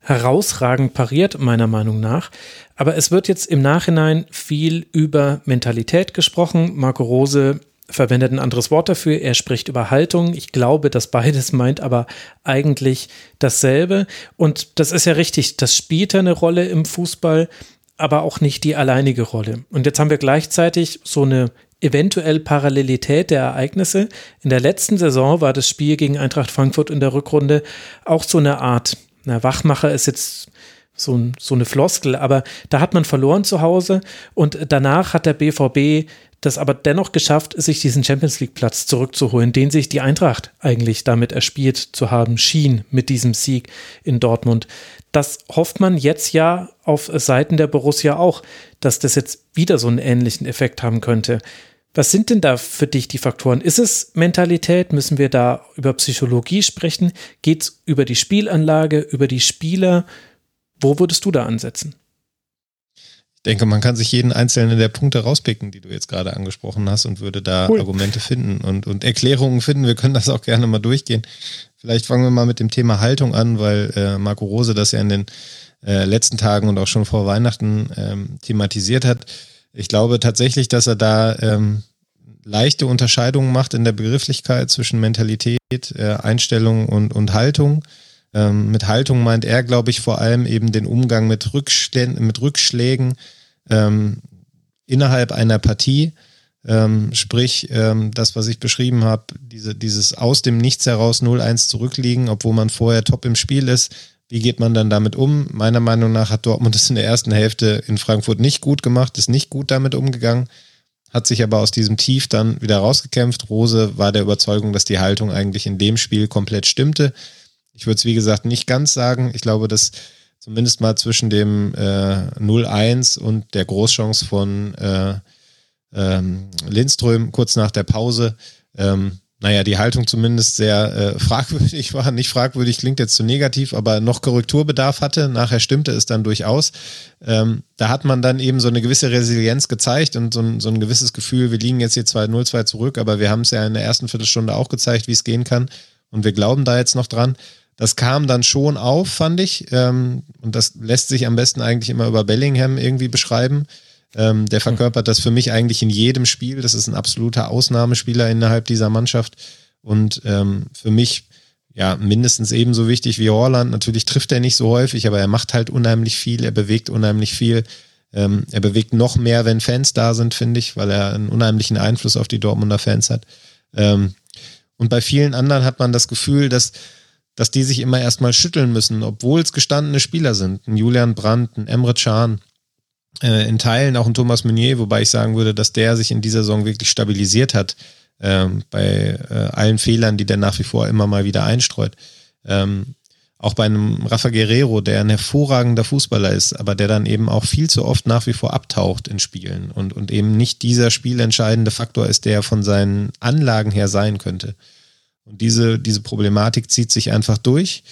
herausragend pariert, meiner Meinung nach. Aber es wird jetzt im Nachhinein viel über Mentalität gesprochen. Marco Rose verwendet ein anderes Wort dafür. Er spricht über Haltung. Ich glaube, dass beides meint aber eigentlich dasselbe. Und das ist ja richtig. Das spielt eine Rolle im Fußball, aber auch nicht die alleinige Rolle. Und jetzt haben wir gleichzeitig so eine eventuell Parallelität der Ereignisse. In der letzten Saison war das Spiel gegen Eintracht Frankfurt in der Rückrunde auch so eine Art, na, Wachmacher ist jetzt so, so eine Floskel, aber da hat man verloren zu Hause und danach hat der BVB das aber dennoch geschafft, sich diesen Champions League Platz zurückzuholen, den sich die Eintracht eigentlich damit erspielt zu haben schien mit diesem Sieg in Dortmund. Das hofft man jetzt ja auf Seiten der Borussia auch, dass das jetzt wieder so einen ähnlichen Effekt haben könnte. Was sind denn da für dich die Faktoren? Ist es Mentalität? Müssen wir da über Psychologie sprechen? Geht es über die Spielanlage, über die Spieler? Wo würdest du da ansetzen? Ich denke, man kann sich jeden einzelnen der Punkte rauspicken, die du jetzt gerade angesprochen hast und würde da cool. Argumente finden und, und Erklärungen finden. Wir können das auch gerne mal durchgehen. Vielleicht fangen wir mal mit dem Thema Haltung an, weil äh, Marco Rose das ja in den äh, letzten Tagen und auch schon vor Weihnachten ähm, thematisiert hat. Ich glaube tatsächlich, dass er da ähm, leichte Unterscheidungen macht in der Begrifflichkeit zwischen Mentalität, äh, Einstellung und, und Haltung. Ähm, mit Haltung meint er, glaube ich, vor allem eben den Umgang mit, Rückschlägen, mit Rückschlägen ähm, innerhalb einer Partie. Ähm, sprich, ähm, das, was ich beschrieben habe, diese, dieses aus dem Nichts heraus 0-1 zurückliegen, obwohl man vorher top im Spiel ist. Wie geht man dann damit um? Meiner Meinung nach hat Dortmund es in der ersten Hälfte in Frankfurt nicht gut gemacht, ist nicht gut damit umgegangen, hat sich aber aus diesem Tief dann wieder rausgekämpft. Rose war der Überzeugung, dass die Haltung eigentlich in dem Spiel komplett stimmte. Ich würde es, wie gesagt, nicht ganz sagen. Ich glaube, dass zumindest mal zwischen dem äh, 0-1 und der Großchance von äh, ähm, Lindström kurz nach der Pause, ähm, naja, die Haltung zumindest sehr äh, fragwürdig war. Nicht fragwürdig klingt jetzt zu negativ, aber noch Korrekturbedarf hatte. Nachher stimmte es dann durchaus. Ähm, da hat man dann eben so eine gewisse Resilienz gezeigt und so ein, so ein gewisses Gefühl, wir liegen jetzt hier 2-0-2 zurück, aber wir haben es ja in der ersten Viertelstunde auch gezeigt, wie es gehen kann. Und wir glauben da jetzt noch dran. Das kam dann schon auf, fand ich. Ähm, und das lässt sich am besten eigentlich immer über Bellingham irgendwie beschreiben. Ähm, der verkörpert das für mich eigentlich in jedem Spiel. Das ist ein absoluter Ausnahmespieler innerhalb dieser Mannschaft. Und ähm, für mich ja, mindestens ebenso wichtig wie Horland. Natürlich trifft er nicht so häufig, aber er macht halt unheimlich viel, er bewegt unheimlich viel. Ähm, er bewegt noch mehr, wenn Fans da sind, finde ich, weil er einen unheimlichen Einfluss auf die Dortmunder Fans hat. Ähm, und bei vielen anderen hat man das Gefühl, dass, dass die sich immer erstmal schütteln müssen, obwohl es gestandene Spieler sind. Ein Julian Brandt, ein Emre Can, äh, in Teilen auch ein Thomas Meunier, wobei ich sagen würde, dass der sich in dieser Saison wirklich stabilisiert hat ähm, bei äh, allen Fehlern, die der nach wie vor immer mal wieder einstreut. Ähm, auch bei einem Rafa Guerrero, der ein hervorragender Fußballer ist, aber der dann eben auch viel zu oft nach wie vor abtaucht in Spielen und, und eben nicht dieser spielentscheidende Faktor ist, der von seinen Anlagen her sein könnte. Und diese, diese Problematik zieht sich einfach durch.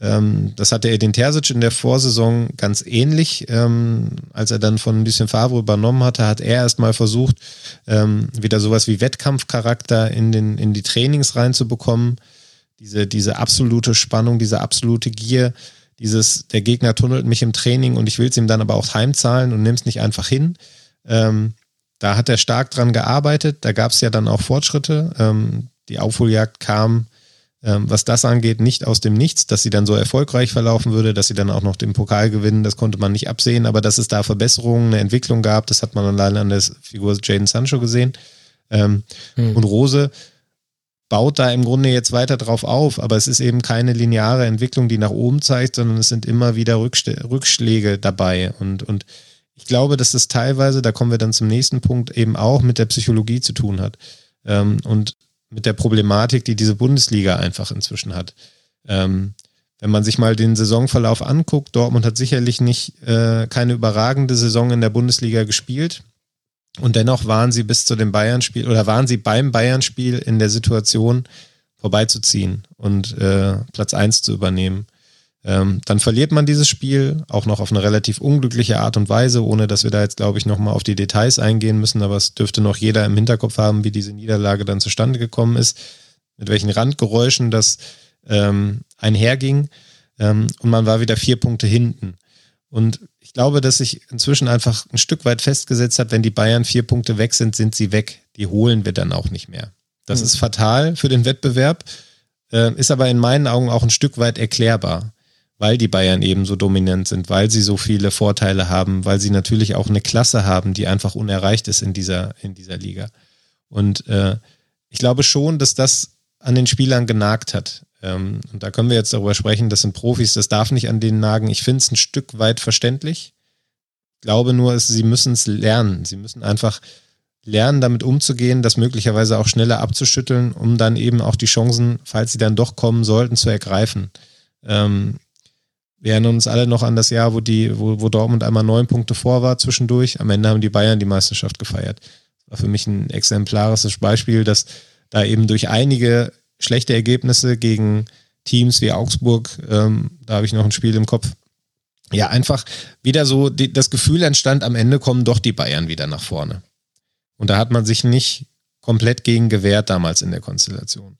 Ähm, das hatte Edin Terzic in der Vorsaison ganz ähnlich. Ähm, als er dann von Lucien Favre übernommen hatte, hat er erstmal versucht, ähm, wieder sowas wie Wettkampfcharakter in, den, in die Trainings reinzubekommen diese, diese absolute Spannung, diese absolute Gier, dieses, der Gegner tunnelt mich im Training und ich will es ihm dann aber auch heimzahlen und nimm es nicht einfach hin. Ähm, da hat er stark dran gearbeitet, da gab es ja dann auch Fortschritte. Die Aufholjagd kam, ähm, was das angeht, nicht aus dem Nichts, dass sie dann so erfolgreich verlaufen würde, dass sie dann auch noch den Pokal gewinnen, das konnte man nicht absehen, aber dass es da Verbesserungen, eine Entwicklung gab, das hat man allein an der Figur Jaden Sancho gesehen. Ähm, hm. Und Rose baut da im Grunde jetzt weiter drauf auf, aber es ist eben keine lineare Entwicklung, die nach oben zeigt, sondern es sind immer wieder Rückschläge dabei. Und, und ich glaube, dass das teilweise, da kommen wir dann zum nächsten Punkt, eben auch mit der Psychologie zu tun hat. Ähm, und mit der Problematik, die diese Bundesliga einfach inzwischen hat. Ähm, wenn man sich mal den Saisonverlauf anguckt, Dortmund hat sicherlich nicht äh, keine überragende Saison in der Bundesliga gespielt. Und dennoch waren sie bis zu dem Bayern-Spiel oder waren sie beim Bayern-Spiel in der Situation, vorbeizuziehen und äh, Platz 1 zu übernehmen. Ähm, dann verliert man dieses Spiel, auch noch auf eine relativ unglückliche Art und Weise, ohne dass wir da jetzt, glaube ich, nochmal auf die Details eingehen müssen, aber es dürfte noch jeder im Hinterkopf haben, wie diese Niederlage dann zustande gekommen ist, mit welchen Randgeräuschen das ähm, einherging. Ähm, und man war wieder vier Punkte hinten. Und ich glaube, dass sich inzwischen einfach ein Stück weit festgesetzt hat, wenn die Bayern vier Punkte weg sind, sind sie weg. Die holen wir dann auch nicht mehr. Das mhm. ist fatal für den Wettbewerb, äh, ist aber in meinen Augen auch ein Stück weit erklärbar, weil die Bayern eben so dominant sind, weil sie so viele Vorteile haben, weil sie natürlich auch eine Klasse haben, die einfach unerreicht ist in dieser, in dieser Liga. Und äh, ich glaube schon, dass das an den Spielern genagt hat. Ähm, und da können wir jetzt darüber sprechen, das sind Profis, das darf nicht an denen nagen. Ich finde es ein Stück weit verständlich. Ich glaube nur, sie müssen es lernen. Sie müssen einfach lernen, damit umzugehen, das möglicherweise auch schneller abzuschütteln, um dann eben auch die Chancen, falls sie dann doch kommen sollten, zu ergreifen. Ähm, wir erinnern uns alle noch an das Jahr, wo, die, wo, wo Dortmund einmal neun Punkte vor war zwischendurch. Am Ende haben die Bayern die Meisterschaft gefeiert. Das war für mich ein exemplarisches Beispiel, dass da eben durch einige schlechte Ergebnisse gegen Teams wie Augsburg, ähm, da habe ich noch ein Spiel im Kopf. Ja, einfach wieder so die, das Gefühl entstand, am Ende kommen doch die Bayern wieder nach vorne. Und da hat man sich nicht komplett gegen gewehrt damals in der Konstellation.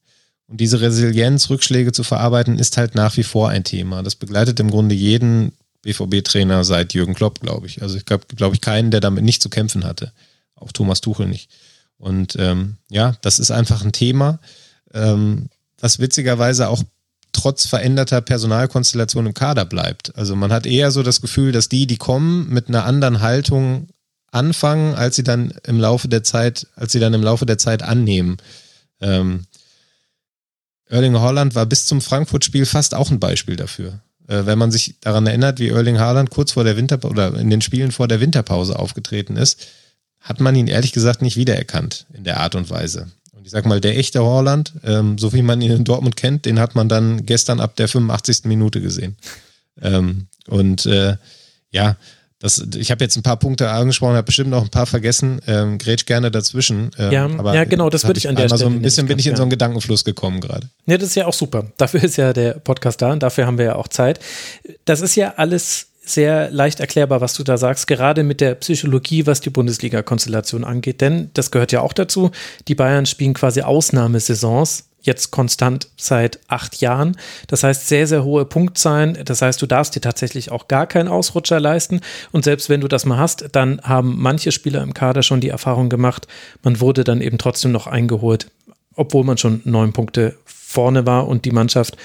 Und diese Resilienz, Rückschläge zu verarbeiten, ist halt nach wie vor ein Thema. Das begleitet im Grunde jeden BVB-Trainer seit Jürgen Klopp, glaube ich. Also ich glaube, glaube ich, keinen, der damit nicht zu kämpfen hatte. Auch Thomas Tuchel nicht. Und ähm, ja, das ist einfach ein Thema ähm, was witzigerweise auch trotz veränderter Personalkonstellation im Kader bleibt. Also man hat eher so das Gefühl, dass die, die kommen, mit einer anderen Haltung anfangen, als sie dann im Laufe der Zeit, als sie dann im Laufe der Zeit annehmen. Ähm, Erling Haaland war bis zum Frankfurt-Spiel fast auch ein Beispiel dafür. Äh, wenn man sich daran erinnert, wie Erling Haaland kurz vor der Winter oder in den Spielen vor der Winterpause aufgetreten ist, hat man ihn ehrlich gesagt nicht wiedererkannt in der Art und Weise ich sag mal, der echte Horland, ähm, so wie man ihn in Dortmund kennt, den hat man dann gestern ab der 85. Minute gesehen. Ähm, und äh, ja, das, ich habe jetzt ein paar Punkte angesprochen, habe bestimmt noch ein paar vergessen. Ähm, grätsch gerne dazwischen. Ähm, ja, aber ja, genau, das würde ich an der Stelle. So ein bisschen bin ich in so einen Gedankenfluss gekommen gerade. Ja, das ist ja auch super. Dafür ist ja der Podcast da und dafür haben wir ja auch Zeit. Das ist ja alles sehr leicht erklärbar, was du da sagst, gerade mit der Psychologie, was die Bundesliga-Konstellation angeht. Denn das gehört ja auch dazu. Die Bayern spielen quasi Ausnahmesaisons, jetzt konstant seit acht Jahren. Das heißt, sehr, sehr hohe Punktzahlen. Das heißt, du darfst dir tatsächlich auch gar keinen Ausrutscher leisten. Und selbst wenn du das mal hast, dann haben manche Spieler im Kader schon die Erfahrung gemacht, man wurde dann eben trotzdem noch eingeholt, obwohl man schon neun Punkte vorne war und die Mannschaft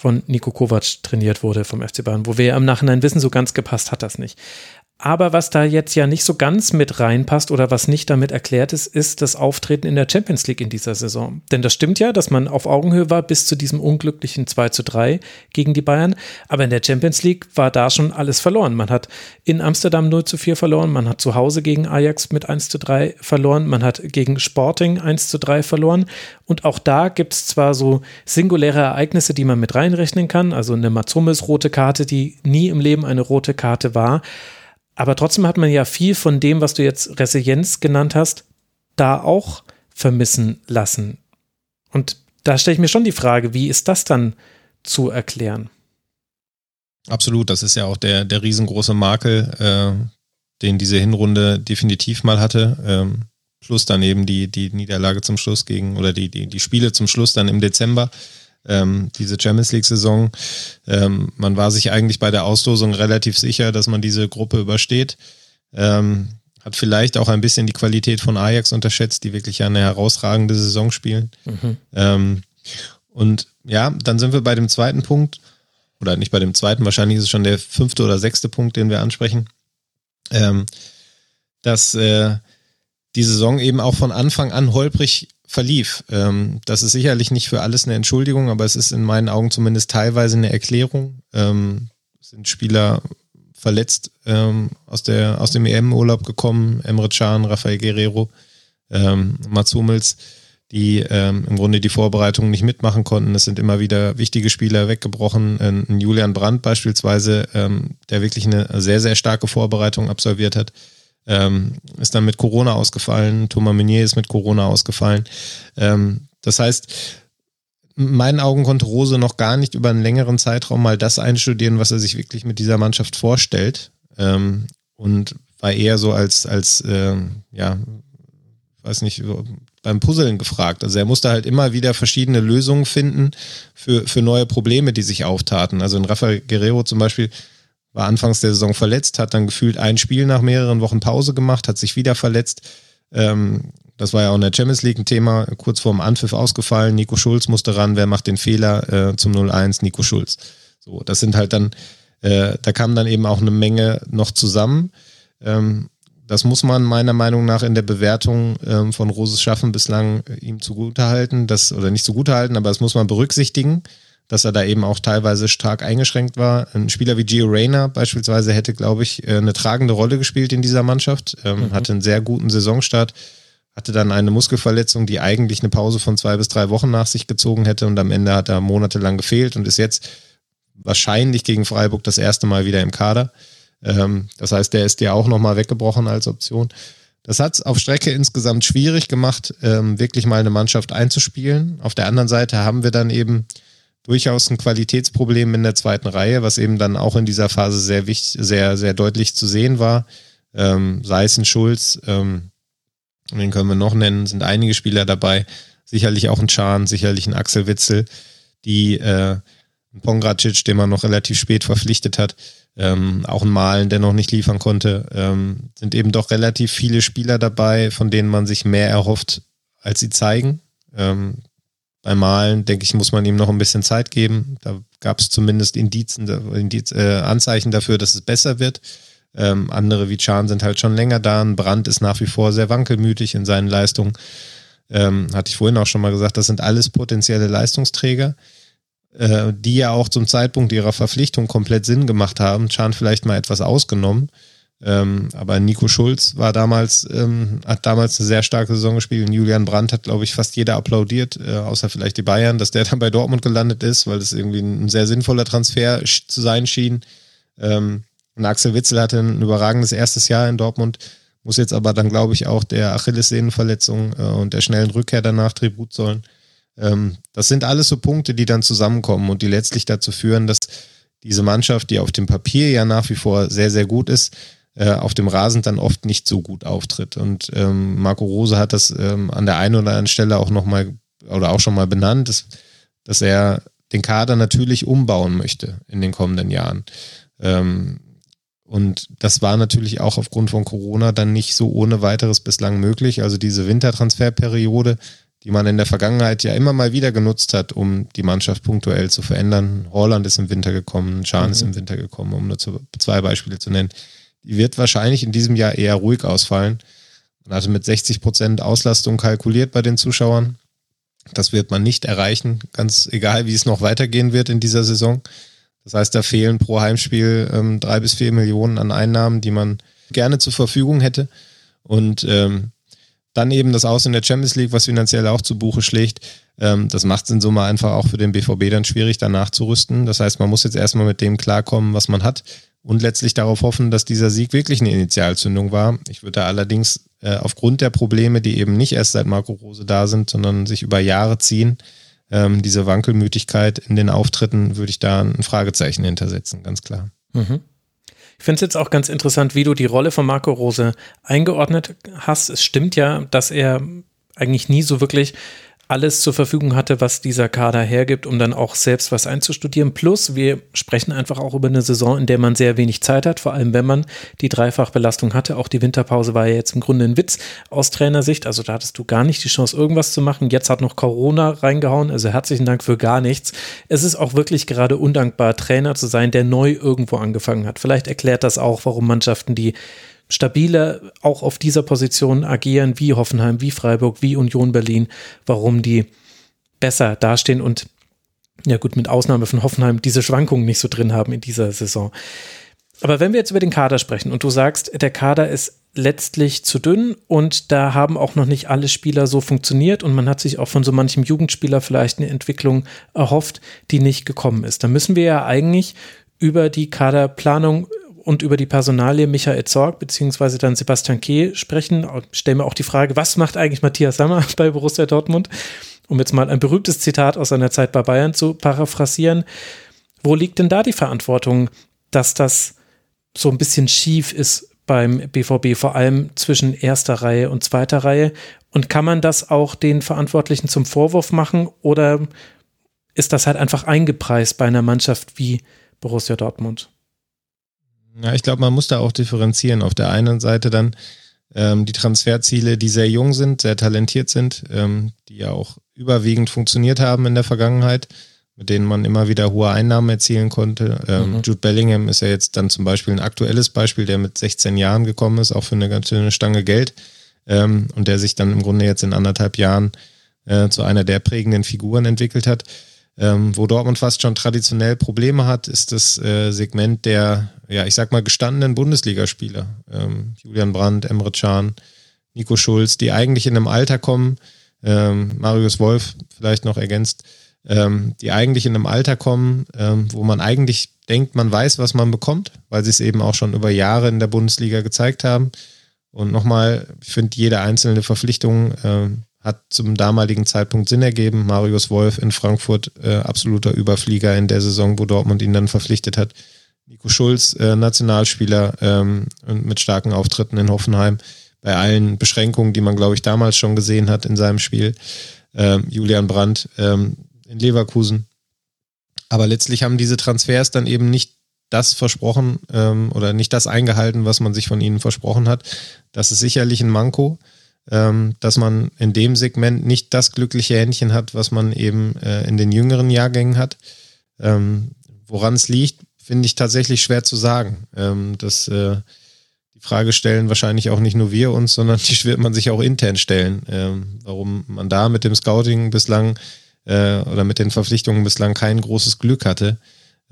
von Nico Kovac trainiert wurde vom FC Bayern, wo wir ja im Nachhinein wissen, so ganz gepasst hat das nicht. Aber was da jetzt ja nicht so ganz mit reinpasst oder was nicht damit erklärt ist, ist das Auftreten in der Champions League in dieser Saison. Denn das stimmt ja, dass man auf Augenhöhe war bis zu diesem unglücklichen 2 zu 3 gegen die Bayern. Aber in der Champions League war da schon alles verloren. Man hat in Amsterdam 0 zu 4 verloren, man hat zu Hause gegen Ajax mit 1 zu 3 verloren, man hat gegen Sporting 1 zu 3 verloren. Und auch da gibt es zwar so singuläre Ereignisse, die man mit reinrechnen kann, also eine Matsumis rote Karte, die nie im Leben eine rote Karte war. Aber trotzdem hat man ja viel von dem, was du jetzt Resilienz genannt hast, da auch vermissen lassen. Und da stelle ich mir schon die Frage, wie ist das dann zu erklären? Absolut, das ist ja auch der, der riesengroße Makel, äh, den diese Hinrunde definitiv mal hatte. Ähm, plus daneben die, die Niederlage zum Schluss gegen, oder die, die, die Spiele zum Schluss dann im Dezember ähm, diese Champions League-Saison. Ähm, man war sich eigentlich bei der Auslosung relativ sicher, dass man diese Gruppe übersteht. Ähm, hat vielleicht auch ein bisschen die Qualität von Ajax unterschätzt, die wirklich eine herausragende Saison spielen. Mhm. Ähm, und ja, dann sind wir bei dem zweiten Punkt, oder nicht bei dem zweiten, wahrscheinlich ist es schon der fünfte oder sechste Punkt, den wir ansprechen, ähm, dass äh, die Saison eben auch von Anfang an holprig verlief. Ähm, das ist sicherlich nicht für alles eine Entschuldigung, aber es ist in meinen Augen zumindest teilweise eine Erklärung. Ähm, sind Spieler verletzt ähm, aus, der, aus dem EM-Urlaub gekommen, Emre Can, Rafael Guerrero, ähm, Mats Hummels, die ähm, im Grunde die Vorbereitungen nicht mitmachen konnten. Es sind immer wieder wichtige Spieler weggebrochen. Ein Julian Brandt beispielsweise, ähm, der wirklich eine sehr, sehr starke Vorbereitung absolviert hat ähm, ist dann mit Corona ausgefallen, Thomas Meunier ist mit Corona ausgefallen. Ähm, das heißt, in meinen Augen konnte Rose noch gar nicht über einen längeren Zeitraum mal das einstudieren, was er sich wirklich mit dieser Mannschaft vorstellt. Ähm, und war eher so als, als äh, ja, weiß nicht, beim Puzzeln gefragt. Also er musste halt immer wieder verschiedene Lösungen finden für, für neue Probleme, die sich auftaten. Also in Rafael Guerrero zum Beispiel war anfangs der Saison verletzt, hat dann gefühlt ein Spiel nach mehreren Wochen Pause gemacht, hat sich wieder verletzt. Ähm, das war ja auch in der Champions League ein Thema, kurz vorm Anpfiff ausgefallen. Nico Schulz musste ran, wer macht den Fehler äh, zum 0-1? Nico Schulz. So, das sind halt dann, äh, da kam dann eben auch eine Menge noch zusammen. Ähm, das muss man meiner Meinung nach in der Bewertung ähm, von Roses Schaffen bislang äh, ihm zugutehalten, das, oder nicht zugutehalten, aber das muss man berücksichtigen dass er da eben auch teilweise stark eingeschränkt war. Ein Spieler wie Gio Reyna beispielsweise hätte, glaube ich, äh, eine tragende Rolle gespielt in dieser Mannschaft, ähm, mhm. hatte einen sehr guten Saisonstart, hatte dann eine Muskelverletzung, die eigentlich eine Pause von zwei bis drei Wochen nach sich gezogen hätte und am Ende hat er monatelang gefehlt und ist jetzt wahrscheinlich gegen Freiburg das erste Mal wieder im Kader. Ähm, das heißt, der ist ja auch nochmal weggebrochen als Option. Das hat es auf Strecke insgesamt schwierig gemacht, ähm, wirklich mal eine Mannschaft einzuspielen. Auf der anderen Seite haben wir dann eben durchaus ein Qualitätsproblem in der zweiten Reihe, was eben dann auch in dieser Phase sehr wichtig, sehr, sehr deutlich zu sehen war. Ähm, sei es ein Schulz, ähm, den können wir noch nennen, sind einige Spieler dabei, sicherlich auch ein Chan, sicherlich ein Axel Witzel, die äh, ein Pongracic, den man noch relativ spät verpflichtet hat, ähm, auch ein Malen, der noch nicht liefern konnte, ähm, sind eben doch relativ viele Spieler dabei, von denen man sich mehr erhofft, als sie zeigen. Ähm, beim Malen, denke ich, muss man ihm noch ein bisschen Zeit geben. Da gab es zumindest Indizen, Indiz, äh, Anzeichen dafür, dass es besser wird. Ähm, andere wie Chan sind halt schon länger da. Ein Brand ist nach wie vor sehr wankelmütig in seinen Leistungen. Ähm, hatte ich vorhin auch schon mal gesagt, das sind alles potenzielle Leistungsträger, äh, die ja auch zum Zeitpunkt ihrer Verpflichtung komplett Sinn gemacht haben. Chan vielleicht mal etwas ausgenommen. Ähm, aber Nico Schulz war damals, ähm, hat damals eine sehr starke Saison gespielt. Und Julian Brandt hat, glaube ich, fast jeder applaudiert, äh, außer vielleicht die Bayern, dass der dann bei Dortmund gelandet ist, weil das irgendwie ein sehr sinnvoller Transfer zu sein schien. Ähm, und Axel Witzel hatte ein überragendes erstes Jahr in Dortmund, muss jetzt aber dann, glaube ich, auch der Achillessehnenverletzung äh, und der schnellen Rückkehr danach Tribut zollen. Ähm, das sind alles so Punkte, die dann zusammenkommen und die letztlich dazu führen, dass diese Mannschaft, die auf dem Papier ja nach wie vor sehr, sehr gut ist, äh, auf dem Rasen dann oft nicht so gut auftritt. Und ähm, Marco Rose hat das ähm, an der einen oder anderen Stelle auch nochmal oder auch schon mal benannt, dass, dass er den Kader natürlich umbauen möchte in den kommenden Jahren. Ähm, und das war natürlich auch aufgrund von Corona dann nicht so ohne weiteres bislang möglich. Also diese Wintertransferperiode, die man in der Vergangenheit ja immer mal wieder genutzt hat, um die Mannschaft punktuell zu verändern. Holland ist im Winter gekommen, Schahn mhm. ist im Winter gekommen, um nur zwei Beispiele zu nennen. Die wird wahrscheinlich in diesem Jahr eher ruhig ausfallen. Man hatte mit 60 Prozent Auslastung kalkuliert bei den Zuschauern. Das wird man nicht erreichen, ganz egal, wie es noch weitergehen wird in dieser Saison. Das heißt, da fehlen pro Heimspiel ähm, drei bis vier Millionen an Einnahmen, die man gerne zur Verfügung hätte. Und ähm, dann eben das Aus in der Champions League, was finanziell auch zu Buche schlägt. Ähm, das macht es in Summe einfach auch für den BVB dann schwierig, danach zu rüsten. Das heißt, man muss jetzt erstmal mit dem klarkommen, was man hat und letztlich darauf hoffen, dass dieser Sieg wirklich eine Initialzündung war. Ich würde da allerdings äh, aufgrund der Probleme, die eben nicht erst seit Marco Rose da sind, sondern sich über Jahre ziehen, ähm, diese Wankelmütigkeit in den Auftritten, würde ich da ein Fragezeichen hintersetzen, ganz klar. Mhm. Ich finde es jetzt auch ganz interessant, wie du die Rolle von Marco Rose eingeordnet hast. Es stimmt ja, dass er eigentlich nie so wirklich alles zur Verfügung hatte, was dieser Kader hergibt, um dann auch selbst was einzustudieren. Plus, wir sprechen einfach auch über eine Saison, in der man sehr wenig Zeit hat, vor allem wenn man die Dreifachbelastung hatte. Auch die Winterpause war ja jetzt im Grunde ein Witz aus Trainersicht. Also da hattest du gar nicht die Chance, irgendwas zu machen. Jetzt hat noch Corona reingehauen. Also herzlichen Dank für gar nichts. Es ist auch wirklich gerade undankbar, Trainer zu sein, der neu irgendwo angefangen hat. Vielleicht erklärt das auch, warum Mannschaften, die stabiler auch auf dieser Position agieren, wie Hoffenheim, wie Freiburg, wie Union Berlin, warum die besser dastehen und ja gut, mit Ausnahme von Hoffenheim diese Schwankungen nicht so drin haben in dieser Saison. Aber wenn wir jetzt über den Kader sprechen und du sagst, der Kader ist letztlich zu dünn und da haben auch noch nicht alle Spieler so funktioniert und man hat sich auch von so manchem Jugendspieler vielleicht eine Entwicklung erhofft, die nicht gekommen ist. dann müssen wir ja eigentlich über die Kaderplanung und über die Personalie Michael Zorg beziehungsweise dann Sebastian Kehl sprechen. Stellen wir auch die Frage, was macht eigentlich Matthias Sammer bei Borussia Dortmund? Um jetzt mal ein berühmtes Zitat aus seiner Zeit bei Bayern zu paraphrasieren. Wo liegt denn da die Verantwortung, dass das so ein bisschen schief ist beim BVB, vor allem zwischen erster Reihe und zweiter Reihe? Und kann man das auch den Verantwortlichen zum Vorwurf machen oder ist das halt einfach eingepreist bei einer Mannschaft wie Borussia Dortmund? Ja, ich glaube, man muss da auch differenzieren. Auf der einen Seite dann ähm, die Transferziele, die sehr jung sind, sehr talentiert sind, ähm, die ja auch überwiegend funktioniert haben in der Vergangenheit, mit denen man immer wieder hohe Einnahmen erzielen konnte. Ähm, mhm. Jude Bellingham ist ja jetzt dann zum Beispiel ein aktuelles Beispiel, der mit 16 Jahren gekommen ist, auch für eine ganz schöne Stange Geld ähm, und der sich dann im Grunde jetzt in anderthalb Jahren äh, zu einer der prägenden Figuren entwickelt hat. Ähm, wo Dortmund fast schon traditionell Probleme hat, ist das äh, Segment der, ja, ich sag mal, gestandenen Bundesligaspieler. Ähm, Julian Brandt, Emre Can, Nico Schulz, die eigentlich in einem Alter kommen, ähm, Marius Wolf vielleicht noch ergänzt, ähm, die eigentlich in einem Alter kommen, ähm, wo man eigentlich denkt, man weiß, was man bekommt, weil sie es eben auch schon über Jahre in der Bundesliga gezeigt haben. Und nochmal, ich finde, jede einzelne Verpflichtung ähm, hat zum damaligen Zeitpunkt Sinn ergeben. Marius Wolf in Frankfurt, äh, absoluter Überflieger in der Saison, wo Dortmund ihn dann verpflichtet hat. Nico Schulz, äh, Nationalspieler ähm, mit starken Auftritten in Hoffenheim, bei allen Beschränkungen, die man, glaube ich, damals schon gesehen hat in seinem Spiel. Ähm, Julian Brandt ähm, in Leverkusen. Aber letztlich haben diese Transfers dann eben nicht das versprochen ähm, oder nicht das eingehalten, was man sich von ihnen versprochen hat. Das ist sicherlich ein Manko dass man in dem Segment nicht das glückliche Händchen hat, was man eben äh, in den jüngeren Jahrgängen hat. Ähm, Woran es liegt, finde ich tatsächlich schwer zu sagen. Ähm, das, äh, die Frage stellen wahrscheinlich auch nicht nur wir uns, sondern die wird man sich auch intern stellen. Ähm, warum man da mit dem Scouting bislang äh, oder mit den Verpflichtungen bislang kein großes Glück hatte.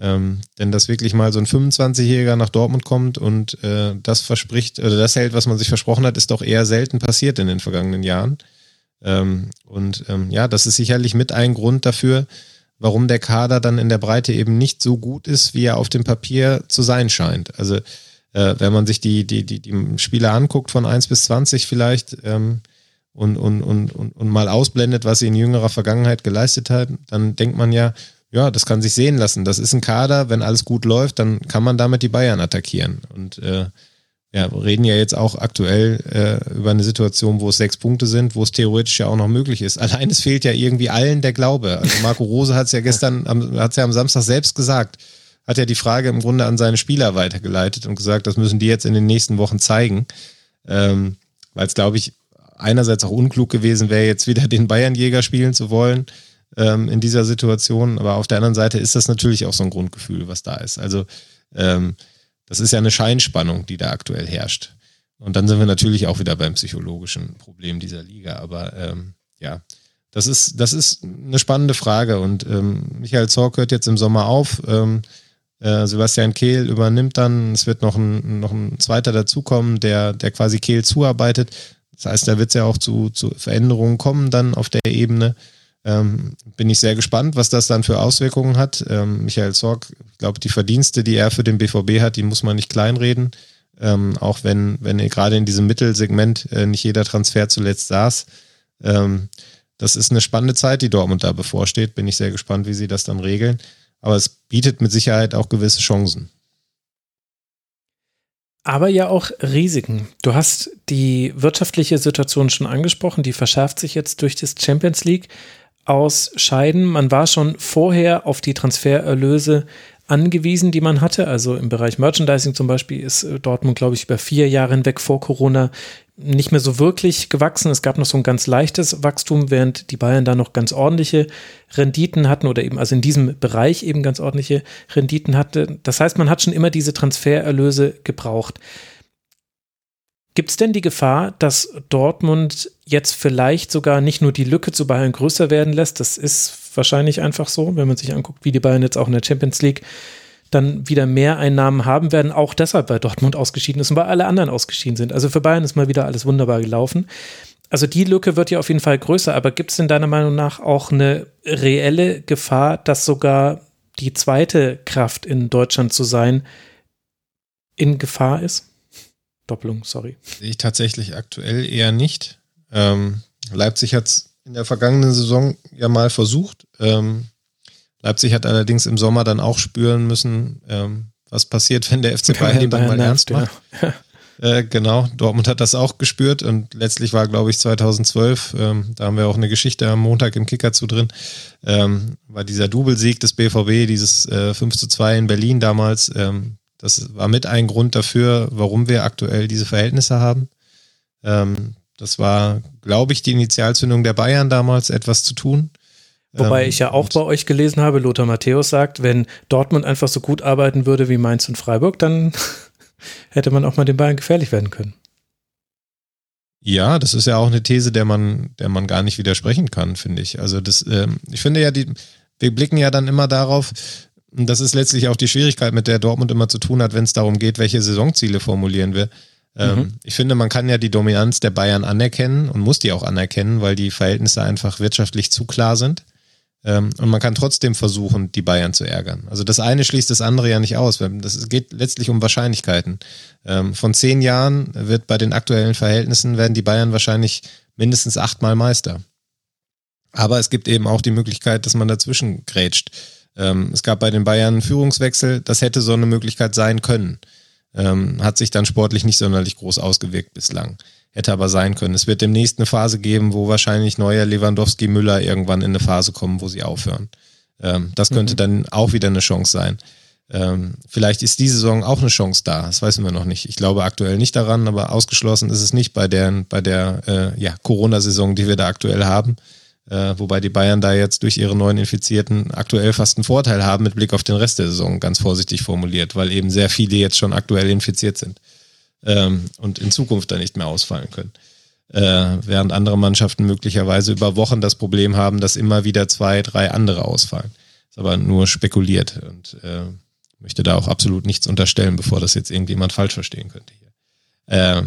Ähm, denn dass wirklich mal so ein 25-Jähriger nach Dortmund kommt und äh, das verspricht, oder das hält, was man sich versprochen hat, ist doch eher selten passiert in den vergangenen Jahren. Ähm, und ähm, ja, das ist sicherlich mit ein Grund dafür, warum der Kader dann in der Breite eben nicht so gut ist, wie er auf dem Papier zu sein scheint. Also äh, wenn man sich die, die, die, die Spieler anguckt von 1 bis 20 vielleicht ähm, und, und, und, und, und mal ausblendet, was sie in jüngerer Vergangenheit geleistet haben, dann denkt man ja, ja, das kann sich sehen lassen. Das ist ein Kader, wenn alles gut läuft, dann kann man damit die Bayern attackieren. Und äh, ja, wir reden ja jetzt auch aktuell äh, über eine Situation, wo es sechs Punkte sind, wo es theoretisch ja auch noch möglich ist. Allein es fehlt ja irgendwie allen der Glaube. Also Marco Rose hat es ja gestern, hat es ja am Samstag selbst gesagt, hat ja die Frage im Grunde an seine Spieler weitergeleitet und gesagt, das müssen die jetzt in den nächsten Wochen zeigen. Ähm, Weil es, glaube ich, einerseits auch unklug gewesen wäre, jetzt wieder den Bayernjäger spielen zu wollen ähm, in dieser Situation. Aber auf der anderen Seite ist das natürlich auch so ein Grundgefühl, was da ist. Also ähm, das ist ja eine Scheinspannung, die da aktuell herrscht. Und dann sind wir natürlich auch wieder beim psychologischen Problem dieser Liga. Aber ähm, ja, das ist, das ist eine spannende Frage. Und ähm, Michael Zorc hört jetzt im Sommer auf. Ähm, äh, Sebastian Kehl übernimmt dann. Es wird noch ein, noch ein zweiter dazukommen, der, der quasi Kehl zuarbeitet. Das heißt, da wird es ja auch zu, zu Veränderungen kommen dann auf der Ebene. Ähm, bin ich sehr gespannt, was das dann für Auswirkungen hat. Ähm, Michael Zorg, ich glaube, die Verdienste, die er für den BVB hat, die muss man nicht kleinreden. Ähm, auch wenn, wenn gerade in diesem Mittelsegment äh, nicht jeder Transfer zuletzt saß. Ähm, das ist eine spannende Zeit, die Dortmund da bevorsteht. Bin ich sehr gespannt, wie sie das dann regeln. Aber es bietet mit Sicherheit auch gewisse Chancen. Aber ja auch Risiken. Du hast die wirtschaftliche Situation schon angesprochen, die verschärft sich jetzt durch das Champions League ausscheiden. Man war schon vorher auf die Transfererlöse angewiesen, die man hatte. Also im Bereich Merchandising zum Beispiel ist äh, Dortmund, glaube ich, über vier Jahre hinweg vor Corona nicht mehr so wirklich gewachsen. Es gab noch so ein ganz leichtes Wachstum, während die Bayern da noch ganz ordentliche Renditen hatten oder eben also in diesem Bereich eben ganz ordentliche Renditen hatte. Das heißt, man hat schon immer diese Transfererlöse gebraucht. Gibt es denn die Gefahr, dass Dortmund jetzt vielleicht sogar nicht nur die Lücke zu Bayern größer werden lässt? Das ist wahrscheinlich einfach so, wenn man sich anguckt, wie die Bayern jetzt auch in der Champions League dann wieder mehr Einnahmen haben werden, auch deshalb, weil Dortmund ausgeschieden ist und weil alle anderen ausgeschieden sind. Also für Bayern ist mal wieder alles wunderbar gelaufen. Also die Lücke wird ja auf jeden Fall größer, aber gibt es denn deiner Meinung nach auch eine reelle Gefahr, dass sogar die zweite Kraft in Deutschland zu sein in Gefahr ist? Doppelung, sorry. Sehe ich tatsächlich aktuell eher nicht. Ähm, Leipzig hat es in der vergangenen Saison ja mal versucht. Ähm, Leipzig hat allerdings im Sommer dann auch spüren müssen, ähm, was passiert, wenn der FC Bayern, Bayern dann mal ernst macht. Ja. Äh, genau, Dortmund hat das auch gespürt und letztlich war, glaube ich, 2012, ähm, da haben wir auch eine Geschichte am Montag im Kicker zu drin, ähm, war dieser Doublesieg des BVB, dieses äh, 5 zu 2 in Berlin damals, ähm, das war mit ein Grund dafür, warum wir aktuell diese Verhältnisse haben. Ähm, das war, glaube ich, die Initialzündung der Bayern damals, etwas zu tun. Wobei ähm, ich ja auch bei euch gelesen habe, Lothar Matthäus sagt, wenn Dortmund einfach so gut arbeiten würde wie Mainz und Freiburg, dann hätte man auch mal den Bayern gefährlich werden können. Ja, das ist ja auch eine These, der man, der man gar nicht widersprechen kann, finde ich. Also das, ähm, ich finde ja, die, wir blicken ja dann immer darauf, und das ist letztlich auch die Schwierigkeit, mit der Dortmund immer zu tun hat, wenn es darum geht, welche Saisonziele formulieren wir. Ähm, mhm. ich finde, man kann ja die Dominanz der Bayern anerkennen und muss die auch anerkennen, weil die Verhältnisse einfach wirtschaftlich zu klar sind. Ähm, und man kann trotzdem versuchen, die Bayern zu ärgern. Also das eine schließt das andere ja nicht aus. Das geht letztlich um Wahrscheinlichkeiten. Ähm, von zehn Jahren wird bei den aktuellen Verhältnissen werden die Bayern wahrscheinlich mindestens achtmal Meister. Aber es gibt eben auch die Möglichkeit, dass man dazwischen grätscht. Ähm, es gab bei den Bayern einen Führungswechsel. Das hätte so eine Möglichkeit sein können. hat sich dann sportlich nicht sonderlich groß ausgewirkt bislang. Hätte aber sein können. Es wird demnächst eine Phase geben, wo wahrscheinlich neuer Lewandowski, Müller irgendwann in eine Phase kommen, wo sie aufhören. Ähm, das könnte mhm. dann auch wieder eine Chance sein. Ähm, vielleicht ist diese Saison auch eine Chance da. Das wissen wir noch nicht. Ich glaube aktuell nicht daran, aber ausgeschlossen ist es nicht bei der, bei der äh, ja, Corona-Saison, die wir da aktuell haben. Äh, wobei die Bayern da jetzt durch ihre neuen Infizierten aktuell fast einen Vorteil haben mit Blick auf den Rest der Saison, ganz vorsichtig formuliert, weil eben sehr viele jetzt schon aktuell infiziert sind ähm, und in Zukunft dann nicht mehr ausfallen können. Äh, während andere Mannschaften möglicherweise über Wochen das Problem haben, dass immer wieder zwei, drei andere ausfallen. Ist aber nur spekuliert und äh, möchte da auch absolut nichts unterstellen, bevor das jetzt irgendjemand falsch verstehen könnte hier. Äh,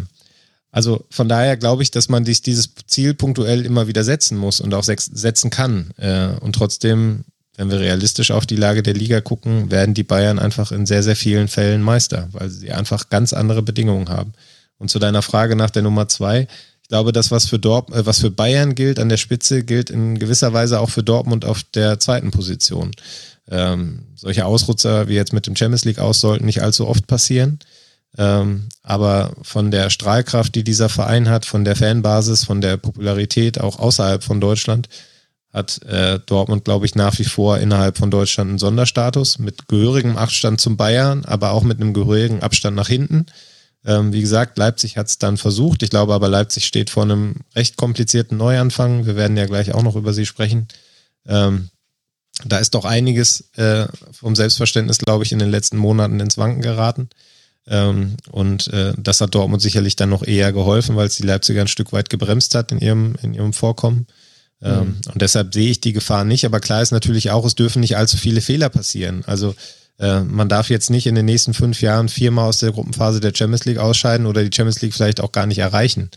also von daher glaube ich, dass man dies, dieses Ziel punktuell immer wieder setzen muss und auch setzen kann. Äh, und trotzdem wenn wir realistisch auf die Lage der Liga gucken, werden die Bayern einfach in sehr, sehr vielen Fällen Meister, weil sie einfach ganz andere Bedingungen haben. Und zu deiner Frage nach der Nummer zwei, ich glaube, das, was für, Dort äh, was für Bayern gilt an der Spitze, gilt in gewisser Weise auch für Dortmund auf der zweiten Position. Ähm, solche Ausrutzer wie jetzt mit dem Champions League aus sollten nicht allzu oft passieren. Ähm, aber von der Strahlkraft, die dieser Verein hat, von der Fanbasis, von der Popularität auch außerhalb von Deutschland, hat äh, Dortmund, glaube ich, nach wie vor innerhalb von Deutschland einen Sonderstatus mit gehörigem Abstand zum Bayern, aber auch mit einem gehörigen Abstand nach hinten. Ähm, wie gesagt, Leipzig hat es dann versucht. Ich glaube aber, Leipzig steht vor einem recht komplizierten Neuanfang. Wir werden ja gleich auch noch über sie sprechen. Ähm, da ist doch einiges äh, vom Selbstverständnis, glaube ich, in den letzten Monaten ins Wanken geraten. Ähm, und äh, das hat Dortmund sicherlich dann noch eher geholfen, weil es die Leipziger ein Stück weit gebremst hat in ihrem, in ihrem Vorkommen. Ähm, mhm. Und deshalb sehe ich die Gefahr nicht. Aber klar ist natürlich auch, es dürfen nicht allzu viele Fehler passieren. Also äh, man darf jetzt nicht in den nächsten fünf Jahren viermal aus der Gruppenphase der Champions League ausscheiden oder die Champions League vielleicht auch gar nicht erreichen,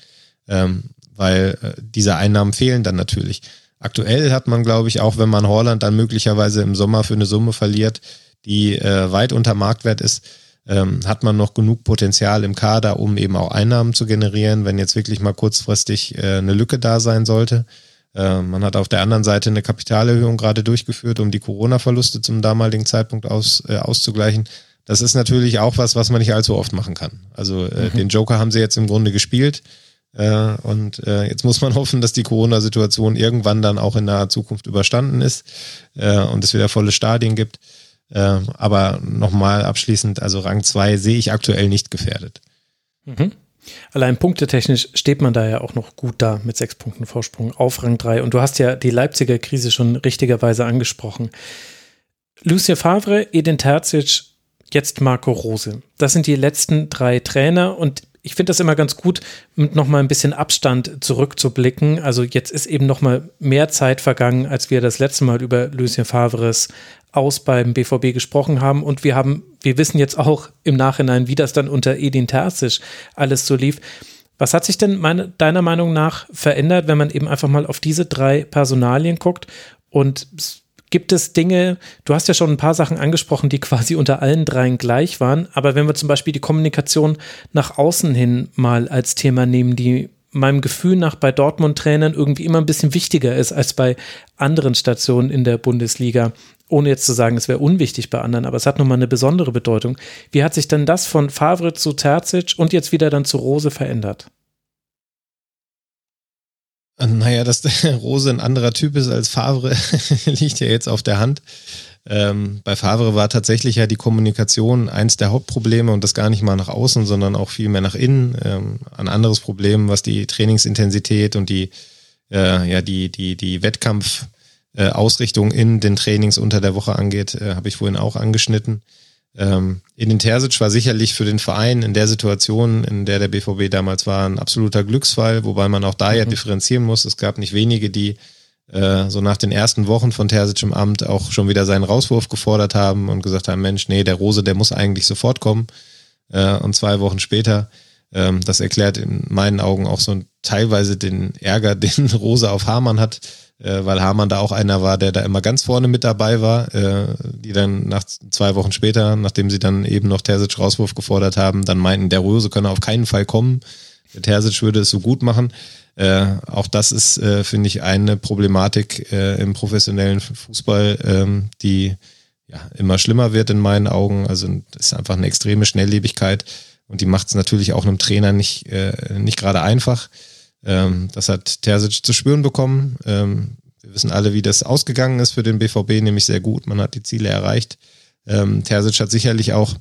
ähm, weil äh, diese Einnahmen fehlen dann natürlich. Aktuell hat man, glaube ich, auch wenn man Holland dann möglicherweise im Sommer für eine Summe verliert, die äh, weit unter Marktwert ist, ähm, hat man noch genug Potenzial im Kader, um eben auch Einnahmen zu generieren, wenn jetzt wirklich mal kurzfristig äh, eine Lücke da sein sollte. Äh, man hat auf der anderen Seite eine Kapitalerhöhung gerade durchgeführt, um die Corona-Verluste zum damaligen Zeitpunkt aus, äh, auszugleichen. Das ist natürlich auch was, was man nicht allzu oft machen kann. Also äh, mhm. den Joker haben sie jetzt im Grunde gespielt. Äh, und äh, jetzt muss man hoffen, dass die Corona-Situation irgendwann dann auch in naher Zukunft überstanden ist äh, und es wieder volle Stadien gibt. Äh, aber nochmal abschließend, also Rang 2 sehe ich aktuell nicht gefährdet. Mhm. Allein punktetechnisch steht man da ja auch noch gut da mit sechs Punkten Vorsprung auf Rang 3. Und du hast ja die Leipziger Krise schon richtigerweise angesprochen. Lucien Favre, Edin Terzic, jetzt Marco Rose. Das sind die letzten drei Trainer und ich finde das immer ganz gut, mit nochmal ein bisschen Abstand zurückzublicken. Also jetzt ist eben nochmal mehr Zeit vergangen, als wir das letzte Mal über Lucien Favres aus beim BVB gesprochen haben. Und wir haben, wir wissen jetzt auch im Nachhinein, wie das dann unter Edin Terzic alles so lief. Was hat sich denn meine, deiner Meinung nach verändert, wenn man eben einfach mal auf diese drei Personalien guckt und Gibt es Dinge, du hast ja schon ein paar Sachen angesprochen, die quasi unter allen dreien gleich waren, aber wenn wir zum Beispiel die Kommunikation nach außen hin mal als Thema nehmen, die meinem Gefühl nach bei Dortmund-Trainern irgendwie immer ein bisschen wichtiger ist als bei anderen Stationen in der Bundesliga. Ohne jetzt zu sagen, es wäre unwichtig bei anderen, aber es hat nochmal eine besondere Bedeutung. Wie hat sich denn das von Favre zu Terzic und jetzt wieder dann zu Rose verändert? Naja, dass der Rose ein anderer Typ ist als Favre, liegt ja jetzt auf der Hand. Ähm, bei Favre war tatsächlich ja die Kommunikation eins der Hauptprobleme und das gar nicht mal nach außen, sondern auch viel mehr nach innen. Ähm, ein anderes Problem, was die Trainingsintensität und die, äh, ja, die, die, die Wettkampfausrichtung äh, in den Trainings unter der Woche angeht, äh, habe ich vorhin auch angeschnitten. Ähm, Edin Terzic war sicherlich für den Verein in der Situation, in der der BVB damals war, ein absoluter Glücksfall, wobei man auch da ja mhm. differenzieren muss. Es gab nicht wenige, die äh, so nach den ersten Wochen von Terzic im Amt auch schon wieder seinen Rauswurf gefordert haben und gesagt haben, Mensch, nee, der Rose, der muss eigentlich sofort kommen. Äh, und zwei Wochen später, ähm, das erklärt in meinen Augen auch so teilweise den Ärger, den Rose auf Hamann hat, weil Hamann da auch einer war, der da immer ganz vorne mit dabei war, äh, die dann nach zwei Wochen später, nachdem sie dann eben noch Terzic Rauswurf gefordert haben, dann meinten, der Rose könne auf keinen Fall kommen. Der Terzic würde es so gut machen. Äh, auch das ist, äh, finde ich, eine Problematik äh, im professionellen Fußball, ähm, die ja immer schlimmer wird in meinen Augen. Also ist einfach eine extreme Schnelllebigkeit und die macht es natürlich auch einem Trainer nicht, äh, nicht gerade einfach. Ähm, das hat Terzic zu spüren bekommen. Ähm, wir wissen alle, wie das ausgegangen ist für den BVB, nämlich sehr gut. Man hat die Ziele erreicht. Ähm, Terzic hat sicherlich auch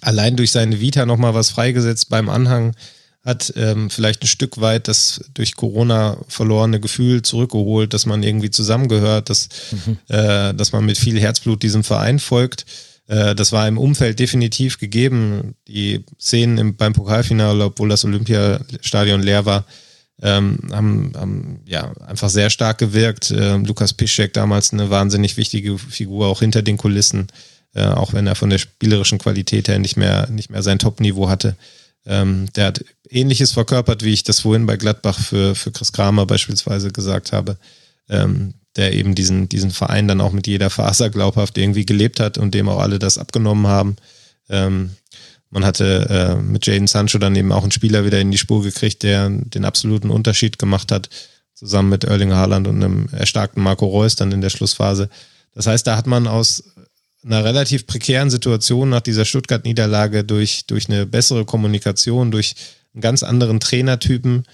allein durch seine Vita nochmal was freigesetzt beim Anhang, hat ähm, vielleicht ein Stück weit das durch Corona verlorene Gefühl zurückgeholt, dass man irgendwie zusammengehört, dass, mhm. äh, dass man mit viel Herzblut diesem Verein folgt. Äh, das war im Umfeld definitiv gegeben. Die Szenen im, beim Pokalfinale, obwohl das Olympiastadion leer war, ähm, haben, haben ja einfach sehr stark gewirkt. Ähm, Lukas Piszczek damals eine wahnsinnig wichtige Figur, auch hinter den Kulissen, äh, auch wenn er von der spielerischen Qualität her nicht mehr, nicht mehr sein Top-Niveau hatte. Ähm, der hat ähnliches verkörpert, wie ich das vorhin bei Gladbach für, für Chris Kramer beispielsweise gesagt habe, ähm, der eben diesen, diesen Verein dann auch mit jeder Faser glaubhaft irgendwie gelebt hat und dem auch alle das abgenommen haben. Ähm, man hatte äh, mit Jaden Sancho dann eben auch einen Spieler wieder in die Spur gekriegt, der den absoluten Unterschied gemacht hat, zusammen mit Erling Haaland und einem erstarkten Marco Reus dann in der Schlussphase. Das heißt, da hat man aus einer relativ prekären Situation nach dieser Stuttgart-Niederlage durch, durch eine bessere Kommunikation, durch einen ganz anderen Trainertypen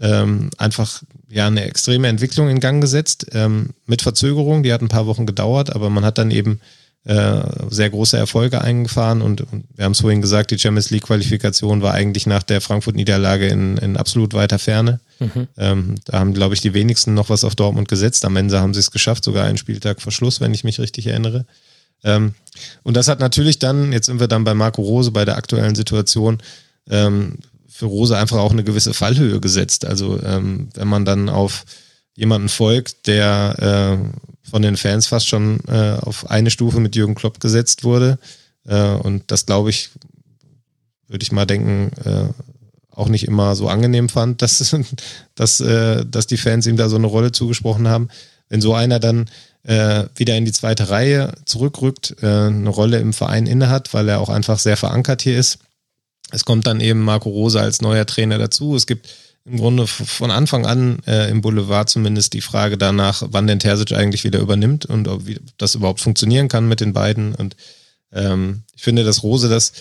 ähm, einfach ja eine extreme Entwicklung in Gang gesetzt, ähm, mit Verzögerung, die hat ein paar Wochen gedauert, aber man hat dann eben äh, sehr große Erfolge eingefahren und, und wir haben es vorhin gesagt, die Champions League Qualifikation war eigentlich nach der Frankfurt-Niederlage in, in absolut weiter Ferne. Mhm. Ähm, da haben, glaube ich, die wenigsten noch was auf Dortmund gesetzt. Am Ende haben sie es geschafft, sogar einen Spieltag vor Schluss, wenn ich mich richtig erinnere. Ähm, und das hat natürlich dann, jetzt sind wir dann bei Marco Rose, bei der aktuellen Situation, ähm, für Rose einfach auch eine gewisse Fallhöhe gesetzt. Also ähm, wenn man dann auf jemanden folgt, der äh, von den Fans fast schon äh, auf eine Stufe mit Jürgen Klopp gesetzt wurde. Äh, und das glaube ich, würde ich mal denken, äh, auch nicht immer so angenehm fand, dass, dass, äh, dass die Fans ihm da so eine Rolle zugesprochen haben. Wenn so einer dann äh, wieder in die zweite Reihe zurückrückt, äh, eine Rolle im Verein innehat, weil er auch einfach sehr verankert hier ist. Es kommt dann eben Marco Rose als neuer Trainer dazu. Es gibt im Grunde von Anfang an äh, im Boulevard zumindest die Frage danach, wann denn Terzic eigentlich wieder übernimmt und ob das überhaupt funktionieren kann mit den beiden. Und ähm, ich finde, dass Rose das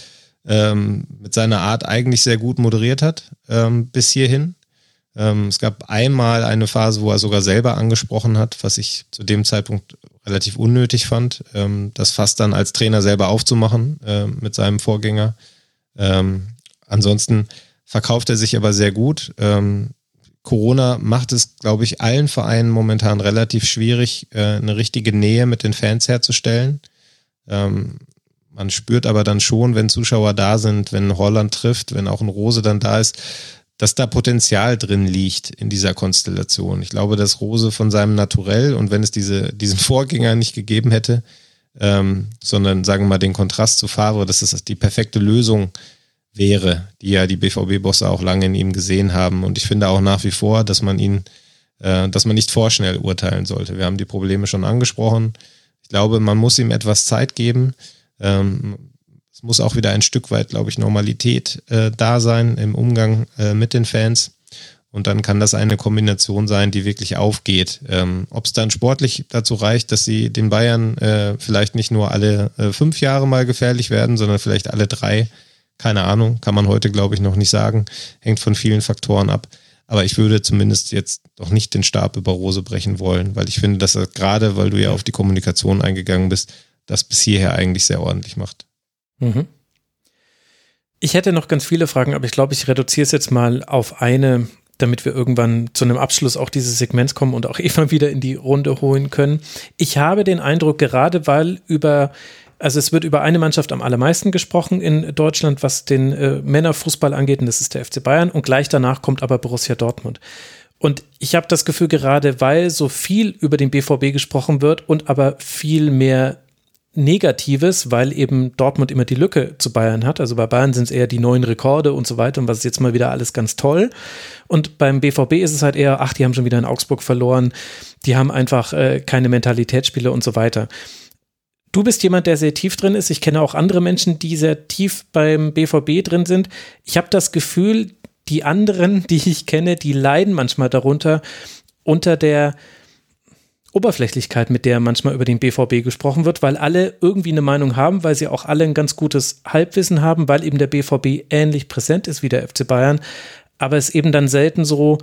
ähm, mit seiner Art eigentlich sehr gut moderiert hat ähm, bis hierhin. Ähm, es gab einmal eine Phase, wo er sogar selber angesprochen hat, was ich zu dem Zeitpunkt relativ unnötig fand, ähm, das fast dann als Trainer selber aufzumachen äh, mit seinem Vorgänger. Ähm, ansonsten verkauft er sich aber sehr gut. Ähm, Corona macht es, glaube ich, allen Vereinen momentan relativ schwierig, äh, eine richtige Nähe mit den Fans herzustellen. Ähm, man spürt aber dann schon, wenn Zuschauer da sind, wenn Holland trifft, wenn auch ein Rose dann da ist, dass da Potenzial drin liegt in dieser Konstellation. Ich glaube, dass Rose von seinem Naturell und wenn es diese, diesen Vorgänger nicht gegeben hätte, ähm, sondern sagen wir mal den Kontrast zu Favre, dass es die perfekte Lösung wäre, die ja die BVB-Bosse auch lange in ihm gesehen haben. Und ich finde auch nach wie vor, dass man ihn, äh, dass man nicht vorschnell urteilen sollte. Wir haben die Probleme schon angesprochen. Ich glaube, man muss ihm etwas Zeit geben. Ähm, es muss auch wieder ein Stück weit, glaube ich, Normalität äh, da sein im Umgang äh, mit den Fans. Und dann kann das eine Kombination sein, die wirklich aufgeht. Ähm, Ob es dann sportlich dazu reicht, dass sie den Bayern äh, vielleicht nicht nur alle äh, fünf Jahre mal gefährlich werden, sondern vielleicht alle drei, keine Ahnung, kann man heute, glaube ich, noch nicht sagen. Hängt von vielen Faktoren ab. Aber ich würde zumindest jetzt doch nicht den Stab über Rose brechen wollen, weil ich finde, dass er gerade, weil du ja auf die Kommunikation eingegangen bist, das bis hierher eigentlich sehr ordentlich macht. Mhm. Ich hätte noch ganz viele Fragen, aber ich glaube, ich reduziere es jetzt mal auf eine, damit wir irgendwann zu einem Abschluss auch dieses Segments kommen und auch Eva wieder in die Runde holen können. Ich habe den Eindruck, gerade weil über also es wird über eine Mannschaft am allermeisten gesprochen in Deutschland, was den äh, Männerfußball angeht, und das ist der FC Bayern. Und gleich danach kommt aber Borussia Dortmund. Und ich habe das Gefühl, gerade weil so viel über den BVB gesprochen wird und aber viel mehr Negatives, weil eben Dortmund immer die Lücke zu Bayern hat. Also bei Bayern sind es eher die neuen Rekorde und so weiter und was ist jetzt mal wieder alles ganz toll. Und beim BVB ist es halt eher, ach, die haben schon wieder in Augsburg verloren, die haben einfach äh, keine Mentalitätsspiele und so weiter. Du bist jemand, der sehr tief drin ist. Ich kenne auch andere Menschen, die sehr tief beim BVB drin sind. Ich habe das Gefühl, die anderen, die ich kenne, die leiden manchmal darunter, unter der Oberflächlichkeit, mit der manchmal über den BVB gesprochen wird, weil alle irgendwie eine Meinung haben, weil sie auch alle ein ganz gutes Halbwissen haben, weil eben der BVB ähnlich präsent ist wie der FC Bayern, aber es eben dann selten so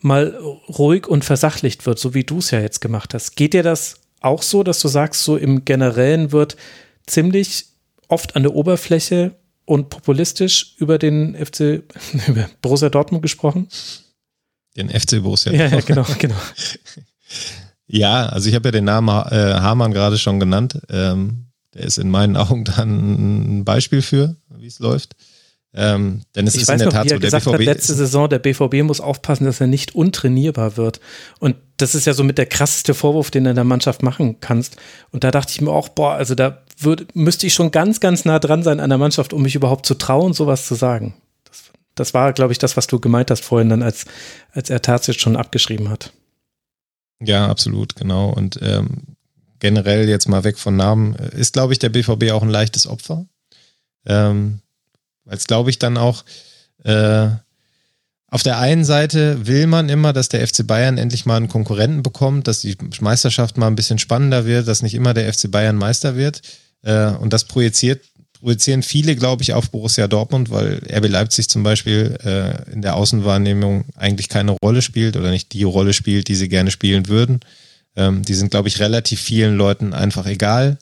mal ruhig und versachlicht wird, so wie du es ja jetzt gemacht hast. Geht dir das auch so, dass du sagst, so im Generellen wird ziemlich oft an der Oberfläche und populistisch über den FC, über Borussia Dortmund gesprochen? Den FC Borussia. Ja, ja genau, genau. ja, also ich habe ja den Namen äh, Hamann gerade schon genannt. Ähm, der ist in meinen Augen dann ein Beispiel für, wie es läuft. Ähm, denn es ich ist weiß in der noch, Tat wie er so, der gesagt BVB hat, letzte Saison, der BVB muss aufpassen, dass er nicht untrainierbar wird. Und das ist ja so mit der krasseste Vorwurf, den du der Mannschaft machen kannst. Und da dachte ich mir auch, boah, also da würd, müsste ich schon ganz, ganz nah dran sein an der Mannschaft, um mich überhaupt zu trauen, sowas zu sagen. Das, das war, glaube ich, das, was du gemeint hast vorhin dann, als, als er tatsächlich schon abgeschrieben hat. Ja, absolut, genau. Und ähm, generell jetzt mal weg von Namen, äh, ist, glaube ich, der BVB auch ein leichtes Opfer. Ähm, weil es, glaube ich, dann auch äh, auf der einen Seite will man immer, dass der FC Bayern endlich mal einen Konkurrenten bekommt, dass die Meisterschaft mal ein bisschen spannender wird, dass nicht immer der FC Bayern Meister wird. Äh, und das projiziert, projizieren viele, glaube ich, auf Borussia Dortmund, weil RB Leipzig zum Beispiel äh, in der Außenwahrnehmung eigentlich keine Rolle spielt oder nicht die Rolle spielt, die sie gerne spielen würden. Ähm, die sind, glaube ich, relativ vielen Leuten einfach egal.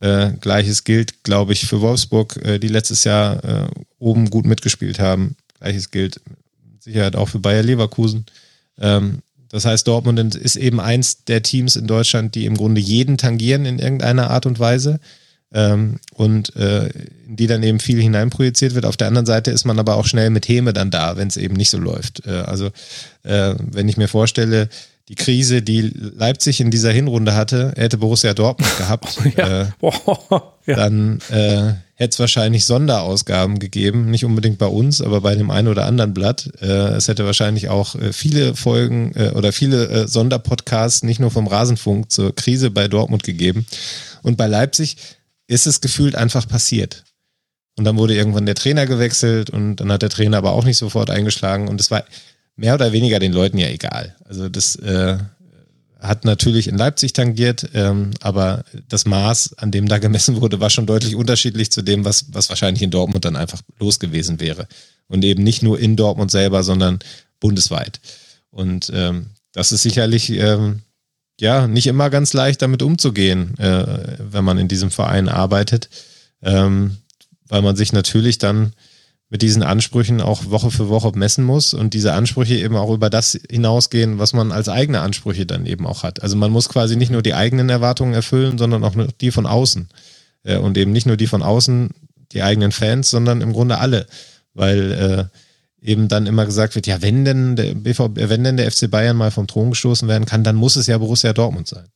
Äh, Gleiches gilt, glaube ich, für Wolfsburg, die letztes Jahr oben gut mitgespielt haben. Gleiches gilt mit Sicherheit auch für Bayer Leverkusen. Ähm, das heißt, Dortmund ist eben eins der Teams in Deutschland, die im Grunde jeden tangieren in irgendeiner Art und Weise ähm, und äh, in die dann eben viel hineinprojiziert wird. Auf der anderen Seite ist man aber auch schnell mit Häme dann da, wenn es eben nicht so läuft. Äh, also äh, wenn ich mir vorstelle, die Krise, die Leipzig in dieser Hinrunde hatte, hätte Borussia Dortmund gehabt, ja. Äh, ja. dann äh, hätte es wahrscheinlich Sonderausgaben gegeben, nicht unbedingt bei uns, aber bei dem einen oder anderen Blatt. Äh, es hätte wahrscheinlich auch äh, viele Folgen äh, oder viele äh, Sonderpodcasts, nicht nur vom Rasenfunk, zur Krise bei Dortmund gegeben. Und bei Leipzig ist es gefühlt einfach passiert. Und dann wurde irgendwann der Trainer gewechselt und dann hat der Trainer aber auch nicht sofort eingeschlagen und es war mehr oder weniger den Leuten ja egal. Also das äh, hat natürlich in Leipzig tangiert, ähm, aber das Maß, an dem da gemessen wurde, war schon deutlich unterschiedlich zu dem, was, was wahrscheinlich in Dortmund dann einfach los gewesen wäre. Und eben nicht nur in Dortmund selber, sondern bundesweit. Und ähm, das ist sicherlich ähm, ja nicht immer ganz leicht, damit umzugehen, äh, wenn man in diesem Verein arbeitet, ähm, weil man sich natürlich dann mit diesen Ansprüchen auch Woche für Woche messen muss und diese Ansprüche eben auch über das hinausgehen, was man als eigene Ansprüche dann eben auch hat. Also man muss quasi nicht nur die eigenen Erwartungen erfüllen, sondern auch die von außen. Äh, und eben nicht nur die von außen, die eigenen Fans, sondern im Grunde alle. Weil äh, eben dann immer gesagt wird, ja, wenn denn der BVB, wenn denn der FC Bayern mal vom Thron gestoßen werden kann, dann muss es ja Borussia Dortmund sein.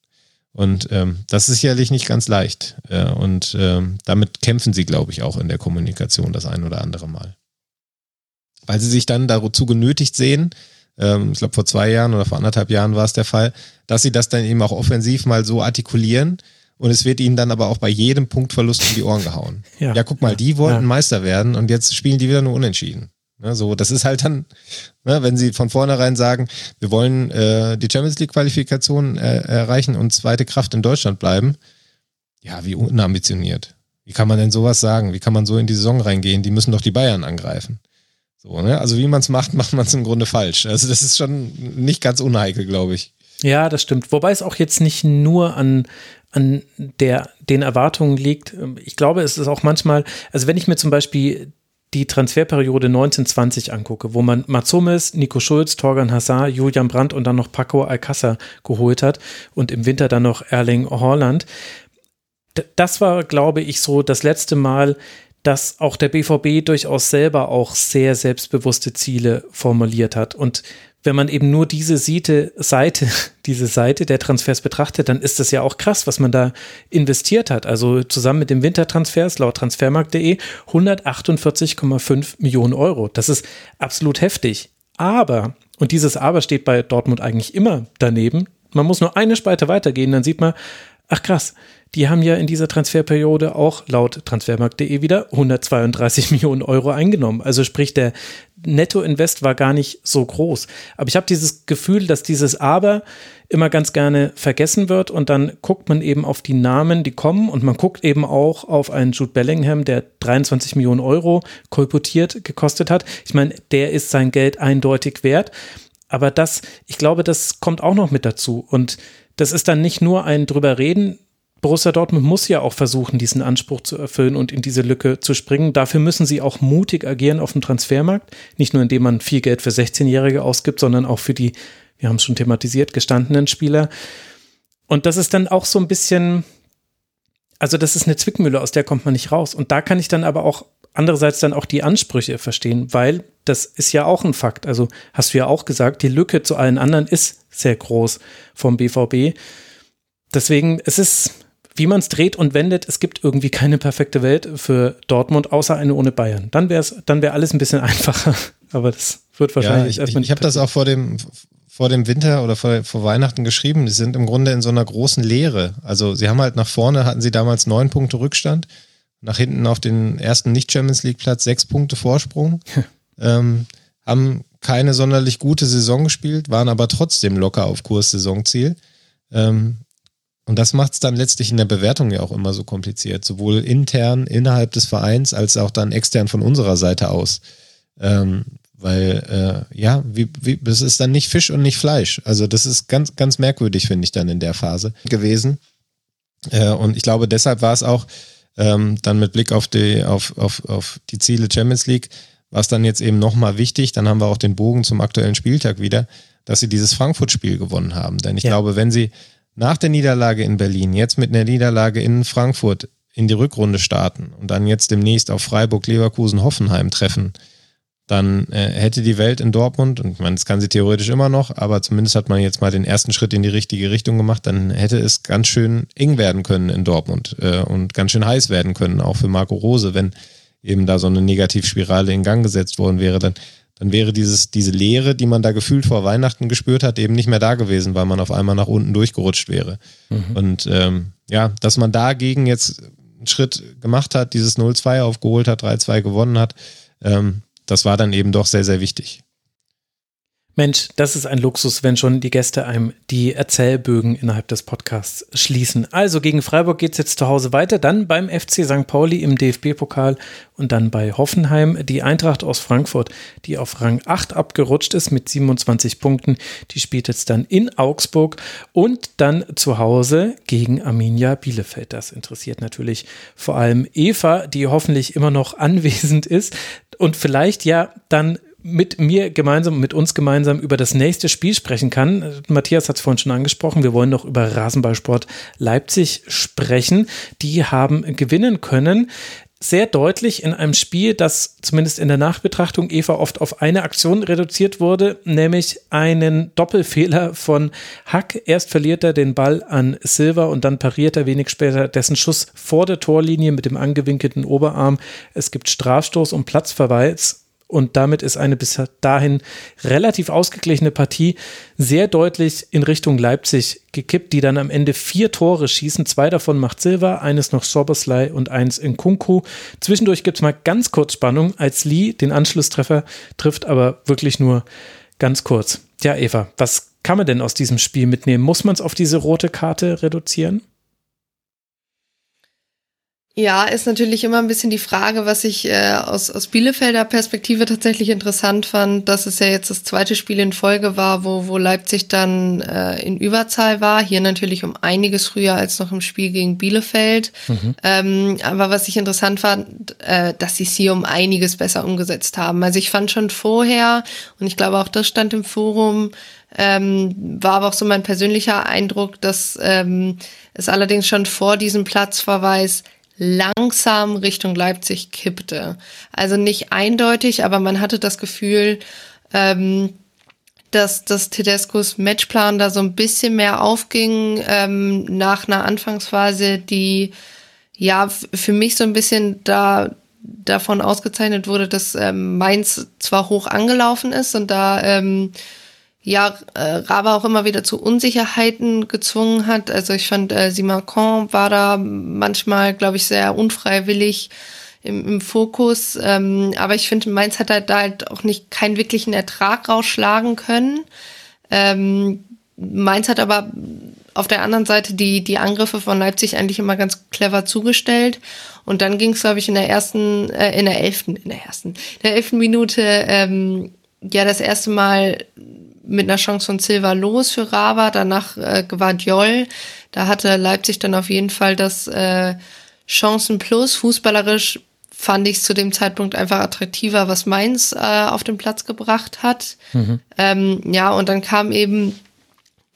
Und ähm, das ist sicherlich nicht ganz leicht. Äh, und ähm, damit kämpfen sie, glaube ich, auch in der Kommunikation das ein oder andere Mal. Weil sie sich dann dazu genötigt sehen, ähm, ich glaube vor zwei Jahren oder vor anderthalb Jahren war es der Fall, dass sie das dann eben auch offensiv mal so artikulieren. Und es wird ihnen dann aber auch bei jedem Punktverlust um die Ohren gehauen. Ja, ja guck mal, die wollten ja. Meister werden und jetzt spielen die wieder nur unentschieden. Ne, so, das ist halt dann, ne, wenn sie von vornherein sagen, wir wollen äh, die Champions League Qualifikation äh, erreichen und zweite Kraft in Deutschland bleiben, ja, wie unambitioniert. Wie kann man denn sowas sagen? Wie kann man so in die Saison reingehen? Die müssen doch die Bayern angreifen. So, ne? Also wie man es macht, macht man es im Grunde falsch. Also das ist schon nicht ganz unheikel, glaube ich. Ja, das stimmt. Wobei es auch jetzt nicht nur an, an der, den Erwartungen liegt. Ich glaube, es ist auch manchmal, also wenn ich mir zum Beispiel die Transferperiode 1920 angucke, wo man Matsumis, Nico Schulz, Torgan Hazard, Julian Brandt und dann noch Paco Alcázar geholt hat und im Winter dann noch Erling Haaland. Das war, glaube ich, so das letzte Mal, dass auch der BVB durchaus selber auch sehr selbstbewusste Ziele formuliert hat. Und wenn man eben nur diese Seite, Seite, diese Seite der Transfers betrachtet, dann ist das ja auch krass, was man da investiert hat. Also zusammen mit dem Wintertransfers laut transfermarkt.de 148,5 Millionen Euro. Das ist absolut heftig. Aber, und dieses Aber steht bei Dortmund eigentlich immer daneben, man muss nur eine Spalte weitergehen, dann sieht man, ach krass, die haben ja in dieser Transferperiode auch laut transfermarkt.de wieder 132 Millionen Euro eingenommen. Also sprich, der Nettoinvest war gar nicht so groß. Aber ich habe dieses Gefühl, dass dieses Aber immer ganz gerne vergessen wird und dann guckt man eben auf die Namen, die kommen und man guckt eben auch auf einen Jude Bellingham, der 23 Millionen Euro kolportiert gekostet hat. Ich meine, der ist sein Geld eindeutig wert. Aber das, ich glaube, das kommt auch noch mit dazu. Und das ist dann nicht nur ein drüber reden, Borussia Dortmund muss ja auch versuchen, diesen Anspruch zu erfüllen und in diese Lücke zu springen. Dafür müssen sie auch mutig agieren auf dem Transfermarkt. Nicht nur indem man viel Geld für 16-Jährige ausgibt, sondern auch für die, wir haben es schon thematisiert, gestandenen Spieler. Und das ist dann auch so ein bisschen, also das ist eine Zwickmühle, aus der kommt man nicht raus. Und da kann ich dann aber auch andererseits dann auch die Ansprüche verstehen, weil das ist ja auch ein Fakt. Also hast du ja auch gesagt, die Lücke zu allen anderen ist sehr groß vom BVB. Deswegen, es ist, wie man es dreht und wendet, es gibt irgendwie keine perfekte Welt für Dortmund, außer eine ohne Bayern. Dann wäre es, dann wäre alles ein bisschen einfacher. Aber das wird wahrscheinlich ja, ich, Ich, ich habe das auch vor dem, vor dem Winter oder vor, vor Weihnachten geschrieben. Sie sind im Grunde in so einer großen Leere. Also sie haben halt nach vorne, hatten sie damals neun Punkte Rückstand. Nach hinten auf den ersten Nicht-Champions League-Platz sechs Punkte Vorsprung. ähm, haben keine sonderlich gute Saison gespielt, waren aber trotzdem locker auf Kurs Saisonziel. Ähm, und das macht es dann letztlich in der Bewertung ja auch immer so kompliziert, sowohl intern innerhalb des Vereins als auch dann extern von unserer Seite aus. Ähm, weil, äh, ja, wie, wie, das ist dann nicht Fisch und nicht Fleisch. Also das ist ganz, ganz merkwürdig, finde ich dann in der Phase gewesen. Äh, und ich glaube, deshalb war es auch ähm, dann mit Blick auf die, auf, auf, auf die Ziele Champions League, war es dann jetzt eben nochmal wichtig, dann haben wir auch den Bogen zum aktuellen Spieltag wieder, dass sie dieses Frankfurt-Spiel gewonnen haben. Denn ich ja. glaube, wenn sie nach der Niederlage in Berlin, jetzt mit einer Niederlage in Frankfurt in die Rückrunde starten und dann jetzt demnächst auf Freiburg, Leverkusen, Hoffenheim treffen, dann äh, hätte die Welt in Dortmund, und ich meine, das kann sie theoretisch immer noch, aber zumindest hat man jetzt mal den ersten Schritt in die richtige Richtung gemacht, dann hätte es ganz schön eng werden können in Dortmund äh, und ganz schön heiß werden können, auch für Marco Rose, wenn eben da so eine Negativspirale in Gang gesetzt worden wäre, dann, dann wäre dieses, diese Leere, die man da gefühlt vor Weihnachten gespürt hat, eben nicht mehr da gewesen, weil man auf einmal nach unten durchgerutscht wäre. Mhm. Und ähm, ja, dass man dagegen jetzt einen Schritt gemacht hat, dieses 0-2 aufgeholt hat, 3-2 gewonnen hat, ähm, das war dann eben doch sehr, sehr wichtig. Mensch, das ist ein Luxus, wenn schon die Gäste einem die Erzählbögen innerhalb des Podcasts schließen. Also gegen Freiburg geht es jetzt zu Hause weiter, dann beim FC St. Pauli im DFB-Pokal und dann bei Hoffenheim. Die Eintracht aus Frankfurt, die auf Rang 8 abgerutscht ist mit 27 Punkten, die spielt jetzt dann in Augsburg und dann zu Hause gegen Arminia Bielefeld. Das interessiert natürlich vor allem Eva, die hoffentlich immer noch anwesend ist und vielleicht ja dann mit mir gemeinsam, mit uns gemeinsam über das nächste Spiel sprechen kann. Matthias hat es vorhin schon angesprochen. Wir wollen noch über Rasenballsport Leipzig sprechen. Die haben gewinnen können. Sehr deutlich in einem Spiel, das zumindest in der Nachbetrachtung Eva oft auf eine Aktion reduziert wurde, nämlich einen Doppelfehler von Hack. Erst verliert er den Ball an Silva und dann pariert er wenig später dessen Schuss vor der Torlinie mit dem angewinkelten Oberarm. Es gibt Strafstoß und Platzverweis und damit ist eine bis dahin relativ ausgeglichene Partie sehr deutlich in Richtung Leipzig gekippt, die dann am Ende vier Tore schießen. Zwei davon macht Silva, eines noch Soboslai und eins in Kunku. Zwischendurch gibt es mal ganz kurz Spannung, als Lee den Anschlusstreffer trifft, aber wirklich nur ganz kurz. Ja, Eva, was kann man denn aus diesem Spiel mitnehmen? Muss man es auf diese rote Karte reduzieren? Ja, ist natürlich immer ein bisschen die Frage, was ich äh, aus, aus Bielefelder Perspektive tatsächlich interessant fand, dass es ja jetzt das zweite Spiel in Folge war, wo, wo Leipzig dann äh, in Überzahl war. Hier natürlich um einiges früher als noch im Spiel gegen Bielefeld. Mhm. Ähm, aber was ich interessant fand, äh, dass sie es hier um einiges besser umgesetzt haben. Also ich fand schon vorher, und ich glaube auch das stand im Forum, ähm, war aber auch so mein persönlicher Eindruck, dass ähm, es allerdings schon vor diesem Platzverweis langsam Richtung Leipzig kippte. Also nicht eindeutig, aber man hatte das Gefühl, ähm, dass, dass Tedescos Matchplan da so ein bisschen mehr aufging ähm, nach einer Anfangsphase, die ja für mich so ein bisschen da davon ausgezeichnet wurde, dass ähm, Mainz zwar hoch angelaufen ist und da ähm, ja, äh, Raba auch immer wieder zu Unsicherheiten gezwungen hat. Also ich fand, äh, Simakon war da manchmal, glaube ich, sehr unfreiwillig im, im Fokus. Ähm, aber ich finde, Mainz hat halt da halt auch nicht keinen wirklichen Ertrag rausschlagen können. Ähm, Mainz hat aber auf der anderen Seite die, die Angriffe von Leipzig eigentlich immer ganz clever zugestellt. Und dann ging es, glaube ich, in der ersten, äh, in der elften, in der ersten, in der elften Minute ähm, ja das erste Mal mit einer Chance von Silva los für Rava, danach äh, Guardiol. Da hatte Leipzig dann auf jeden Fall das äh, Chancen plus. Fußballerisch fand ich es zu dem Zeitpunkt einfach attraktiver, was Mainz äh, auf den Platz gebracht hat. Mhm. Ähm, ja, und dann kam eben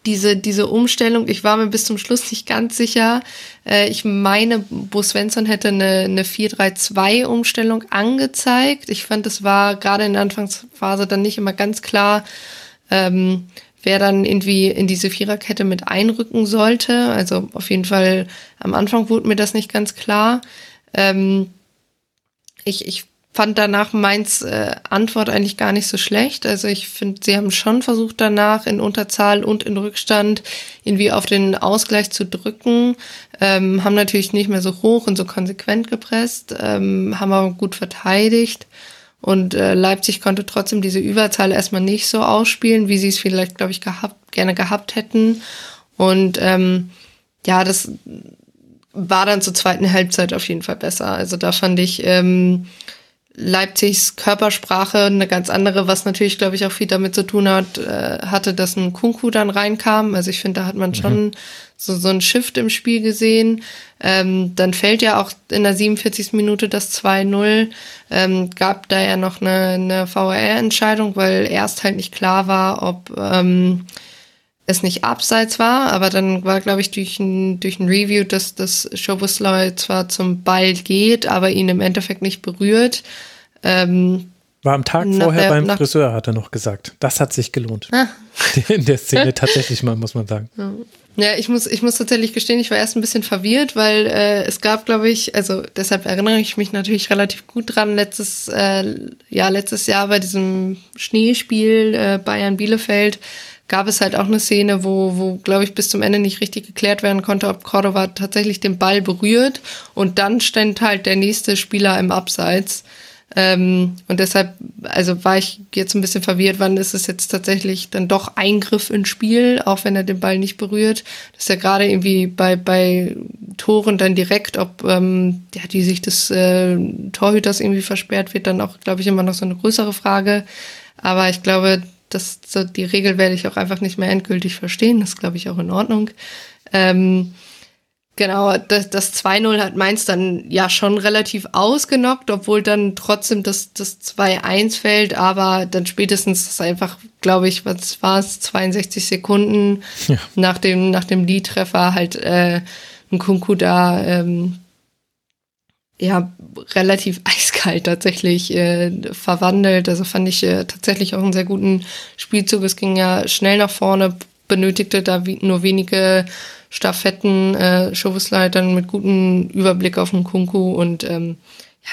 diese, diese Umstellung. Ich war mir bis zum Schluss nicht ganz sicher. Äh, ich meine, Bo Svensson hätte eine, eine 4-3-2-Umstellung angezeigt. Ich fand, es war gerade in der Anfangsphase dann nicht immer ganz klar, ähm, wer dann irgendwie in diese Viererkette mit einrücken sollte. Also auf jeden Fall am Anfang wurde mir das nicht ganz klar. Ähm, ich, ich fand danach Mainz äh, Antwort eigentlich gar nicht so schlecht. Also ich finde, sie haben schon versucht danach in Unterzahl und in Rückstand irgendwie auf den Ausgleich zu drücken, ähm, haben natürlich nicht mehr so hoch und so konsequent gepresst, ähm, haben aber gut verteidigt. Und äh, Leipzig konnte trotzdem diese Überzahl erstmal nicht so ausspielen, wie sie es vielleicht, glaube ich, gehabt, gerne gehabt hätten. Und ähm, ja, das war dann zur zweiten Halbzeit auf jeden Fall besser. Also da fand ich, ähm, Leipzigs Körpersprache eine ganz andere, was natürlich, glaube ich, auch viel damit zu tun hat, äh, hatte, dass ein Kunku dann reinkam. Also ich finde, da hat man mhm. schon so, so ein Shift im Spiel gesehen. Ähm, dann fällt ja auch in der 47. Minute das 2-0. Ähm, gab da ja noch eine, eine VAR-Entscheidung, weil erst halt nicht klar war, ob ähm, es nicht abseits war, aber dann war, glaube ich, durch ein, durch ein Review, dass das Schobusloy zwar zum Ball geht, aber ihn im Endeffekt nicht berührt. Ähm, war am Tag vorher der, beim Friseur, hat er noch gesagt. Das hat sich gelohnt. Ah. In der Szene tatsächlich mal, muss man sagen. Ja, ich muss, ich muss tatsächlich gestehen, ich war erst ein bisschen verwirrt, weil äh, es gab, glaube ich, also deshalb erinnere ich mich natürlich relativ gut dran, letztes, äh, ja, letztes Jahr bei diesem Schneespiel äh, Bayern Bielefeld gab es halt auch eine Szene, wo, wo glaube ich, bis zum Ende nicht richtig geklärt werden konnte, ob Cordova tatsächlich den Ball berührt. Und dann stand halt der nächste Spieler im Abseits. Ähm, und deshalb, also war ich jetzt ein bisschen verwirrt, wann ist es jetzt tatsächlich dann doch Eingriff ins Spiel, auch wenn er den Ball nicht berührt. Das ist ja gerade irgendwie bei, bei Toren dann direkt, ob ähm, ja, die sich des äh, Torhüters irgendwie versperrt wird, dann auch, glaube ich, immer noch so eine größere Frage. Aber ich glaube, das, so die Regel werde ich auch einfach nicht mehr endgültig verstehen. Das glaube ich, auch in Ordnung. Ähm, genau, das, das 2-0 hat Mainz dann ja schon relativ ausgenockt, obwohl dann trotzdem das, das 2-1 fällt, aber dann spätestens das einfach, glaube ich, was war es, 62 Sekunden ja. nach dem, nach dem Lead-Treffer halt äh, ein Kunku da ähm, ja relativ eiskalt tatsächlich äh, verwandelt. Also fand ich äh, tatsächlich auch einen sehr guten Spielzug. Es ging ja schnell nach vorne, benötigte da wie, nur wenige Staffetten, äh, Showsleitern mit gutem Überblick auf den Kunku und ähm,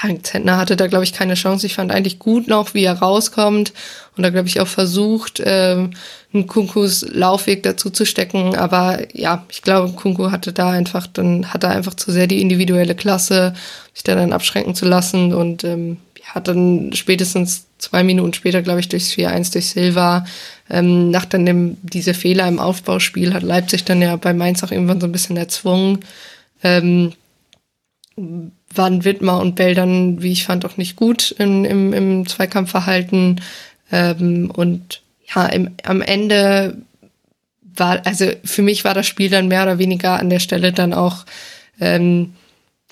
ja, Zentner hatte da, glaube ich, keine Chance. Ich fand eigentlich gut noch, wie er rauskommt und da, glaube ich, auch versucht, ähm, einen Kunkus Laufweg dazu zu stecken. Aber ja, ich glaube, Kunku hatte da einfach, dann hat er einfach zu sehr die individuelle Klasse, sich da dann abschränken zu lassen und ähm, hat dann spätestens zwei Minuten später, glaube ich, durchs 4-1 durch Silva, ähm, nach dann dem, diese Fehler im Aufbauspiel hat Leipzig dann ja bei Mainz auch irgendwann so ein bisschen erzwungen. Ähm, waren Wittmer und Bell dann, wie ich fand, auch nicht gut in, im, im Zweikampfverhalten. Ähm, und ja, im, am Ende war, also für mich war das Spiel dann mehr oder weniger an der Stelle dann auch ähm,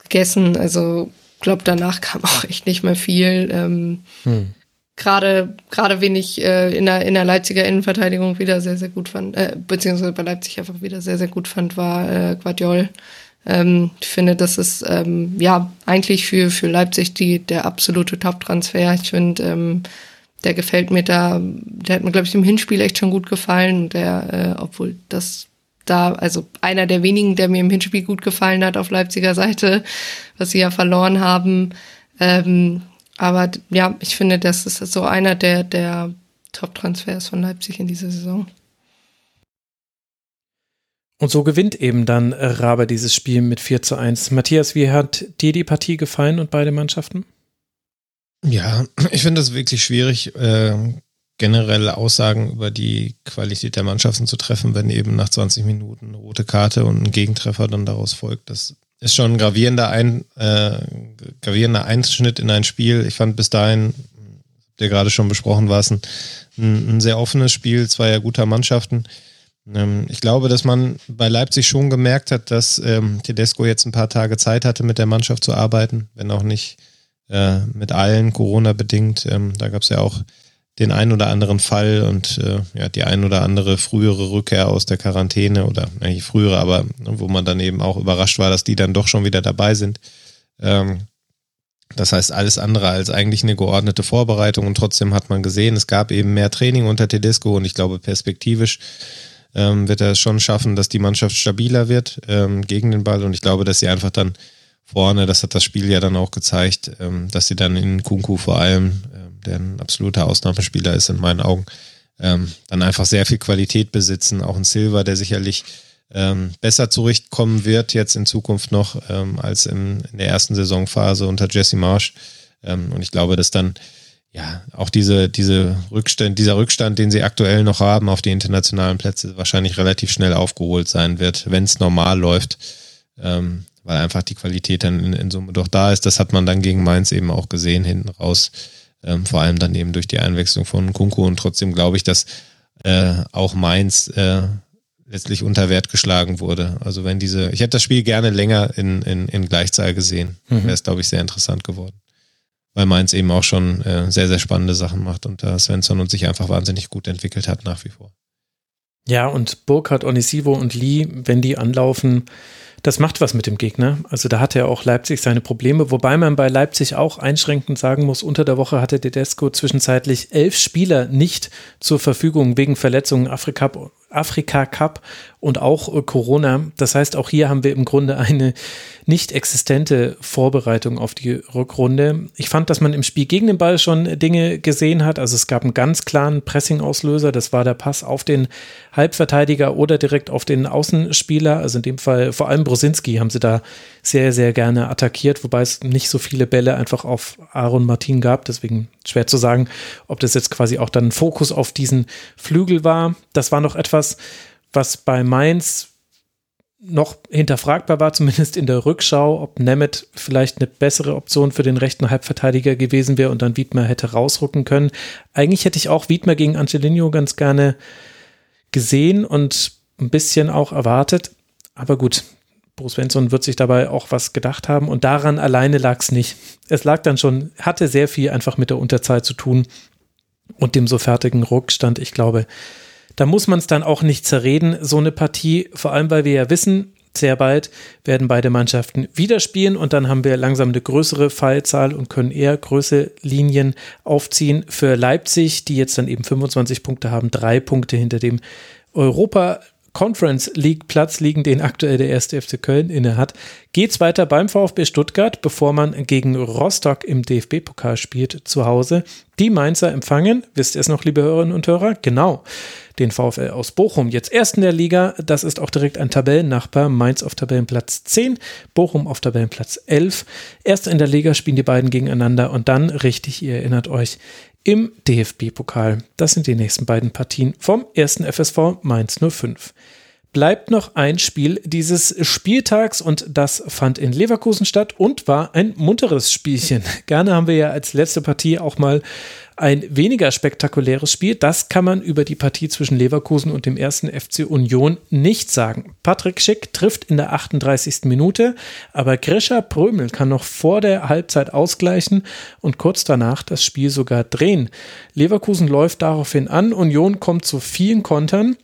gegessen. Also glaube danach kam auch echt nicht mehr viel. Ähm, hm. Gerade gerade wen ich äh, in der in der Leipziger Innenverteidigung wieder sehr sehr gut fand, äh, beziehungsweise bei Leipzig einfach wieder sehr sehr gut fand, war äh, Guardiol. Ähm, ich finde, das ist ähm, ja eigentlich für, für Leipzig die, der absolute Top-Transfer. Ich finde, ähm, der gefällt mir da, der hat mir, glaube ich, im Hinspiel echt schon gut gefallen. Der, äh, obwohl das da, also einer der wenigen, der mir im Hinspiel gut gefallen hat auf Leipziger Seite, was sie ja verloren haben. Ähm, aber ja, ich finde, das ist so einer der, der Top-Transfers von Leipzig in dieser Saison. Und so gewinnt eben dann Rabe dieses Spiel mit 4 zu 1. Matthias, wie hat dir die Partie gefallen und beide Mannschaften? Ja, ich finde das wirklich schwierig, äh, generelle Aussagen über die Qualität der Mannschaften zu treffen, wenn eben nach 20 Minuten eine rote Karte und ein Gegentreffer dann daraus folgt. Das ist schon ein gravierender, ein, äh, gravierender Einschnitt in ein Spiel. Ich fand bis dahin, der gerade schon besprochen war, es ein, ein sehr offenes Spiel zweier guter Mannschaften. Ähm, ich glaube, dass man bei Leipzig schon gemerkt hat, dass ähm, Tedesco jetzt ein paar Tage Zeit hatte, mit der Mannschaft zu arbeiten, wenn auch nicht äh, mit allen Corona bedingt. Ähm, da gab es ja auch den einen oder anderen Fall und äh, ja, die ein oder andere frühere Rückkehr aus der Quarantäne oder nicht frühere, aber wo man dann eben auch überrascht war, dass die dann doch schon wieder dabei sind. Ähm, das heißt, alles andere als eigentlich eine geordnete Vorbereitung und trotzdem hat man gesehen, es gab eben mehr Training unter Tedesco und ich glaube perspektivisch ähm, wird er es schon schaffen, dass die Mannschaft stabiler wird ähm, gegen den Ball. Und ich glaube, dass sie einfach dann vorne, das hat das Spiel ja dann auch gezeigt, ähm, dass sie dann in Kunku vor allem, ähm, der ein absoluter Ausnahmespieler ist in meinen Augen, ähm, dann einfach sehr viel Qualität besitzen. Auch ein Silver, der sicherlich ähm, besser zurechtkommen wird jetzt in Zukunft noch ähm, als in, in der ersten Saisonphase unter Jesse Marsch. Ähm, und ich glaube, dass dann ja, auch diese, diese Rückstand, dieser Rückstand, den sie aktuell noch haben auf die internationalen Plätze, wahrscheinlich relativ schnell aufgeholt sein wird, wenn es normal läuft. Ähm, weil einfach die Qualität dann in, in Summe doch da ist. Das hat man dann gegen Mainz eben auch gesehen, hinten raus. Ähm, vor allem dann eben durch die Einwechslung von Kunku und trotzdem glaube ich, dass äh, auch Mainz äh, letztlich unter Wert geschlagen wurde. Also wenn diese, ich hätte das Spiel gerne länger in, in, in Gleichzahl gesehen, mhm. wäre es, glaube ich, sehr interessant geworden. Weil Mainz eben auch schon äh, sehr, sehr spannende Sachen macht und da Svensson und sich einfach wahnsinnig gut entwickelt hat nach wie vor. Ja, und Burkhardt, Onisivo und Lee, wenn die anlaufen, das macht was mit dem Gegner. Also da hatte ja auch Leipzig seine Probleme, wobei man bei Leipzig auch einschränkend sagen muss, unter der Woche hatte Tedesco zwischenzeitlich elf Spieler nicht zur Verfügung wegen Verletzungen Afrika, Afrika Cup und auch äh, Corona. Das heißt, auch hier haben wir im Grunde eine nicht existente Vorbereitung auf die Rückrunde. Ich fand, dass man im Spiel gegen den Ball schon Dinge gesehen hat. Also es gab einen ganz klaren Pressing-Auslöser. Das war der Pass auf den Halbverteidiger oder direkt auf den Außenspieler. Also in dem Fall vor allem Brosinski haben sie da sehr, sehr gerne attackiert, wobei es nicht so viele Bälle einfach auf Aaron Martin gab. Deswegen schwer zu sagen, ob das jetzt quasi auch dann Fokus auf diesen Flügel war. Das war noch etwas, was bei Mainz noch hinterfragbar war, zumindest in der Rückschau, ob Nemeth vielleicht eine bessere Option für den rechten Halbverteidiger gewesen wäre und dann Wiedmer hätte rausrücken können. Eigentlich hätte ich auch Wiedmer gegen Angelino ganz gerne gesehen und ein bisschen auch erwartet. Aber gut, Bruce Svensson wird sich dabei auch was gedacht haben und daran alleine lag es nicht. Es lag dann schon, hatte sehr viel einfach mit der Unterzahl zu tun und dem so fertigen Rückstand. Ich glaube, da muss man es dann auch nicht zerreden, so eine Partie, vor allem weil wir ja wissen, sehr bald werden beide Mannschaften wieder spielen und dann haben wir langsam eine größere Fallzahl und können eher größere Linien aufziehen für Leipzig, die jetzt dann eben 25 Punkte haben, drei Punkte hinter dem Europa Conference League Platz liegen, den aktuell der erste FC Köln inne hat, geht's weiter beim VfB Stuttgart, bevor man gegen Rostock im DFB-Pokal spielt zu Hause. Die Mainzer empfangen, wisst ihr es noch, liebe Hörerinnen und Hörer? Genau den VfL aus Bochum. Jetzt erst in der Liga, das ist auch direkt ein Tabellennachbar. Mainz auf Tabellenplatz 10, Bochum auf Tabellenplatz 11. Erst in der Liga spielen die beiden gegeneinander und dann, richtig, ihr erinnert euch, im DFB-Pokal. Das sind die nächsten beiden Partien vom ersten FSV Mainz 05 bleibt noch ein Spiel dieses Spieltags und das fand in Leverkusen statt und war ein munteres Spielchen. Gerne haben wir ja als letzte Partie auch mal ein weniger spektakuläres Spiel. Das kann man über die Partie zwischen Leverkusen und dem ersten FC Union nicht sagen. Patrick Schick trifft in der 38. Minute, aber Grisha Prömel kann noch vor der Halbzeit ausgleichen und kurz danach das Spiel sogar drehen. Leverkusen läuft daraufhin an, Union kommt zu vielen Kontern.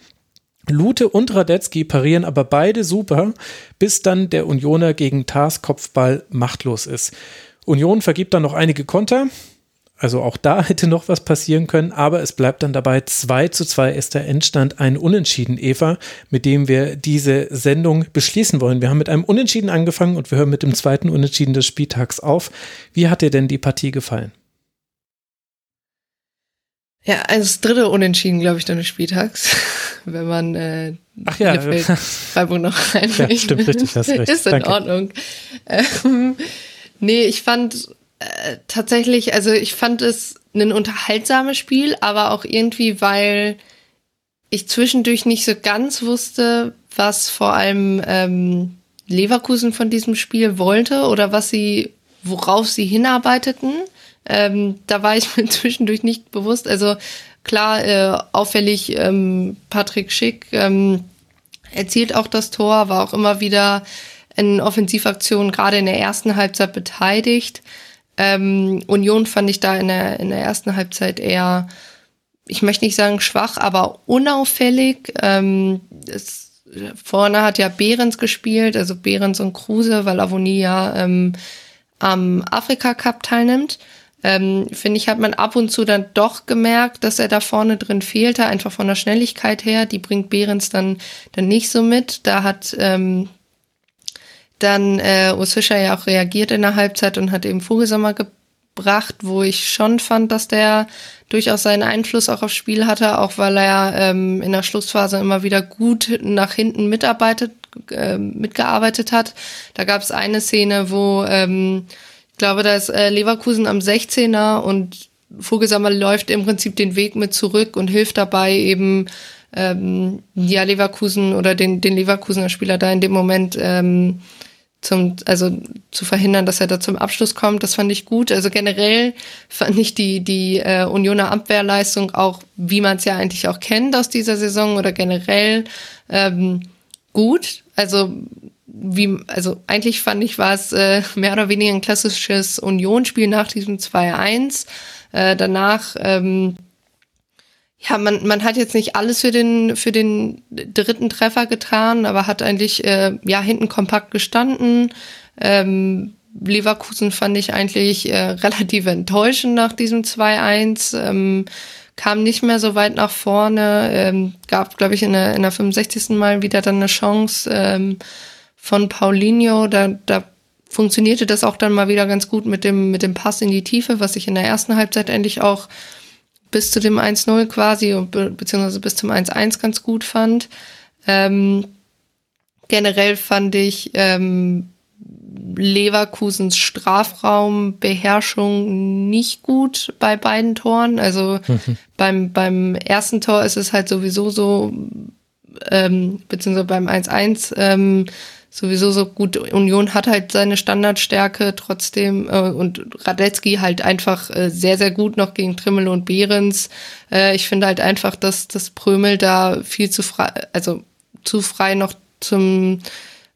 Lute und Radetzky parieren aber beide super, bis dann der Unioner gegen Tars Kopfball machtlos ist. Union vergibt dann noch einige Konter. Also auch da hätte noch was passieren können, aber es bleibt dann dabei 2 zu 2 ist der Endstand ein Unentschieden, Eva, mit dem wir diese Sendung beschließen wollen. Wir haben mit einem Unentschieden angefangen und wir hören mit dem zweiten Unentschieden des Spieltags auf. Wie hat dir denn die Partie gefallen? Ja, also das dritte Unentschieden, glaube ich, dann des Spieltags, wenn man äh, Ach ja, Freiburg noch rein. Ja, stimmt, richtig, hast recht. Ist in Danke. Ordnung. Ähm, nee, ich fand äh, tatsächlich, also ich fand es ein unterhaltsames Spiel, aber auch irgendwie, weil ich zwischendurch nicht so ganz wusste, was vor allem ähm, Leverkusen von diesem Spiel wollte oder was sie, worauf sie hinarbeiteten. Ähm, da war ich mir zwischendurch nicht bewusst. Also klar, äh, auffällig ähm, Patrick Schick ähm, erzielt auch das Tor, war auch immer wieder in Offensivaktionen gerade in der ersten Halbzeit beteiligt. Ähm, Union fand ich da in der, in der ersten Halbzeit eher, ich möchte nicht sagen schwach, aber unauffällig. Ähm, es, vorne hat ja Behrens gespielt, also Behrens und Kruse, weil Avonie ja ähm, am Afrika Cup teilnimmt. Ähm, Finde ich, hat man ab und zu dann doch gemerkt, dass er da vorne drin fehlte, einfach von der Schnelligkeit her. Die bringt Behrens dann, dann nicht so mit. Da hat ähm, dann äh, Urs Fischer ja auch reagiert in der Halbzeit und hat eben Vogelsammer gebracht, wo ich schon fand, dass der durchaus seinen Einfluss auch aufs Spiel hatte, auch weil er ähm, in der Schlussphase immer wieder gut nach hinten mitarbeitet, äh, mitgearbeitet hat. Da gab es eine Szene, wo ähm, glaube, da ist äh, Leverkusen am 16er und Vogelsammer läuft im Prinzip den Weg mit zurück und hilft dabei eben ähm, ja Leverkusen oder den den Leverkusener Spieler da in dem Moment ähm, zum, also zu verhindern, dass er da zum Abschluss kommt. Das fand ich gut. Also generell fand ich die, die äh, Unioner Abwehrleistung auch, wie man es ja eigentlich auch kennt aus dieser Saison oder generell ähm, gut. Also wie, also eigentlich fand ich, war es äh, mehr oder weniger ein klassisches Unionsspiel nach diesem 2-1. Äh, danach ähm, ja, man, man hat jetzt nicht alles für den, für den dritten Treffer getan, aber hat eigentlich äh, ja hinten kompakt gestanden. Ähm, Leverkusen fand ich eigentlich äh, relativ enttäuschend nach diesem 2-1. Ähm, kam nicht mehr so weit nach vorne, ähm, gab, glaube ich, in der, in der 65. Mal wieder dann eine Chance ähm, von Paulinho. Da, da funktionierte das auch dann mal wieder ganz gut mit dem, mit dem Pass in die Tiefe, was ich in der ersten Halbzeit endlich auch bis zu dem 1-0 quasi und be beziehungsweise bis zum 1-1 ganz gut fand. Ähm, generell fand ich ähm, Leverkusens Strafraumbeherrschung nicht gut bei beiden Toren. Also mhm. beim, beim ersten Tor ist es halt sowieso so, ähm, beziehungsweise beim 1-1, ähm, sowieso so gut. Union hat halt seine Standardstärke trotzdem äh, und Radetzky halt einfach äh, sehr, sehr gut noch gegen Trimmel und Behrens. Äh, ich finde halt einfach, dass das Prömel da viel zu frei, also zu frei noch zum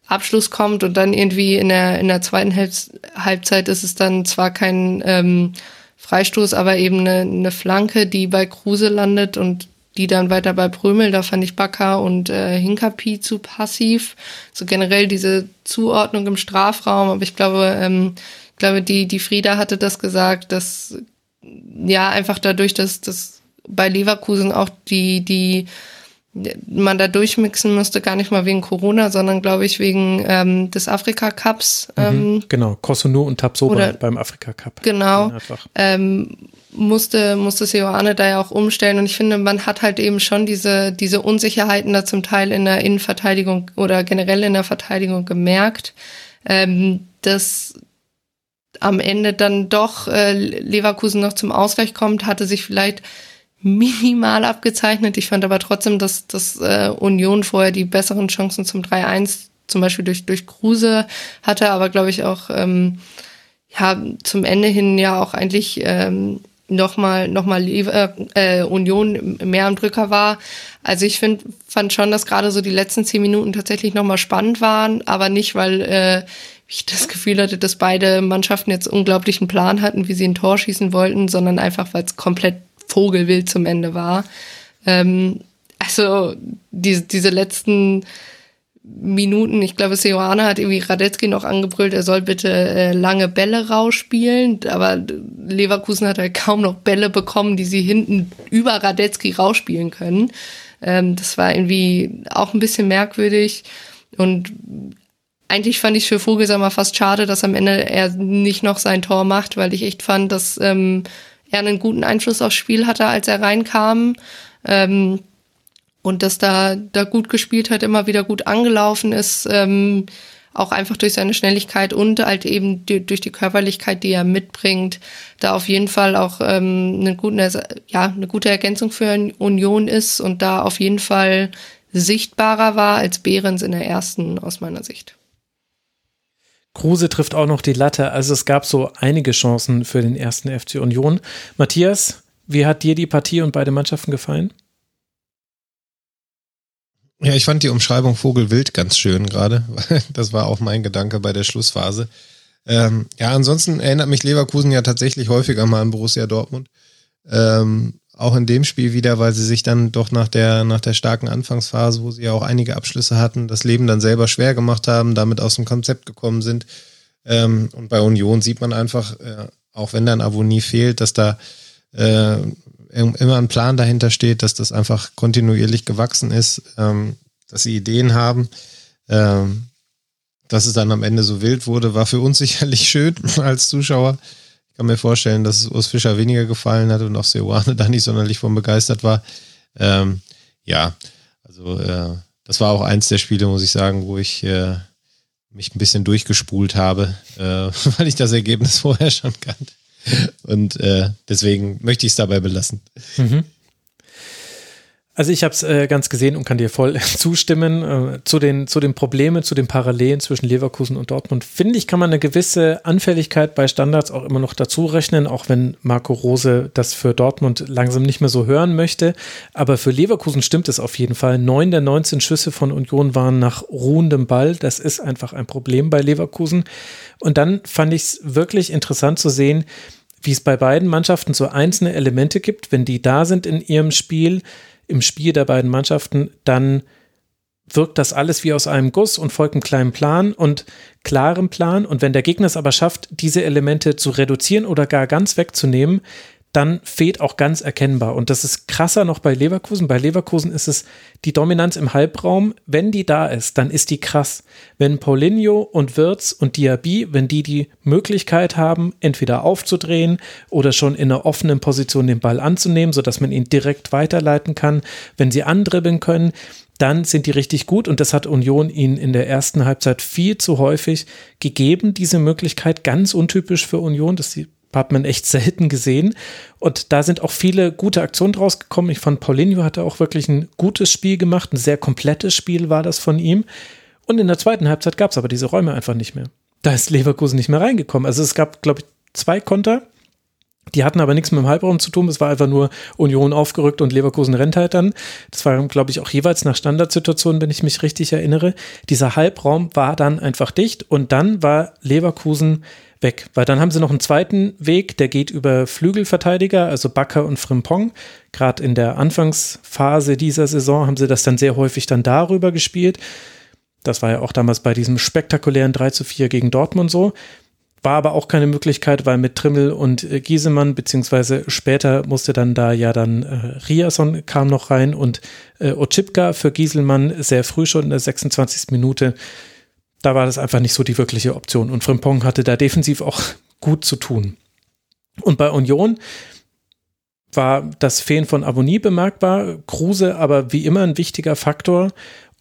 Abschluss kommt und dann irgendwie in der, in der zweiten Halbzeit ist es dann zwar kein ähm, Freistoß, aber eben eine, eine Flanke, die bei Kruse landet und die dann weiter bei Prömel, da fand ich Bakker und äh, Hinkapi zu passiv. So generell diese Zuordnung im Strafraum, aber ich glaube, ähm, ich glaube, die, die Frieda hatte das gesagt, dass ja einfach dadurch, dass, dass bei Leverkusen auch die, die man da durchmixen müsste, gar nicht mal wegen Corona, sondern glaube ich wegen ähm, des Afrika Cups. Mhm, ähm, mhm, genau, Kosunu und Tabsoba beim Afrika Cup. Genau. Ähm, musste, musste Seoane da ja auch umstellen. Und ich finde, man hat halt eben schon diese, diese Unsicherheiten da zum Teil in der Innenverteidigung oder generell in der Verteidigung gemerkt, ähm, dass am Ende dann doch äh, Leverkusen noch zum Ausgleich kommt, hatte sich vielleicht minimal abgezeichnet. Ich fand aber trotzdem, dass, dass äh, Union vorher die besseren Chancen zum 3-1 zum Beispiel durch, durch Kruse hatte, aber glaube ich auch ähm, ja, zum Ende hin ja auch eigentlich ähm, nochmal noch mal äh, Union mehr am Drücker war. Also ich find, fand schon, dass gerade so die letzten zehn Minuten tatsächlich nochmal spannend waren, aber nicht, weil äh, ich das Gefühl hatte, dass beide Mannschaften jetzt unglaublichen Plan hatten, wie sie ein Tor schießen wollten, sondern einfach, weil es komplett Vogelwild zum Ende war. Ähm, also die, diese letzten Minuten, ich glaube, Seoane hat irgendwie Radetzky noch angebrüllt, er soll bitte äh, lange Bälle rausspielen, aber Leverkusen hat halt kaum noch Bälle bekommen, die sie hinten über Radetzky rausspielen können. Ähm, das war irgendwie auch ein bisschen merkwürdig und eigentlich fand ich für Vogelsammer fast schade, dass am Ende er nicht noch sein Tor macht, weil ich echt fand, dass ähm, er einen guten Einfluss aufs Spiel hatte, als er reinkam. Ähm, und dass da, da gut gespielt hat, immer wieder gut angelaufen ist, ähm, auch einfach durch seine Schnelligkeit und halt eben die, durch die Körperlichkeit, die er mitbringt, da auf jeden Fall auch ähm, eine, gute, ja, eine gute Ergänzung für Union ist und da auf jeden Fall sichtbarer war als Behrens in der ersten aus meiner Sicht. Kruse trifft auch noch die Latte, also es gab so einige Chancen für den ersten FC Union. Matthias, wie hat dir die Partie und beide Mannschaften gefallen? Ja, ich fand die Umschreibung Vogelwild ganz schön gerade. Das war auch mein Gedanke bei der Schlussphase. Ähm, ja, ansonsten erinnert mich Leverkusen ja tatsächlich häufiger mal an Borussia Dortmund. Ähm, auch in dem Spiel wieder, weil sie sich dann doch nach der, nach der starken Anfangsphase, wo sie ja auch einige Abschlüsse hatten, das Leben dann selber schwer gemacht haben, damit aus dem Konzept gekommen sind. Ähm, und bei Union sieht man einfach, äh, auch wenn da ein Avonie fehlt, dass da äh, immer ein Plan dahinter steht, dass das einfach kontinuierlich gewachsen ist, ähm, dass sie Ideen haben. Ähm, dass es dann am Ende so wild wurde, war für uns sicherlich schön als Zuschauer. Ich kann mir vorstellen, dass es Urs Fischer weniger gefallen hat und auch Seoane da nicht sonderlich von begeistert war. Ähm, ja, also äh, das war auch eins der Spiele, muss ich sagen, wo ich äh, mich ein bisschen durchgespult habe, äh, weil ich das Ergebnis vorher schon kannte. Und äh, deswegen möchte ich es dabei belassen. Mhm. Also ich habe es äh, ganz gesehen und kann dir voll zustimmen. Äh, zu, den, zu den Problemen, zu den Parallelen zwischen Leverkusen und Dortmund, finde ich, kann man eine gewisse Anfälligkeit bei Standards auch immer noch dazu rechnen, auch wenn Marco Rose das für Dortmund langsam nicht mehr so hören möchte. Aber für Leverkusen stimmt es auf jeden Fall. Neun der 19 Schüsse von Union waren nach ruhendem Ball. Das ist einfach ein Problem bei Leverkusen. Und dann fand ich es wirklich interessant zu sehen, wie es bei beiden Mannschaften so einzelne Elemente gibt, wenn die da sind in ihrem Spiel im Spiel der beiden Mannschaften, dann wirkt das alles wie aus einem Guss und folgt einem kleinen Plan und klarem Plan. Und wenn der Gegner es aber schafft, diese Elemente zu reduzieren oder gar ganz wegzunehmen, dann fehlt auch ganz erkennbar. Und das ist krasser noch bei Leverkusen. Bei Leverkusen ist es die Dominanz im Halbraum. Wenn die da ist, dann ist die krass. Wenn Paulinho und Wirtz und Diaby, wenn die die Möglichkeit haben, entweder aufzudrehen oder schon in einer offenen Position den Ball anzunehmen, sodass man ihn direkt weiterleiten kann, wenn sie andribbeln können, dann sind die richtig gut und das hat Union ihnen in der ersten Halbzeit viel zu häufig gegeben, diese Möglichkeit, ganz untypisch für Union, dass sie hat man echt selten gesehen. Und da sind auch viele gute Aktionen draus gekommen. Ich fand, Paulinho hatte auch wirklich ein gutes Spiel gemacht. Ein sehr komplettes Spiel war das von ihm. Und in der zweiten Halbzeit gab es aber diese Räume einfach nicht mehr. Da ist Leverkusen nicht mehr reingekommen. Also es gab, glaube ich, zwei Konter. Die hatten aber nichts mit dem Halbraum zu tun. Es war einfach nur Union aufgerückt und Leverkusen rennt halt dann. Das war, glaube ich, auch jeweils nach Standardsituationen, wenn ich mich richtig erinnere. Dieser Halbraum war dann einfach dicht und dann war Leverkusen weg. Weil dann haben sie noch einen zweiten Weg, der geht über Flügelverteidiger, also Bakker und Frimpong. Gerade in der Anfangsphase dieser Saison haben sie das dann sehr häufig dann darüber gespielt. Das war ja auch damals bei diesem spektakulären 3 zu 4 gegen Dortmund so. War aber auch keine Möglichkeit, weil mit Trimmel und äh, Giesemann, beziehungsweise später musste dann da ja dann äh, Riason kam noch rein und äh, Ochipka für Gieselmann sehr früh schon in der 26. Minute da war das einfach nicht so die wirkliche Option. Und Frimpong hatte da defensiv auch gut zu tun. Und bei Union war das Fehlen von Abonnie bemerkbar. Kruse aber wie immer ein wichtiger Faktor.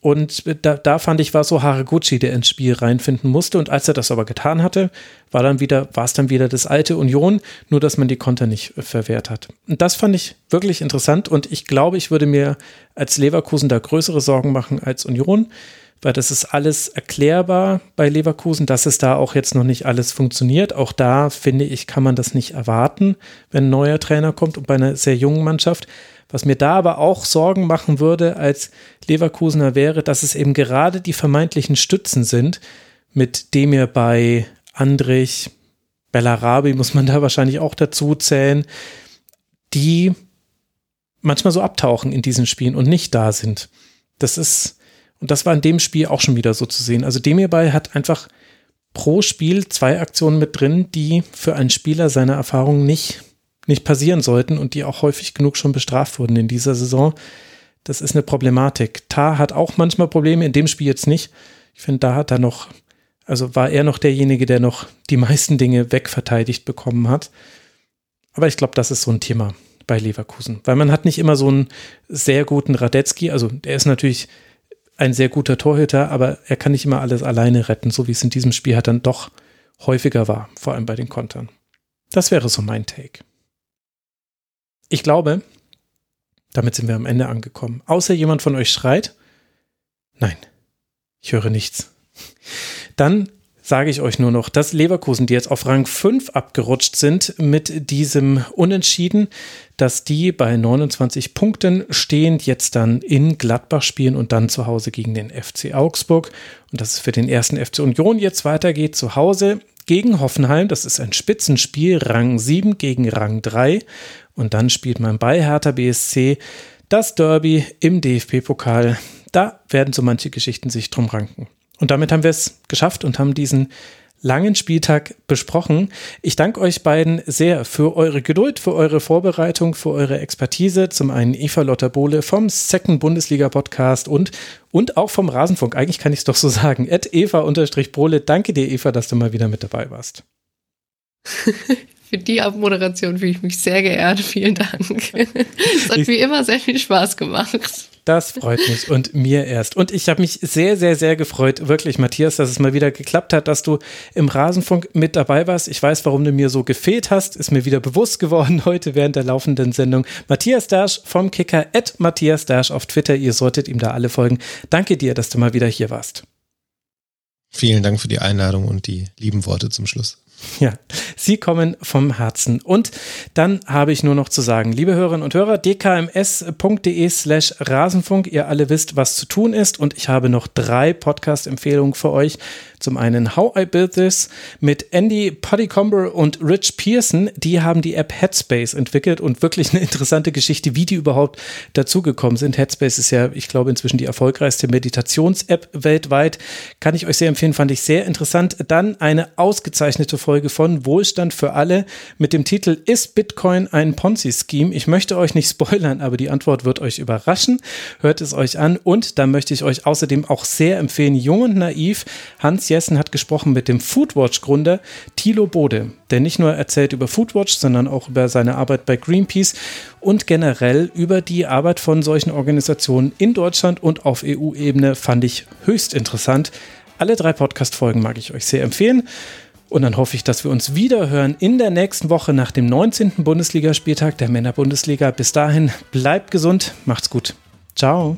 Und da, da fand ich, war so Haraguchi, der ins Spiel reinfinden musste. Und als er das aber getan hatte, war dann wieder, war es dann wieder das alte Union, nur dass man die Konter nicht verwehrt hat. Und das fand ich wirklich interessant. Und ich glaube, ich würde mir als Leverkusen da größere Sorgen machen als Union weil das ist alles erklärbar bei Leverkusen, dass es da auch jetzt noch nicht alles funktioniert. Auch da finde ich, kann man das nicht erwarten, wenn ein neuer Trainer kommt und bei einer sehr jungen Mannschaft. Was mir da aber auch Sorgen machen würde als Leverkusener wäre, dass es eben gerade die vermeintlichen Stützen sind, mit dem ihr bei Andrich, Bellarabi muss man da wahrscheinlich auch dazu zählen, die manchmal so abtauchen in diesen Spielen und nicht da sind. Das ist, und das war in dem Spiel auch schon wieder so zu sehen. Also Demirbay hat einfach pro Spiel zwei Aktionen mit drin, die für einen Spieler seiner Erfahrung nicht, nicht passieren sollten und die auch häufig genug schon bestraft wurden in dieser Saison. Das ist eine Problematik. Tar hat auch manchmal Probleme, in dem Spiel jetzt nicht. Ich finde, da hat er noch, also war er noch derjenige, der noch die meisten Dinge wegverteidigt bekommen hat. Aber ich glaube, das ist so ein Thema bei Leverkusen, weil man hat nicht immer so einen sehr guten Radetzky, also der ist natürlich ein sehr guter Torhüter, aber er kann nicht immer alles alleine retten, so wie es in diesem Spiel halt dann doch häufiger war, vor allem bei den Kontern. Das wäre so mein Take. Ich glaube, damit sind wir am Ende angekommen. Außer jemand von euch schreit. Nein, ich höre nichts. Dann sage ich euch nur noch, dass Leverkusen, die jetzt auf Rang 5 abgerutscht sind mit diesem Unentschieden, dass die bei 29 Punkten stehend jetzt dann in Gladbach spielen und dann zu Hause gegen den FC Augsburg. Und dass es für den ersten FC Union jetzt weitergeht zu Hause gegen Hoffenheim. Das ist ein Spitzenspiel, Rang 7 gegen Rang 3. Und dann spielt man bei Hertha BSC das Derby im DFB-Pokal. Da werden so manche Geschichten sich drum ranken. Und damit haben wir es geschafft und haben diesen langen Spieltag besprochen. Ich danke euch beiden sehr für eure Geduld, für eure Vorbereitung, für eure Expertise. Zum einen Eva Lotter Bohle vom Second Bundesliga Podcast und, und auch vom Rasenfunk. Eigentlich kann ich es doch so sagen. Ed Eva-Bohle. Danke dir, Eva, dass du mal wieder mit dabei warst. Für die Abmoderation fühle ich mich sehr geehrt. Vielen Dank. Es hat wie immer sehr viel Spaß gemacht. Das freut mich und mir erst. Und ich habe mich sehr, sehr, sehr gefreut, wirklich, Matthias, dass es mal wieder geklappt hat, dass du im Rasenfunk mit dabei warst. Ich weiß, warum du mir so gefehlt hast, ist mir wieder bewusst geworden heute während der laufenden Sendung. Matthias Dasch vom Kicker, at Matthias Dasch auf Twitter. Ihr solltet ihm da alle folgen. Danke dir, dass du mal wieder hier warst. Vielen Dank für die Einladung und die lieben Worte zum Schluss. Ja, sie kommen vom Herzen. Und dann habe ich nur noch zu sagen, liebe Hörerinnen und Hörer, dkms.de slash Rasenfunk. Ihr alle wisst, was zu tun ist. Und ich habe noch drei Podcast-Empfehlungen für euch. Zum einen How I Built This mit Andy Puddycomber und Rich Pearson. Die haben die App Headspace entwickelt und wirklich eine interessante Geschichte, wie die überhaupt dazugekommen sind. Headspace ist ja, ich glaube, inzwischen die erfolgreichste Meditations-App weltweit. Kann ich euch sehr empfehlen, fand ich sehr interessant. Dann eine ausgezeichnete Folge von Wohlstand für alle mit dem Titel Ist Bitcoin ein Ponzi-Scheme? Ich möchte euch nicht spoilern, aber die Antwort wird euch überraschen. Hört es euch an und da möchte ich euch außerdem auch sehr empfehlen, Jung und Naiv. Hans Jessen hat gesprochen mit dem Foodwatch-Gründer Thilo Bode, der nicht nur erzählt über Foodwatch, sondern auch über seine Arbeit bei Greenpeace und generell über die Arbeit von solchen Organisationen in Deutschland und auf EU-Ebene fand ich höchst interessant. Alle drei Podcast-Folgen mag ich euch sehr empfehlen. Und dann hoffe ich, dass wir uns wieder hören in der nächsten Woche nach dem 19. Bundesligaspieltag der Männerbundesliga. Bis dahin, bleibt gesund, macht's gut. Ciao.